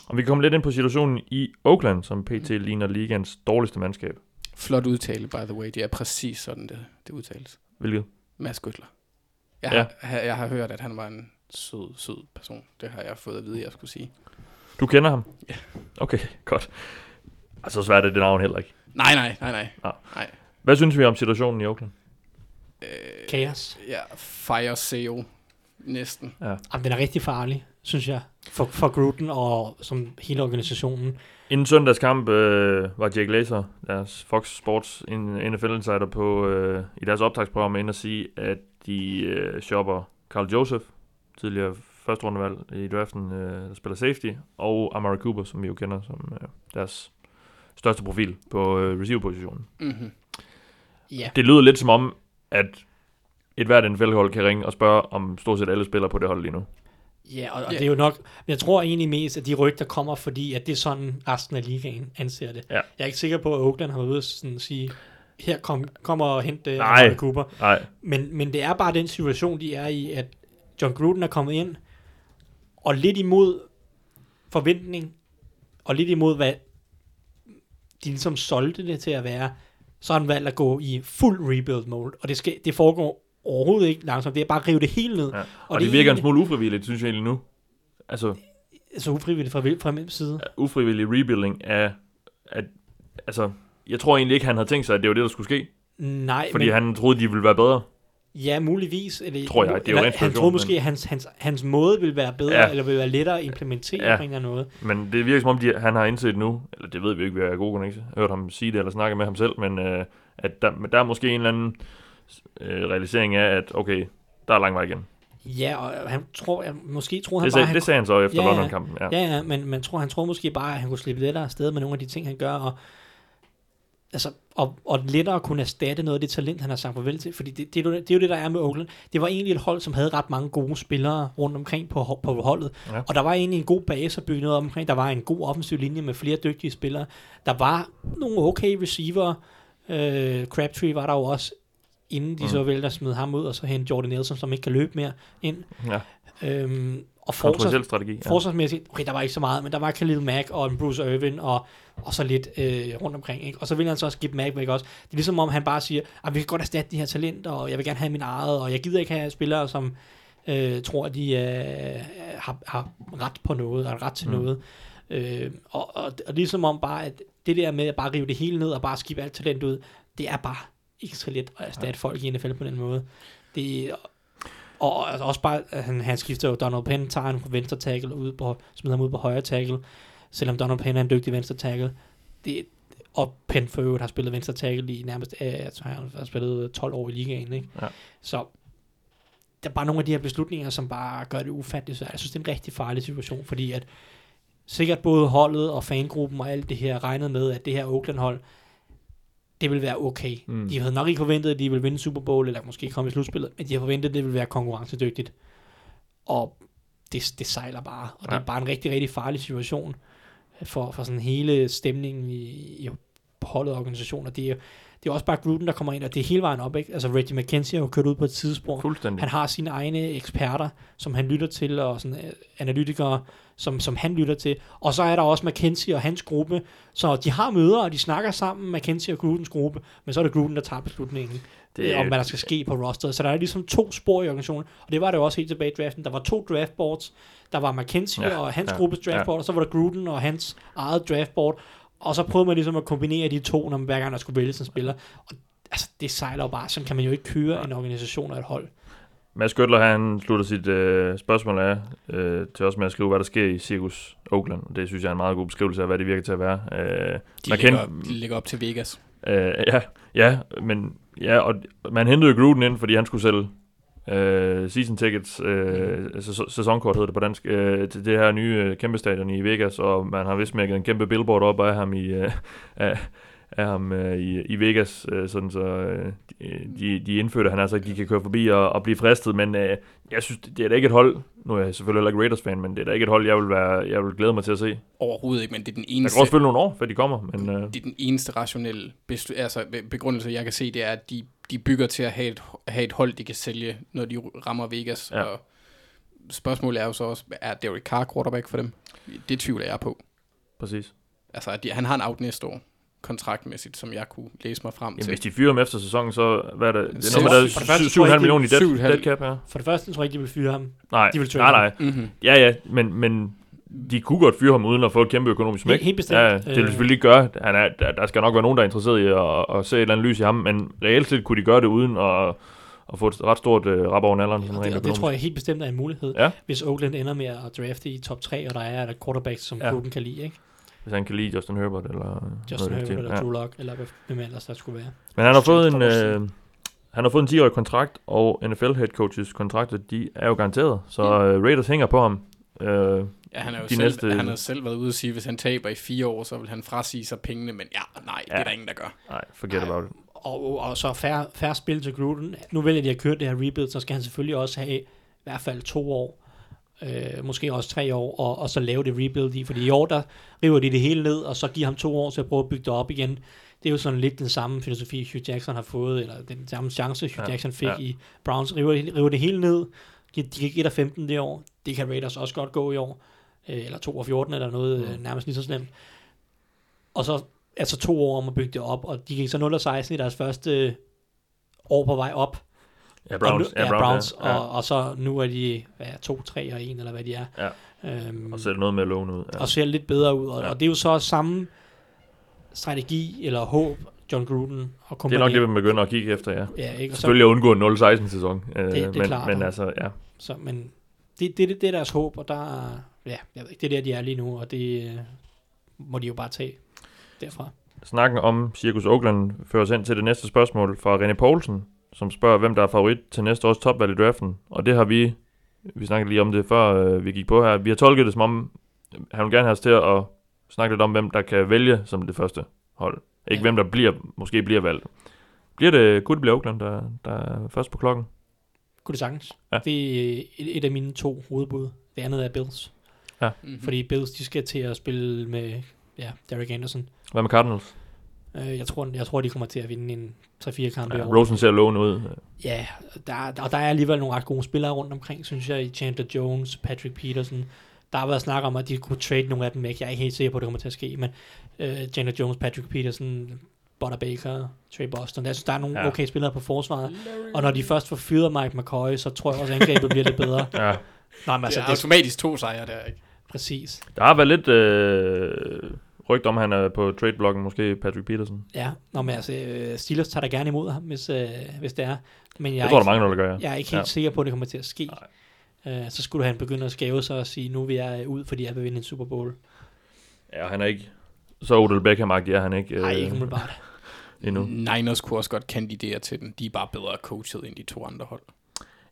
om vi kan komme lidt ind på situationen i Oakland, som pt. ligner ligands dårligste mandskab. Flot udtale, by the way. Det er præcis sådan, det, det udtales. Hvilket? Mads Gøtler. Jeg, Ja. har, jeg har hørt, at han var en sød, sød person. Det har jeg fået at vide, jeg skulle sige. Du kender ham? Ja. Okay, godt. Altså, så svært er det navn heller ikke. Nej, nej, nej, nej. Nå. nej. Hvad synes vi om situationen i Oakland? Øh, Chaos. Ja, fire sale. Næsten. Jamen, den er rigtig farlig. synes jeg, for, for Gruden og som hele organisationen. Inden søndags kamp øh, var Jake Laser, deres Fox Sports NFL Insider, på, øh, i deres optagsprogram inde at sige, at de øh, shopper Carl Joseph, tidligere første rundevalg i draften, øh, der spiller safety, og Amari Cooper, som vi jo kender som øh, deres største profil på øh, receiver-positionen. Mm-hmm. Ja, Det lyder lidt som om, at et hvert NFL-hold kan ringe og spørge, om stort set alle spiller på det hold lige nu. ja og, og Ja. det er jo nok, jeg tror egentlig mest, at de rygter kommer, fordi at det er sådan, resten af ligaen anser det. Ja. Jeg er ikke sikker på, at Oakland har været ude og sådan sige, her kom, kom og hent uh, Nej. Cooper. Nej, Men, men det er bare den situation, de er i, at John Gruden er kommet ind, og lidt imod forventning, og lidt imod, hvad de ligesom solgte det til at være, så har han valgt at gå i fuld rebuild mode, og det, skal, det foregår overhovedet ikke langsomt, det er bare at rive det hele ned, ja. og, Og det det, virker en smule ufrivilligt, synes jeg egentlig nu. Altså, så ufrivilligt fra, fra min side. ufrivillig rebuilding af, at, altså, jeg tror egentlig ikke, han havde tænkt sig, at det var det, der skulle ske. Nej, Fordi men, han troede, de ville være bedre. Ja, muligvis. Eller, Tror jeg, det er jo eller, ren han troede måske, at hans, hans, hans måde ville være bedre, Ja. eller ville være lettere at implementere Ja. på en eller anden måde. Men det virker som om, de, han har indset nu, eller det ved vi jo ikke, vi har god connection, jeg har hørt ham sige det, eller snakke med ham selv, men øh, at der, der er måske en eller anden øh, realisering af, at okay, der er lang vej igen. Ja, og han tror, jeg, måske troede han Det bare, sagde, han det sagde han så efter ja. London-kampen. Ja. Ja, ja, men man tror, han tror måske bare, at han kunne slippe lettere afsted med nogle af de ting, han gør, og, altså, og, og lettere kunne erstatte noget af det talent, han har sagt farvel til, fordi det, det, er jo, det er jo det, der er med Oakland. Det var egentlig et hold, som havde ret mange gode spillere rundt omkring på, på holdet, Ja. og der var egentlig en god base at bygge noget omkring. Der var en god offensiv linje med flere dygtige spillere. Der var nogle okay receiver. Øh, Crabtree var der jo også, inden de Mm. så vælger at smide ham ud, og så hente Jordan Nelson, som ikke kan løbe mere ind. ja. Øhm, og forsvars, strategi. Ja. forsvarsmæssigt, okay, der var ikke så meget, men der var Khalil Mack og en Bruce Irvin og, og så lidt øh, rundt omkring. Ikke? Og så vil han så også give Mack væk også. Det er ligesom om han bare siger, at vi kan godt erstatte de her talenter, og jeg vil gerne have min eget, og jeg gider ikke have spillere, som øh, tror, at de øh, har, har ret på noget, og ret til Mm. noget. Øh, og, og, og ligesom om bare, at det der med at bare rive det hele ned, og bare skibe alt talent ud, det er bare ikke så let at erstatte folk i NFL på den måde. Det, og altså også bare, at han, han skifter jo Donald Penn, tager han på venstre tackle, ud på, smider ham ud på højre tackle, selvom Donald Penn er en dygtig venstre tackle. Det, og Penn for øvrigt har spillet venstre tackle i nærmest, øh, jeg tror, han har spillet 12 år i ligaen, ikke? Ja. Så der er bare nogle af de her beslutninger, som bare gør det ufatteligt svært. Jeg synes, det er en rigtig farlig situation, fordi at sikkert både holdet og fangruppen og alt det her regnet med, at det her Oakland-hold, det vil være okay. Mm. De havde nok ikke forventet, at de ville vinde Super Bowl, eller måske komme i slutspillet, men de har forventet, at det ville være konkurrencedygtigt. Og det, det sejler bare, og ja. det er bare en rigtig, rigtig farlig situation for, for sådan hele stemningen i, i holdet og organisationer. Det er, det er også bare Gruden, der kommer ind, og det er hele vejen op. Ikke? Altså Reggie McKenzie har jo kørt ud på et tidsspor. Han har sine egne eksperter, som han lytter til, og sådan, øh, analytikere, som, som han lytter til. Og så er der også McKenzie og hans gruppe. Så de har møder, og de snakker sammen, McKenzie og Grudens gruppe. Men så er det Gruden, der tager beslutningen Det er- om, hvad der skal ske på rosteret. Så der er ligesom to spor i organisationen. Og det var det også helt tilbage i draften. Der var to draftboards. Der var McKenzie Ja, ja, og hans ja, ja, gruppes ja. draftboard, og så var der Gruden og hans eget draftboard. Og så prøvede man ligesom at kombinere de to, når man hver gang der skulle vælge en spiller. Og altså, det sejler jo bare. Sådan kan man jo ikke køre en organisation og et hold. Mads Gøtler, han slutter sit øh, spørgsmål af øh, til os med at skrive, hvad der sker i Circus Oakland. Det synes jeg er en meget god beskrivelse af, hvad det virker til at være. Øh, De, ligger, kan- op, de ligger op til Vegas. Øh, ja, ja, men ja, og man hentede jo Gruden ind, fordi han skulle sælge øh, season tickets, øh, sæs- sæsonkort hedder det på dansk, øh, til det her nye øh, kæmpe stadion i Vegas, og man har vist mærket en kæmpe billboard op af ham i, øh, af, af ham øh, i, i Vegas, øh, sådan så øh, de, de indfødte han altså, de kan køre forbi og, og blive fristet, men øh, jeg synes, det er da ikke et hold, nu er jeg selvfølgelig heller ikke Raiders-fan, men det er da ikke et hold, jeg vil, være, jeg vil glæde mig til at se. Overhovedet ikke, men det er den Der eneste... går også selvfølgelig nogle år, før de kommer, men øh, det er den eneste rationelle beslu- altså, be- begrundelse, jeg kan se, det er, at de, de bygger til at have et, have et hold, de kan sælge, når de rammer Vegas. Ja. Og spørgsmålet er jo så også, er Derek Carr quarterback for dem? Det tvivler jeg på. præcis. Altså, de, han har en out næste år, kontraktmæssigt, som jeg kunne læse mig frem Jamen, til. hvis de fyrer ham efter sæsonen, så hvad er det? Det er noget med, der første er tror jeg 7,5 ikke, millioner i dead, 7,5. dead cap her. For det første tror jeg ikke, de vil fyre ham. Nej, De vil nej, nej. Mm-hmm. Ja, ja, men, men de kunne godt fyre ham uden at få et kæmpe økonomisk smæk. Helt- bestemt. Ja, det vil de Øh. selvfølgelig ikke gøre. Han er, der, der skal nok være nogen, der er interesseret i at, at se et eller andet lys i ham, men reelt set kunne de gøre det uden at, at få et ret stort øh, rap over nalderen. sådan Og rent det, og det tror jeg helt bestemt er en mulighed, Ja. hvis Oakland ender med at drafte i top 3, og der er et quarterback, som Ja. ja. klubben kan lide, ikke? Hvis han kan lide Justin Herbert eller Justin Herbert eller Ja. Drew Lock, eller hvad- hvem ellers der skulle være. Men han har fået en, øh, han har fået en 10-årig kontrakt, og NFL head coaches kontrakter, de er jo garanteret. Så øh, Raiders hænger på ham. Øh, Ja, han, er jo selv, næste- han har selv været ude og sige, at hvis han taber i fire år, så vil han frasige sig pengene, men ja, nej, det Ja. er der ingen, der gør. nej, forget Nej. about it. Og, og så færre, færre spil til Gruden. Nu vælger de at køre det her rebuild, så skal han selvfølgelig også have i hvert fald to år, øh, måske også tre år, og, og så lave det rebuild i. Fordi i år, der river de det hele ned, og så giver ham to år til at prøve at bygge det op igen. Det er jo sådan lidt den samme filosofi, Hugh Jackson har fået, eller den samme chance, Hugh Ja, ja, Jackson fik ja. i Browns. River, river det hele ned, de, de kan 1 af 15 det år. Det kan Raiders også godt gå i år. Øh, eller 2 af 14 eller noget Mm. mm. nærmest lige så slemt. Og så altså to år om at bygge det op, og de gik så 0 og 16 i deres første år på vej op. Ja, Browns. og nu, ja, Browns, Browns ja. og, og så nu er de hvad, 2, 3 og 1, eller hvad de er. Ja. Øhm, Og sætte noget med låne ud. Ja. og ser lidt bedre ud. Og, Ja. ja. og det er jo så samme strategi eller håb, John Gruden og Det er nok det, vi begynder at kigge efter, ja. Ja, ikke? Og så, Selvfølgelig at undgå en 0-16-sæson. Øh, det er men, klart, men altså, ja. så, men det, det, det, det er deres håb, og der er- ja, jeg ved ikke, det er der, de er lige nu, og det øh, må de jo bare tage derfra. Snakken om Circus Oakland fører os hen til det næste spørgsmål fra René Poulsen, som spørger, hvem der er favorit til næste års topvalg i draften. Og det har vi, vi snakkede lige om det før øh, vi gik på her, vi har tolket det som om, han vil gerne have os til at snakke lidt om, hvem der kan vælge som det første hold. Ikke Ja. hvem der bliver, måske bliver valgt. Bliver det, kunne det blive Oakland, der, der er først på klokken? Kunne det sagtens. Ja. Det er et, et af mine to hovedbud. Det andet er Bills. Mm-hmm. Fordi Bills, de skal til at spille med ja, Derek Anderson. Hvad med Cardinals? Øh, jeg, tror, jeg tror, de kommer til at vinde en 3-4 kampe Ja, i år. Rosen ser lovende ud. Ja, der, og der er alligevel nogle ret gode spillere rundt omkring, synes jeg, i Chandler Jones, Patrick Peterson. Der har været snak om, at de kunne trade nogle af dem væk. Jeg er ikke helt sikker på, at det kommer til at ske, men uh, Chandler Jones, Patrick Peterson, Butter Baker, Trey Boston. Jeg synes, der er nogle Ja. okay spillere på forsvaret. Og når de først får fyret Mike McCoy, så tror jeg også, at angrebet bliver lidt bedre. Ja. Nej, men Altså, det det er automatisk to sejre der, ikke? præcis. Der har været lidt øh, rygt om, han er på trade-blokken, måske Patrick Peterson. Ja, Nå, men altså, øh, Steelers tager da gerne imod ham, hvis, øh, hvis det er. Men jeg, Jeg er tror, der ikke, er mange, der gør, ja. jeg er ikke helt Ja. sikker på, at det kommer til at ske. Uh, så skulle han begynde at skæve sig og sige, nu vil jeg øh, ud, fordi jeg vil vinde en Super Bowl. Ja, han er ikke så Odell Beckham-agtig, er han ikke Nej, øh, ikke umiddelbart. endnu. Niners kunne også godt kandidere til den. De er bare bedre coachet end de to andre hold.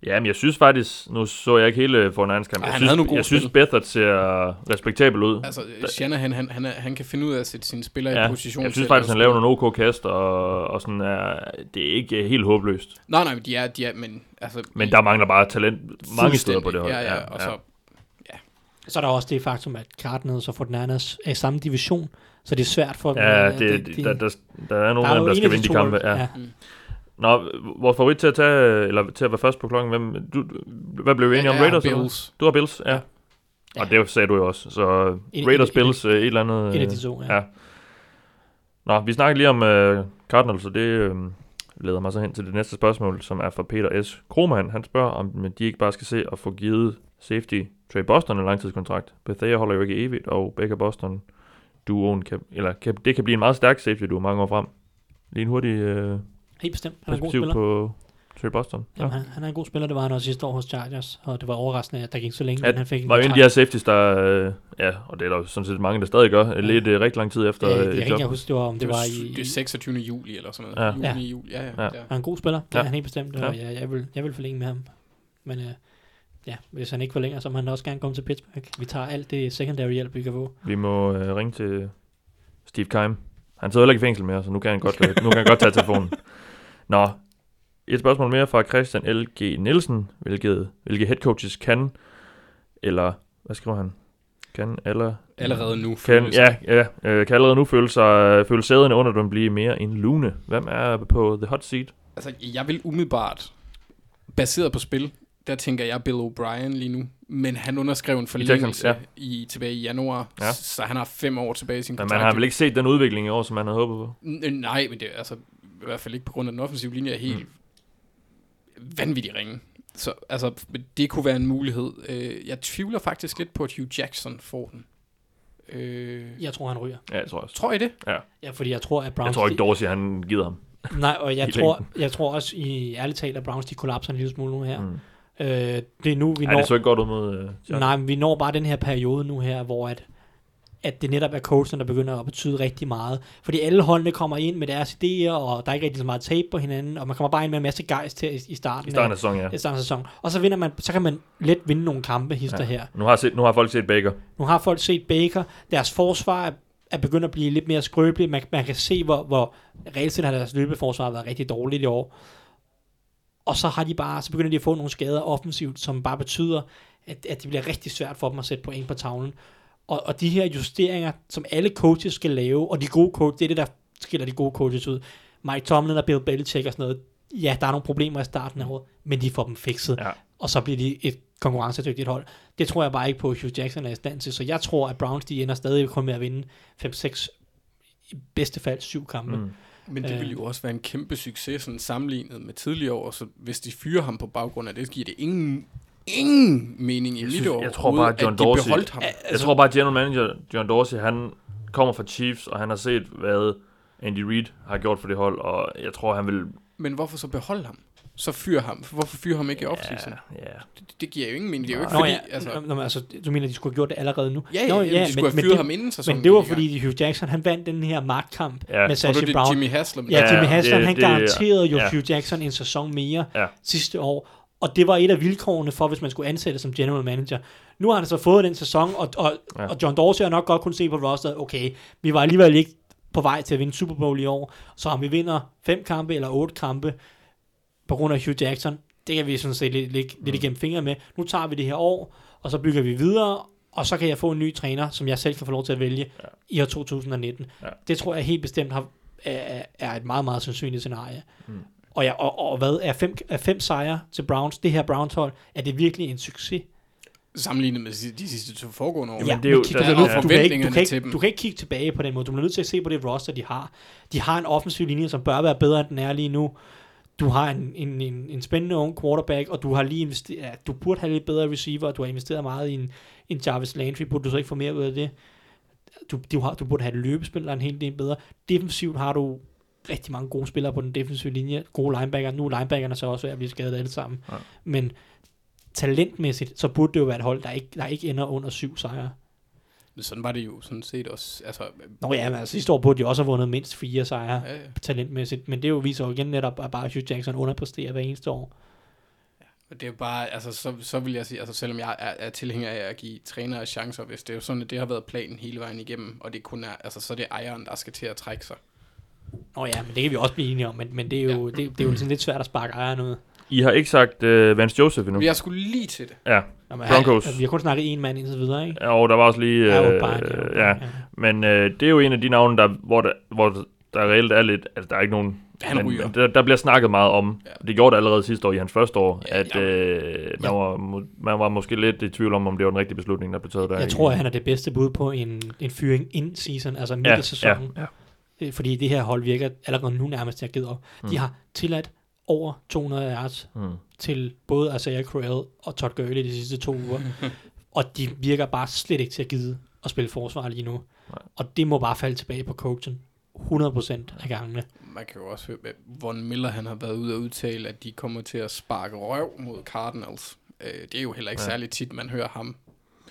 Ja, men jeg synes faktisk, nu så jeg ikke hele Fornans kamp. Ej, Jeg han synes, havde nogle gode jeg synes. Bethard ser respektabel ud. Altså, Shanahan, han, han, han kan finde ud af at sætte sine spillere ja, i position jeg synes faktisk, han laver nogle OK kast, og, og sådan er, det er ikke helt håbløst. Nej, nej, men de er, de er men altså... Men der mangler bare talent mange steder på det hold. Ja, ja, og så... Så er der også det faktum, at Cardinals og Fortnite er i samme division, så det er svært for dem. Ja, øh, det, de- det, der, der, der er nogle der af dem, der en skal vinde de kampe. Ja. Ja. Nå, vores favorit til at tage, eller til at være først på klokken, hvem, du, hvad blev vi enige om? Raiders? Bills. Du har Bills, ja. Ja. Og det sagde du jo også. Så Et- Raiders, et- Bills, øh, et eller andet. Et af øh, de to, ja. Ja. Nå, vi snakker lige om uh, Cardinals, og det uh, leder mig så hen til det næste spørgsmål, som er fra Peter S. Krohmann. Han spørger, om de ikke bare skal se at få givet safety Trey Boston en langtidskontrakt. Bethea holder jo ikke evigt, og Baker Boston duoen kan, eller kan, det kan blive en meget stærk safety duo mange år frem. Lige en hurtig uh, Helt bestemt. Han er en god spiller. på Trey Boston. Ja. Jamen, han, han er en god spiller, det var han også sidste år hos Chargers, og det var overraskende, at der gik så længe, Ja, men han fik en var en af de her safeties, der, øh, ja, og det er der jo sådan set mange, der stadig gør, ja. lidt øh, rigtig lang tid efter Ja, øh, det er et ikke, job. jeg husker, det var, om det, Det, var var, i... det er 26. juli eller sådan noget. Ja. Juni, juli. Ja, ja. Ja. ja. Han er en god spiller, det Ja. er han helt bestemt, og Ja. jeg, jeg, vil, jeg vil forlænge med ham. Men øh, ja, hvis han ikke forlænger, så må han også gerne komme til Pittsburgh. Vi tager alt det secondary hjælp, vi kan få. Vi må øh, ringe til Steve Keim. Han sidder heller ikke i fængsel mere, så nu kan han godt, øh, nu kan han godt tage telefonen. Nå, et spørgsmål mere fra Christian L.G. Nielsen. Hvilket, hvilke head coaches kan, eller hvad skriver han? Kan eller... Allerede nu Kan, føles ja, ja, øh, kan allerede nu føle, sig, føle sæderne under dem blive mere en lune. Hvem er på the hot seat? Altså, jeg vil umiddelbart, baseret på spil, der tænker jeg Bill O'Brien lige nu. Men han underskrev en forlængelse ja. i, tilbage i januar, Ja. så han har fem år tilbage i sin Men kontrakt. man har vel ikke set den udvikling i år, som man havde håbet på? N- Nej, men det er altså i hvert fald ikke på grund af den offensive linje er helt mm. vanvittig ringe. Så altså, det kunne være en mulighed. Øh, jeg tvivler faktisk lidt på, at Hugh Jackson får den. Øh, Jeg tror, han ryger. Ja, jeg tror også. tror I det? Ja, fordi jeg tror, at Browns... Jeg tror ikke, Dorsey han gider ham. Nej, og jeg tror, jeg tror også, i ærligt talt, at Browns de kollapser en lille smule nu her. Mm. Øh, det er nu, vi Ja, når... det så ikke godt ud mod... Øh, Giants. Nej, men vi når bare den her periode nu her, hvor at, at det netop er coachen, der begynder at betyde rigtig meget. Fordi alle holdene kommer ind med deres idéer, og der er ikke rigtig så meget tape på hinanden, og man kommer bare ind med en masse gejst til i, i starten, I starten af sæsonen, ja. i starten af sæsonen. Og så, vinder man, så kan man let vinde nogle kampe, hister ja. her. Nu har, set, nu har folk set Baker. Nu har folk set Baker. Deres forsvar er, er begyndt at blive lidt mere skrøbeligt. Man, man kan se, hvor, hvor reelt set har deres løbeforsvar været rigtig dårligt i år. Og så har de bare, så begynder de at få nogle skader offensivt, som bare betyder, at, at det bliver rigtig svært for dem at sætte point på tavlen. Og, og de her justeringer, som alle coaches skal lave, og de gode coaches, det er det, der skiller de gode coaches ud. Mike Tomlin og Bill Belichick og sådan noget, ja, der er nogle problemer i starten af året, men de får dem fikset. Ja. Og så bliver de et konkurrencedygtigt hold. Det tror jeg bare ikke på, at Hugh Jackson er i stand til. Så jeg tror, at Browns de ender stadig kun med at vinde 5-6, i bedste fald 7 kampe. Mm. Men det Øh. ville jo også være en kæmpe succes, sådan sammenlignet med tidligere år, så hvis de fyrer ham på baggrund af det, giver det ingen, ingen mening i mit år, jeg tror bare, at John at beholdt ham. Jeg tror bare, at general manager John Dorsey, han kommer fra Chiefs, og han har set, hvad Andy Reid har gjort for det hold, og jeg tror, han vil... Men hvorfor så beholde ham? Så fyr ham. Hvorfor fyre ham ikke i offseason? Ja, ja. Det, det giver jo ingen mening. Det er jo ikke Nå, fordi, ja, altså... altså, nå, men altså, du mener, de skulle have gjort det allerede nu? Ja, Nå, ja, de skulle have fyret ham inden sæsonen Men det var fordi Hugh Jackson, han vandt den her magtkamp Ja. med Sashi er Brown. Jimmy Haslam? Ja, Jimmy Ja, Haslam, det- han det- garanterede jo ja. Hugh Jackson en sæson mere Ja. sidste år. Og det var et af vilkårene for, hvis man skulle ansætte som general manager. Nu har han så fået den sæson, og, og, Ja. og John Dorsey har nok godt kunne se på rosteret, okay, vi var alligevel ikke på vej til at vinde Super Bowl i år, så om vi vinder fem kampe eller otte kampe på grund af Hugh Jackson, det kan vi sådan set lidt, lidt, Mm. lidt igennem fingre med. Nu tager vi det her år, og så bygger vi videre, og så kan jeg få en ny træner, som jeg selv kan få lov til at vælge Ja. i år 2019. Ja. Det tror jeg helt bestemt har, er, er et meget, meget sandsynligt scenarie. Mm. Og, ja, og, og hvad er fem, er fem sejre til Browns, det her Browns hold, er det virkelig en succes? Sammenlignet med de sidste to foregående år. Ja, men det er jo- der er jo nødt- du, kan ikke, du, kan ikke, du kan ikke kigge tilbage på den måde. Du bliver nødt til at se på det roster, de har. De har en offensiv linje, som bør være bedre, end den er lige nu. Du har en, en, en, en spændende ung quarterback, og du har lige investeret, ja, du burde have lidt bedre receiver, og du har investeret meget i en, en Jarvis Landry. Burde du så ikke få mere ud af det? Du, du, har, du burde have et løbespil, der er en hel del bedre. Defensivt har du rigtig mange gode spillere på den defensive linje. Gode linebacker. Nu er linebackerne så også ved at blive skadet alle sammen. Ja. Men talentmæssigt, så burde det jo være et hold, der ikke, der ikke ender under syv sejre. Men sådan var det jo sådan set også. Altså, Nå ja, men altså, sidste år burde de også have vundet mindst fire sejre ja, ja. talentmæssigt, men det jo viser jo igen netop, at bare Hugh Jackson underpresterer hver eneste år. Og det er jo bare, altså så, så vil jeg sige, altså selvom jeg er, er tilhænger af at give trænere chancer, hvis det er jo sådan, at det har været planen hele vejen igennem, og det kun er, altså så er det ejeren, der skal til at trække sig. Nå ja, men det kan vi også blive enige om, men, men det, er jo, det, det er jo sådan lidt svært at sparke ejeren ud. I har ikke sagt uh, Vance Joseph endnu. Men jeg skulle lige til det. Ja, Jamen, Broncos. altså, vi har kun snakket en mand indtil videre, ikke? og der var også lige... Ja, Øh, ja, ja, ja. men øh, det er jo en af de navne, der, hvor, der, hvor der reelt er lidt... Altså, der er ikke nogen... Han men, ryger. der, der bliver snakket meget om, Ja. ja. det gjorde det allerede sidste år i hans første år, Ja, at ja. øh, man, Ja. var, man var måske lidt i tvivl om, om det var den rigtige beslutning, der blev taget der. Jeg i- tror, at han er det bedste bud på en, en fyring in season, altså midt i ja, sæsonen. ja, ja. Øh, Fordi det her hold virker allerede nu nærmest til at givet op. Mm. De har tilladt over 200 yards Mm. til både Isaiah Crowell og Todd Gurley de sidste to uger. og de virker bare slet ikke til at gide at spille forsvar lige nu. Nej. Og det må bare falde tilbage på coachen. 100% af gangene. Man kan jo også høre, at Von Miller han har været ude og udtale, at de kommer til at sparke røv mod Cardinals. Øh, det er jo heller ikke ja. særlig tit, man hører ham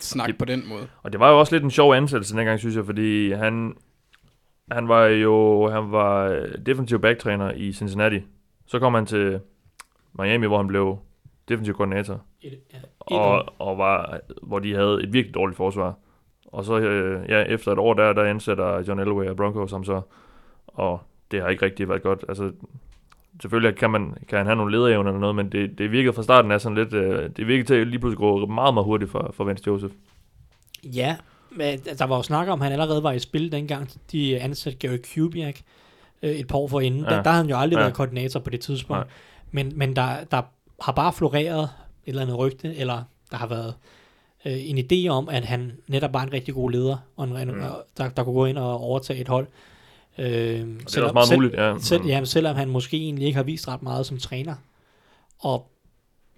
snakke Det- på den måde. Og det var jo også lidt en sjov ansættelse dengang, synes jeg, fordi han, han var jo han var øh, defensiv backtræner i Cincinnati. Så kom han til Miami, hvor han blev defensiv koordinator, Et, ja, et og, og var, hvor de havde et virkelig dårligt forsvar. Og så øh, ja, efter et år der, der ansætter John Elway og Broncos ham så, og det har ikke rigtig været godt. Altså, selvfølgelig kan, man, kan han have nogle lederevner eller noget, men det, det virkede fra starten af sådan lidt, øh, det virkede til at lige pludselig gå meget, meget hurtigt for, for Vance Joseph. Ja, men der var jo snak om, at han allerede var i spil dengang, de ansatte Gary Kubiak øh, et par år forinden. Ja. Ja. Der, der havde han jo aldrig Ja. været koordinator på det tidspunkt. Nej. Men, men der, der har bare floreret et eller andet rygte, eller der har været øh, en idé om, at han netop var en rigtig god leder, og en, mm. der, der kunne gå ind og overtage et hold. Øh, det er også meget muligt, ja. Selv, jamen, selvom han måske egentlig ikke har vist ret meget som træner. Og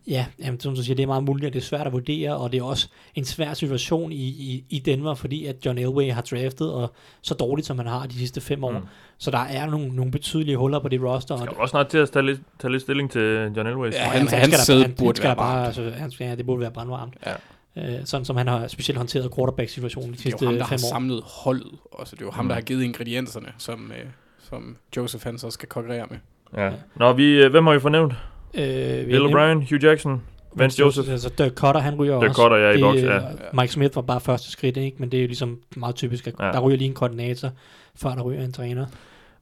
Ja, jamen, som du siger, det er meget muligt, at det er svært at vurdere, og det er også en svær situation i, i, i Denver, fordi at John Elway har draftet og så dårligt, som han har de sidste fem år. Mm. Så der er nogle, nogle betydelige huller på det roster. Skal Og, også snart til at tage lidt, tage lidt stilling til John Elway. Ja, og han- skal hans der- sæde han, burde han skal være der bare, altså, han skal, ja, det burde være brandvarmt. Ja. Øh, sådan som han har specielt håndteret quarterback-situationen de Det er sidste jo ham, der fem har år. samlet holdet. Også, det er jo ham, Mm. der har givet ingredienserne, som, øh, som Joseph han så skal konkurrere med. Ja. Nå, vi, øh, hvem har vi fornævnt? Øh, Bill O'Brien, Hugh Jackson, Vance Joseph. Altså Dirk Cutter, han ryger Dirk også. Cutter, ja, i boks, ja. øh, Mike Smith var bare første skridt, ikke? men det er jo ligesom meget typisk, at Ja. ja. der ryger lige en koordinator, før der ryger en træner.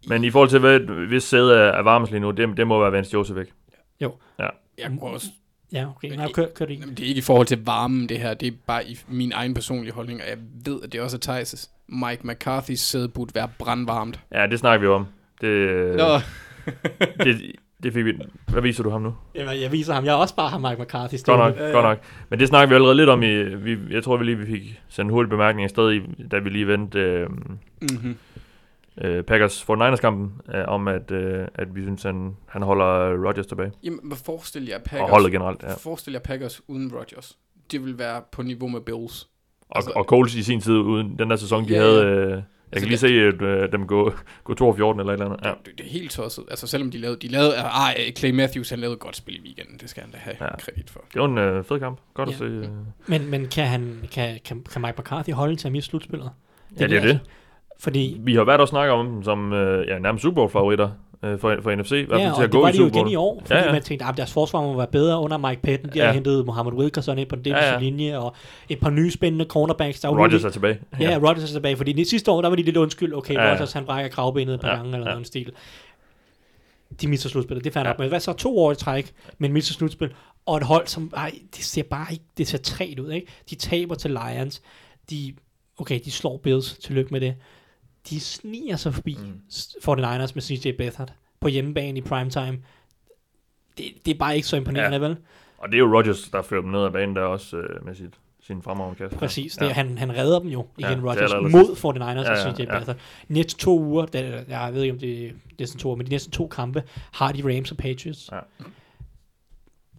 Men i forhold til, hvad, hvis sæde er, er varmest lige nu, det, det må være Vance Joseph, ikke? Jeg kunne også, Ja, okay. Men Nej, det- kør, kør det ikke. Jamen, det er ikke i forhold til varmen, det her. Det er bare i min egen personlige holdning, og jeg ved, at det også er Thijs' Mike McCarthy's sæde burde være brandvarmt. Ja, det snakker vi om. Det, øh, Nå, det, det fik vi... Hvad viser du ham nu? Jamen, jeg viser ham. Jeg har også bare har Mike McCarthy Godt stående. nok, godt nok. Men det snakker vi allerede lidt om i... Vi, jeg tror, vi lige vi fik sendt en hurtig bemærkning afsted, i, da vi lige vendte øh, mm-hmm. øh, Packers 49ers-kampen, øh, om at, øh, at vi synes, han, han holder Rodgers tilbage. Jamen, hvad forestil jer Og Packers? holdet generelt, ja. Forestil jer Packers uden Rodgers. Det vil være på niveau med Bills. Og, Altså- og Coles i sin tid, uden den der sæson, de Ja, havde... Øh, jeg Altså, kan lige se at, øh, dem gå, gå 2 14 eller et eller andet. Ja. Det, det, er helt tosset. Altså, selvom de lavede... De lavede ah, Clay Matthews, han lavede et godt spil i weekenden. Det skal han da have Ja. kredit for. Det var en øh, fed kamp. Godt at Ja. se. Øh. Men, men kan, han, kan, kan, kan Mike McCarthy holde til at miste slutspillet? Ja, det er det. Fordi, Vi har været og snakket om dem som øh, ja, nærmest Super Bowl-favoritter øh, for, for NFC. I hvert fald ja, til og at det gå var i de jo igen i år, fordi Ja, ja, man tænkte, at deres forsvar må være bedre under Mike Patton. De Ja. har hentet Mohamed Wilkerson ind på den defensive Ja, ja, linje, og et par nye spændende cornerbacks. Der er Rodgers lige- er tilbage. Ja, ja, Rodgers er tilbage, fordi det sidste år, der var de lidt undskyld. Okay, Ja, ja. Rodgers han brækker kravbenet et par Ja, gange, eller ja. noget stil. De misser slutspillet, det fair Ja. nok. Men hvad så to år i træk, men misser slutspil, og et hold, som, ej, det ser bare ikke, det ser træt ud, ikke? De taber til Lions, de, okay, de slår Bills, tillykke med det. De sniger sig forbi Mm. mm. 49ers med CJ Beathard på hjemmebane i primetime. Det, det er bare ikke så imponerende, ja. vel? Og det er jo Rodgers, der fører dem ned ad banen der også øh, med sit, sin fremragende. Præcis, Ja. det, han, han redder dem jo igen, Ja, ja, er Rodgers, mod 49ers Ja, og ja, CJ ja. Beathard. Næste to uger, der, jeg ved ikke om det er næsten to uger, men de næste to kampe, har de Rams og Patriots. Ja.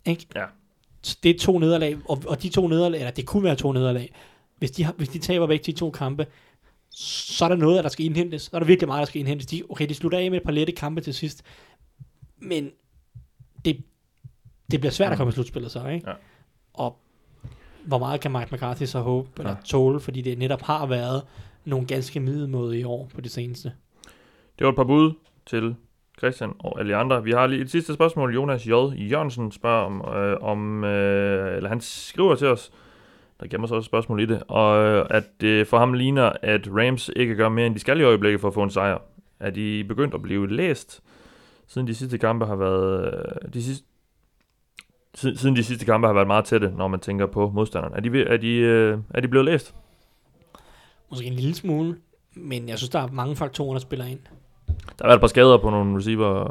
Ikke? Ja. Det er to nederlag, og, og de to nederlag, eller det kunne være to nederlag, hvis de, har, hvis de taber væk de to kampe, så er der noget, der skal indhentes. Så er der virkelig meget, der skal indhentes. De, okay, de slutter af med et par lette kampe til sidst, men det, det bliver svært at komme i slutspillet så, ikke? Ja. Og hvor meget kan Mike McCarthy så håbe, eller Ja. tåle, fordi det netop har været nogle ganske middelmåde i år på det seneste. Det var et par bud til Christian og alle andre. Vi har lige et sidste spørgsmål. Jonas J. Jørgensen spørger om, øh, om øh, eller han skriver til os, der gemmer sig også et spørgsmål i det, og øh, at det for ham ligner, at Rams ikke gør mere, end de skal i øjeblikket for at få en sejr. Er de begyndt at blive læst, siden de sidste kampe har været, øh, de sidste, siden, de sidste kampe har været meget tætte, når man tænker på modstanderen. Er de, er de, øh, er de blevet læst? Måske en lille smule, men jeg synes, der er mange faktorer, der spiller ind. Der har været et par skader på nogle receiver,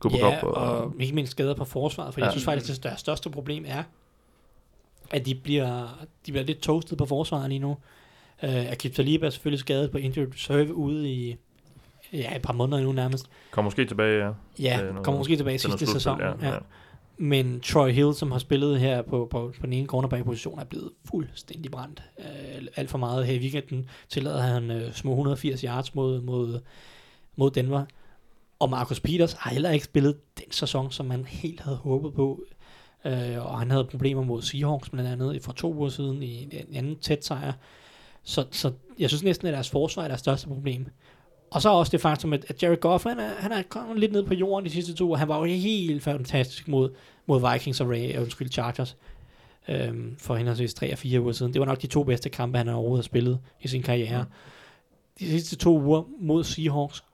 Cooper ja, Cup og, og ikke mindst skader på forsvaret, for Ja. jeg synes faktisk, at deres største problem er, at de bliver, de bliver lidt toastet på forsvaret lige nu. Uh, Akib Talib er selvfølgelig skadet på injured reserve ude i ja, et par måneder nu nærmest. kommer måske tilbage, ja. Ja, kommer måske tilbage sidste sæson. slutspil, Ja, ja. Men Troy Hill, som har spillet her på, på, på den ene cornerback-position, er blevet fuldstændig brændt. Uh, alt for meget her i weekenden tillader han uh, små 180 yards mod, mod, mod Denver. Og Marcus Peters har heller ikke spillet den sæson, som man helt havde håbet på øh, og han havde problemer mod Seahawks blandt andet for to uger siden i en anden tæt sejr. Så, så jeg synes næsten, at deres forsvar er deres største problem. Og så også det faktum, at, Jerry Goff, han er, han er kommet lidt ned på jorden de sidste to og Han var jo helt fantastisk mod, mod Vikings og Ray, undskyld, Chargers øhm, for henholdsvis 3 og 4 uger siden. Det var nok de to bedste kampe, han har overhovedet har spillet i sin karriere. De sidste to uger mod Seahawks,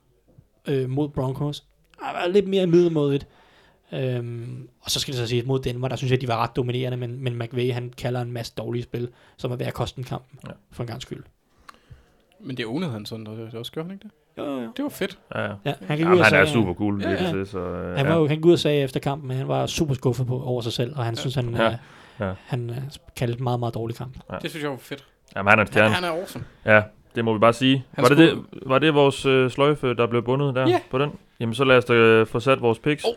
øh, mod Broncos, har været lidt mere middelmådigt. Øhm, og så skal det så sige, at mod Denver, der synes jeg, de var ret dominerende, men, men McVay, han kalder en masse dårlige spil, som er ved at koste en kamp, Ja. ja. for en gang skyld. Men det ownede han sådan, og det, det også gjorde han ikke det? Jo, jo, jo. Det var fedt. Ja, ja. Ja, han kan Jamen, ud og han er super cool, Ja, ja, ja. ja. så øh, Han, var ja. jo, han gik ud og sagde efter kampen, at han var super skuffet på, over sig selv, og han ja. synes, han, Ja. ja. Ja. Ja. han uh, kaldte en meget, meget dårlig kamp. Ja. Det synes jeg var fedt. Jamen, han er en Han, stjerne. han er awesome. Ja, det må vi bare sige. Han Var det, skulle- det, var det vores øh, sløjfe, der blev bundet der Ja. på den? Jamen, så lad os da øh, få sat vores picks. Oh.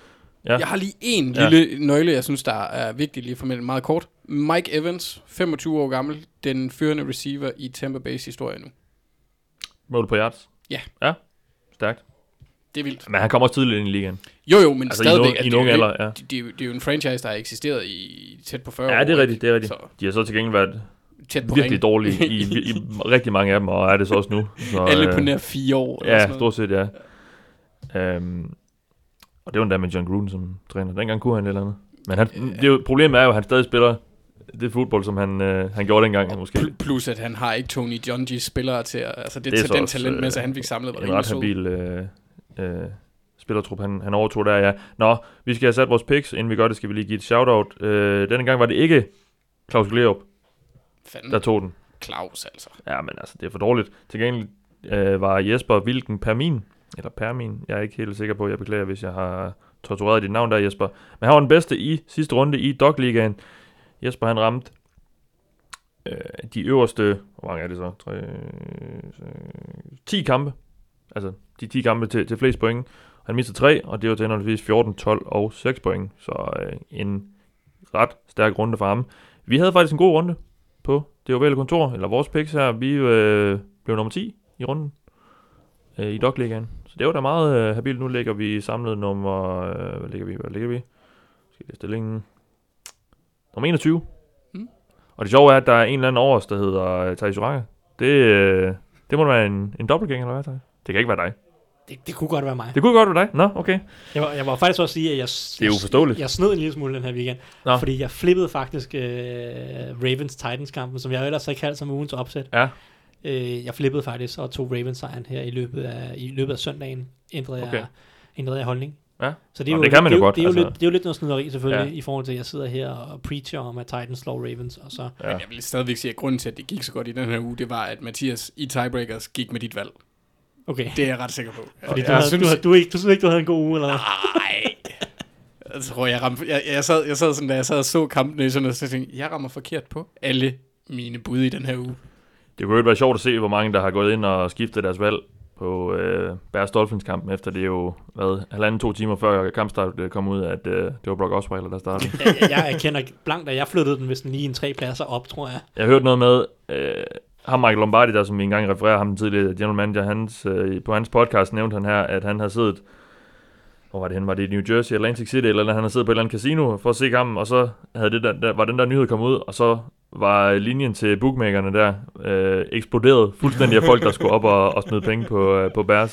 Ja. Jeg har lige en Ja. lille nøgle, jeg synes, der er vigtig lige for meget kort. Mike Evans, 25 år gammel, den førende receiver i Tampa Bay's historie nu. Mål på yards. Ja. Ja, stærkt. Det er vildt. Men han kommer også tidligt ind i ligaen. Jo, jo, men Altså, i stadigvæk. i en det er ung jo alder, ja. Det, det, er det er jo en franchise, der har eksisteret i tæt på 40 år. Ja, det er rigtigt, det er rigtigt. Så De har så til gengæld været tæt på virkelig ringen. dårlige i, i, i rigtig mange af dem, og er det så også nu. Så, Alle på øh, nær fire år. eller Ja, stort set, ja. Øhm, og det var endda med John Gruden som træner. Dengang kunne han et eller andet. Men han, det er jo, problemet er jo, at han stadig spiller det fodbold, som han, øh, han gjorde dengang, måske. Pl- Plus, at han har ikke Tony John G spillere til at, altså det, Det er så den også, talent med, øh, han fik samlet, var en ret habil øh, øh, spillertrup, han, han overtog der, ja. Nå, vi skal have sat vores picks. Inden vi gør det, skal vi lige give et shout-out. Øh, denne gang var det ikke Claus Glerup, Fanden, der tog den. Claus altså. Ja, men altså, det er for dårligt. Til gengæld øh, var Jesper Vilken Permin, eller Permin, jeg er ikke helt sikker på, jeg beklager, hvis jeg har tortureret dit navn der, Jesper. Men han var den bedste i sidste runde i Dog-ligaen. Jesper, han ramte øh, de øverste, hvor mange er det så? 3, 10 øh, kampe. Altså, de 10 kampe til, til flest point. Han mistede 3, og det var til henholdsvis 14, 12 og 6 point. Så øh, en ret stærk runde for ham. Vi havde faktisk en god runde på det ovale kontor, eller vores picks her. Vi øh, blev nummer 10 i runden øh, i Dog-ligaen. Så det var da meget øh, habilt. Nu ligger vi samlet nummer... Øh, hvad ligger vi? Hvad ligger vi? Skal jeg stillingen? Nummer 21. Mm. Og det sjove er, at der er en eller anden over der hedder øh, Thijs Uranga. Det, øh, det må være en, en dobbeltgænger, eller hvad, Thijs? Det kan ikke være dig. Det, det kunne godt være mig. Det kunne godt være dig. Nå, okay. Jeg, var, jeg var faktisk også sige, at jeg, Det er uforståeligt. Jeg, jeg snød en lille smule den her weekend. Nå. Fordi jeg flippede faktisk øh, Ravens-Titans-kampen, som jeg ellers har kaldt som ugens opsæt. Ja. Øh, jeg flippede faktisk og tog Ravens-sejren her i løbet af, i løbet af søndagen. Ændrede, Okay. jeg, ændrede jeg holdning. Ja. Så det er Nå, jo, det kan man jo det, er godt, Det er, jo altså. lidt, det er jo lidt noget snyderi selvfølgelig, Ja. i forhold til, at jeg sidder her og preacher om, at Titans slår Ravens, og så... Ja. Men jeg vil stadigvæk sige, at grunden til, at det gik så godt i den her uge, det var, at Mathias i tiebreakers gik med dit valg. Okay. Det er jeg ret sikker på. Fordi jeg du, havde, synes, du, havde, du, ikke, du synes ikke, du havde en god uge, eller hvad? Nej. Jeg tror, jeg ramte... Jeg, jeg, sad, jeg sad sådan, da jeg sad og så kampene, sådan, og så tænkte jeg, jeg rammer forkert på alle mine bud i den her uge. Det kunne jo være sjovt at se, hvor mange der har gået ind og skiftet deres valg på øh, Bears Dolphins kampen, efter det er jo hvad, halvanden to timer før kampstart øh, kom ud, at øh, det var Brock Osweiler, der startede. jeg, jeg erkender blankt, at jeg flyttede den, hvis den lige en tre pladser op, tror jeg. Jeg har hørt noget med, øh, ham Michael Lombardi, der som vi engang refererer ham tidligere general manager, hans, øh, på hans podcast nævnte han her, at han har siddet, hvor var det hen, var det i New Jersey, Atlantic City, eller han har siddet på et eller andet casino for at se kampen, og så havde det der, der, var den der nyhed kommet ud, og så var linjen til bookmakerne der øh, eksploderet fuldstændig af folk, der skulle op og, og smide penge på, øh, på Bears.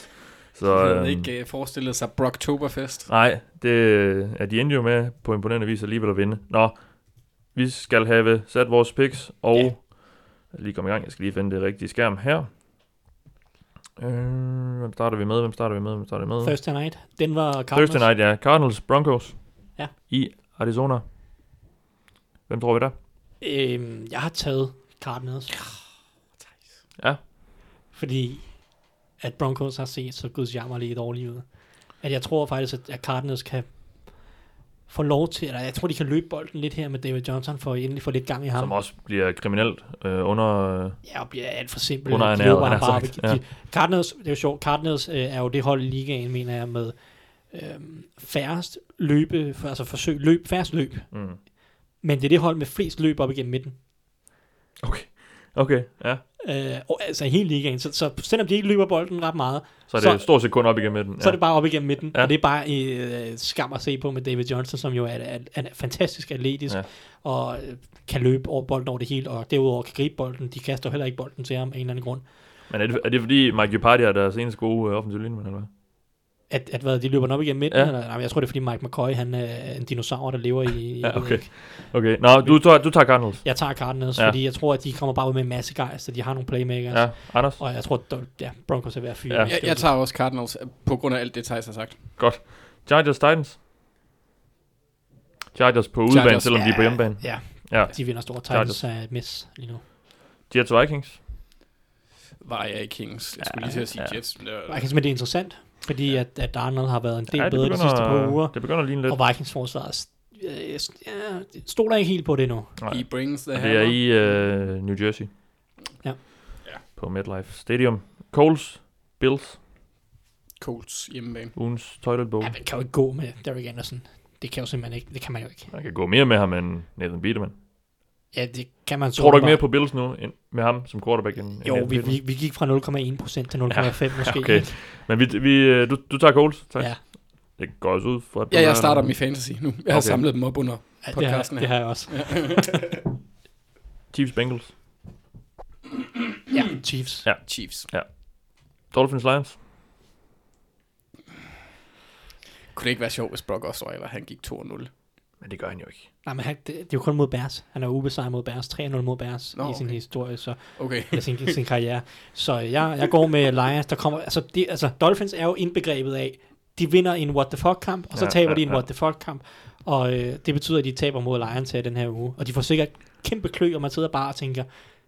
Så, Så jeg havde ikke uh, forestillet sig Brocktoberfest. Nej, det er de endte jo med på imponerende vis alligevel at vinde. Nå, vi skal have sat vores picks, og ja. lige komme i gang. Jeg skal lige finde det rigtige skærm her. Øh, hvem starter vi med? Hvem starter vi med? Hvem starter vi med? Thursday night. Den var Cardinals. Thursday night, ja. Cardinals, Broncos. Ja. I Arizona. Hvem tror vi der? Øhm, jeg har taget Cardinals. Ja. Fordi at Broncos har set så gudsjammerligt dårligt ud. At jeg tror faktisk, at- at Cardinals kan få lov til, eller jeg tror, de kan løbe bolden lidt her med David Johnson, for at endelig få lidt gang i ham. Som også bliver kriminelt øh, under... Øh, Ja, og bliver alt for simpelt. Underernæret, De løber han bare sagt, ja. De- Cardinals, det er jo sjovt, Cardinals øh, er jo det hold i ligaen, mener jeg, med øhm, færrest løbe, for, altså forsøg, løb, færrest løb. mm. Men det er det hold med flest løb op igennem midten. Okay. Okay, ja. Øh, og, altså hele ligaen. Så, så selvom de ikke løber bolden ret meget, Så er det Så- stort set kun op igennem midten. ja. så er det bare op igennem midten. Ja. Og det er bare øh, skam at se på med David Johnson, som jo er, er, er fantastisk atletisk, Ja. og øh, kan løbe over bolden over det hele, og derudover kan gribe bolden. De kaster heller ikke bolden til ham af en eller anden grund. Men er det, er det fordi Mike Upardi er deres eneste gode øh, offensiv linjemand, eller hvad? At, at hvad, de løber den op igennem midten? Ja. Ja. Eller, nej, jeg tror, det er fordi Mike McCoy, han er en dinosaur, der lever i... Ja, okay. Okay, nå, du, tager, du tager Cardinals. Jeg tager Cardinals, Ja. ja. fordi jeg tror, at de kommer bare ud med en masse gejst, og de har nogle playmakers. Ja, Anders? Og jeg tror, at ja, Broncos er ved at fyre. Ja. Jeg, jeg tager også Cardinals, øh, på grund af alt det, Thijs har sagt. Godt. Chargers Titans. Chargers på udebane, Chargers, selvom de er på hjemmebane. Ja, Ja. de vinder store. Titans er et miss lige nu. Jets Vikings. Var jeg Kings. Jeg skulle Ja, lige til at sige ja. Jets. Men det var, Vikings, men det er interessant, fordi at, at Arnold har været en del Ja, ja, bedre de sidste par uger, det begynder at ligne lidt. og Vikings forsvaret øh, ja, det stoler ikke helt på det nu. Nej. He brings the Og det er hammer. i uh, New Jersey. Ja. Ja. På MetLife Stadium. Coles, Bills, Colts hjemmebane. ugens toilet bowl. Ja, men kan jo ikke gå med Derek Anderson. det kan jo simpelthen ikke. Det kan man jo ikke. Man kan gå mere med ham end Nathan Peterman. Ja, det kan man så Tror du ikke mere på Bills nu, end med ham som quarterback? End, end Jo, Nathan vi, vi, vi gik fra 0,1% til 0,5 måske. okay. Men vi, vi, øh, du, du tager Coles, tak. Ja. Det går også ud for, at Ja, jeg starter dem i fantasy nu. Jeg har Okay. samlet dem op under Ja, det, har, podcasten det her. har jeg også. Chiefs Bengals. Ja, Chiefs. Ja. Chiefs. Dolphins Lions. Kunne det ikke være sjovt, hvis Brock Osweiler, han gik 2-0? Men det gør han jo ikke. Nej, men han, det, det er jo kun mod Bears. Han er jo ubesejret mod Bears. 3-0 mod Bears Nå, i sin okay. historie, så Okay. i sin, sin karriere. Så jeg, jeg går med Lions. Der kommer, altså, de, altså, Dolphins er jo indbegrebet af, de vinder en what the fuck kamp, og så Ja, taber ja, de en ja. what the fuck kamp. Og øh, det betyder, at de taber mod Lions her den her uge. Og de får sikkert kæmpe klø, og man sidder bare og tænker,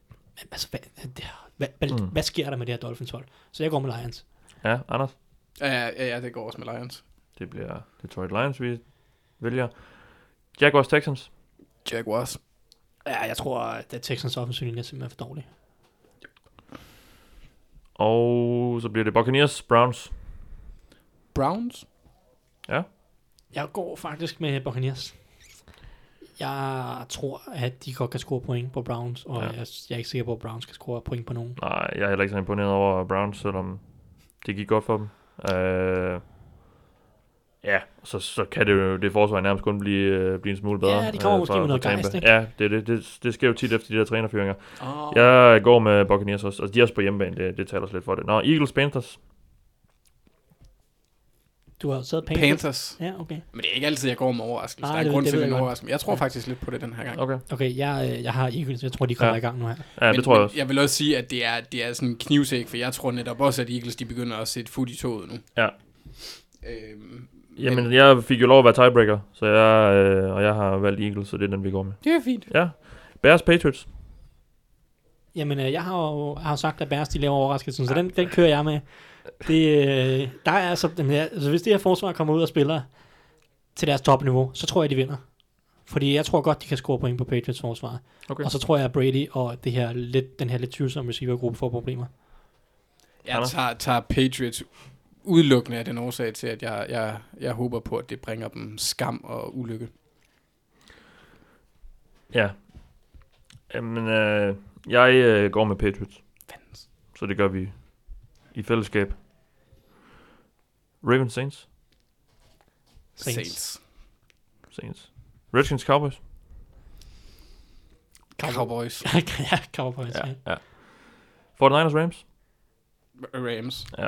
"Men altså, hvad, det, hvad, hvad, mm. hvad sker der med det her Dolphins hold? Så jeg går med Lions. Ja, Anders. Ja, ja, ja, det går også med Lions. Det bliver Detroit Lions, vi vælger. Jaguars Texans. Jaguars. Ja, jeg tror, at Texans offensiv er simpelthen for dårlig. Og så bliver det Buccaneers Browns. Browns. Jeg går faktisk med Buccaneers. Jeg tror, at de godt kan score point på Browns, og Ja. ja. jeg, jeg er ikke sikker på, at Browns kan score point på nogen. Nej, jeg er heller ikke så imponeret over Browns, selvom det gik godt for dem. Uh, ja, så, så kan det jo det forsvar nærmest kun blive, øh, blive en smule bedre. Ja, de kommer øh, måske med noget gejst, ikke? Ja, det, det, det, det sker jo tit efter de der trænerfyringer. Oh. Jeg går med Buccaneers også, og de er også på hjemmebane, det, det taler også lidt for det. Nå, Eagles Panthers. Du har taget Panthers. Panthers. Ja, okay. Men det er ikke altid, jeg går med overraskelse. Nej, der er det- grund det til, at jeg mig. Jeg tror faktisk lidt på det den her gang. Okay, Okay, jeg, øh, jeg har Eagles. Jeg tror, de kommer Ja. ja. i gang nu her. ja, men, det tror jeg også. Jeg vil også sige, at det er, det er sådan en knivsæk, for jeg tror netop også, at Eagles de begynder at sætte fod i toget nu. Ja. Øhm, Jamen, jeg fik jo lov at være tiebreaker, så jeg, øh, og jeg har valgt Eagles, så det er den, vi går med. det er fint. Ja, Bears Patriots. Jamen, øh, jeg har jo jeg har sagt, at Bears de laver overraskelsen, så den, den kører jeg med. Det, øh, der er altså, den her, altså, hvis det her forsvar kommer ud og spiller til deres topniveau, så tror jeg, de vinder. Fordi jeg tror godt, de kan score point på Patriots forsvar. Okay. Og så tror jeg, at Brady og det her lidt, den her lidt tvivlsomme receivergruppe får problemer. Jeg tager, tager Patriots udelukkende af den årsag til, at jeg, jeg, jeg håber på, at det bringer dem skam og ulykke. Ja. Jamen, øh, jeg øh, går med Patriots. Fandens. Så det gør vi i fællesskab. Ravens Saints. Saints. Saints. Saints. Redskins Cowboys. Cowboys. ja, Cowboys. Ja. ja. 49ers Rams. Rams. Ja.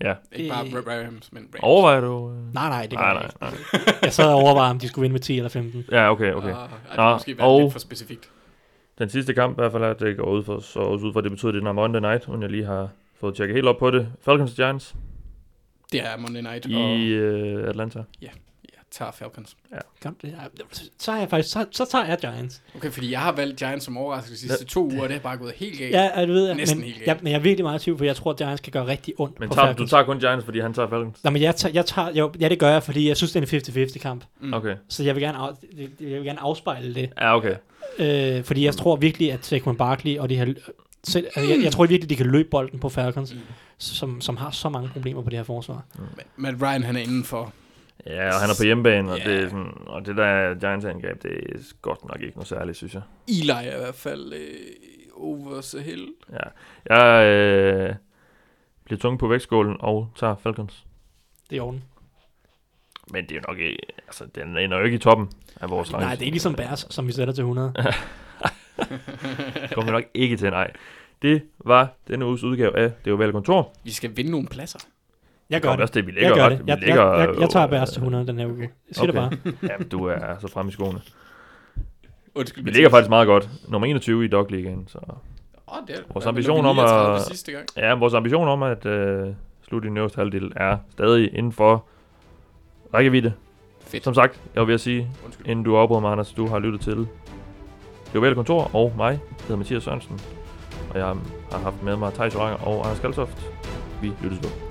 Ikke Det- bare Rams, men Rams. Overvejer du? Øh? Nej, nej, det gør nej, jeg nej, ikke. nej. Jeg sad og overvejede, om de skulle vinde med 10 eller 15. Ja, okay, okay. Ej, det måske og- lidt for specifikt. Den sidste kamp i hvert fald er, at det går ud for, så også ud for, at det betyder, at det er Monday Night, uden jeg lige har fået tjekket helt op på det. Falcons Giants Det er Monday Night, og i øh, Atlanta. jeg tager Falcons. Kom, det er- så, er jeg faktisk, så, så tager jeg Giants. Okay, fordi jeg har valgt Giants som overraskelse de sidste to uger, og det er bare gået helt galt. Ja, du ved, jeg, Næsten men, helt galt. jeg, men jeg er virkelig meget tvivl, for jeg tror, at Giants kan gøre rigtig ondt Men på tager, du Falcons. tager kun Giants, fordi han tager Falcons? Nej, men jeg tager, jeg tager, jo, ja, det gør jeg, fordi jeg synes, det er en 50-50 kamp. Mm. Okay. Så jeg vil gerne, af, det- jeg vil gerne afspejle det. Ja, okay. Øh, fordi jeg tror virkelig, at Saquon Barkley og de her... Selv, altså, jeg, jeg tror virkelig, de kan løbe bolden på Falcons, Mm. som, som har så mange problemer på det her forsvar. Men Matt Ryan, han er indenfor. Ja, og han er på hjemmebane, og, Ja. det, er sådan, og det der Giants angreb, det er godt nok ikke noget særligt, synes jeg. Eli er i hvert fald øh, over the hill. Ja. Jeg øh, bliver tunge på vægtskålen og tager Falcons. Det er orden. Men det er jo nok ikke, altså den ender jo ikke i toppen af vores Nej, det er ikke ligesom Bears, som vi sætter til 100. Kommer vi nok ikke til, nej. Det var denne uges udgave af Det Ovale Kontor. Vi skal vinde nogle pladser. Jeg gør det. også det, vi ligger Jeg gør ret. det. Vi Jeg, jeg, ligger, jeg, jeg tager øh, Bears til 100 den her uge. Jeg siger Okay. det bare. Ja, du er så frem i skoene. Undskyld, Vi ligger faktisk meget godt. Nummer 21 i Dog Ligaen, så Oh, det er, Vores hvad ambition om 39 at- Sidste gang. ja, vores ambition om at øh, slutte i den øverste halvdel er stadig inden for rækkevidde. Fedt. Som sagt, jeg var ved at sige, Undskyld. inden du afbryder mig, Anders, du har lyttet til Det Ovale Kontor og mig, jeg hedder Mathias Sørensen. Og jeg har haft med mig Thijs Oranger og Anders Kaltoft. Vi lyttes ved.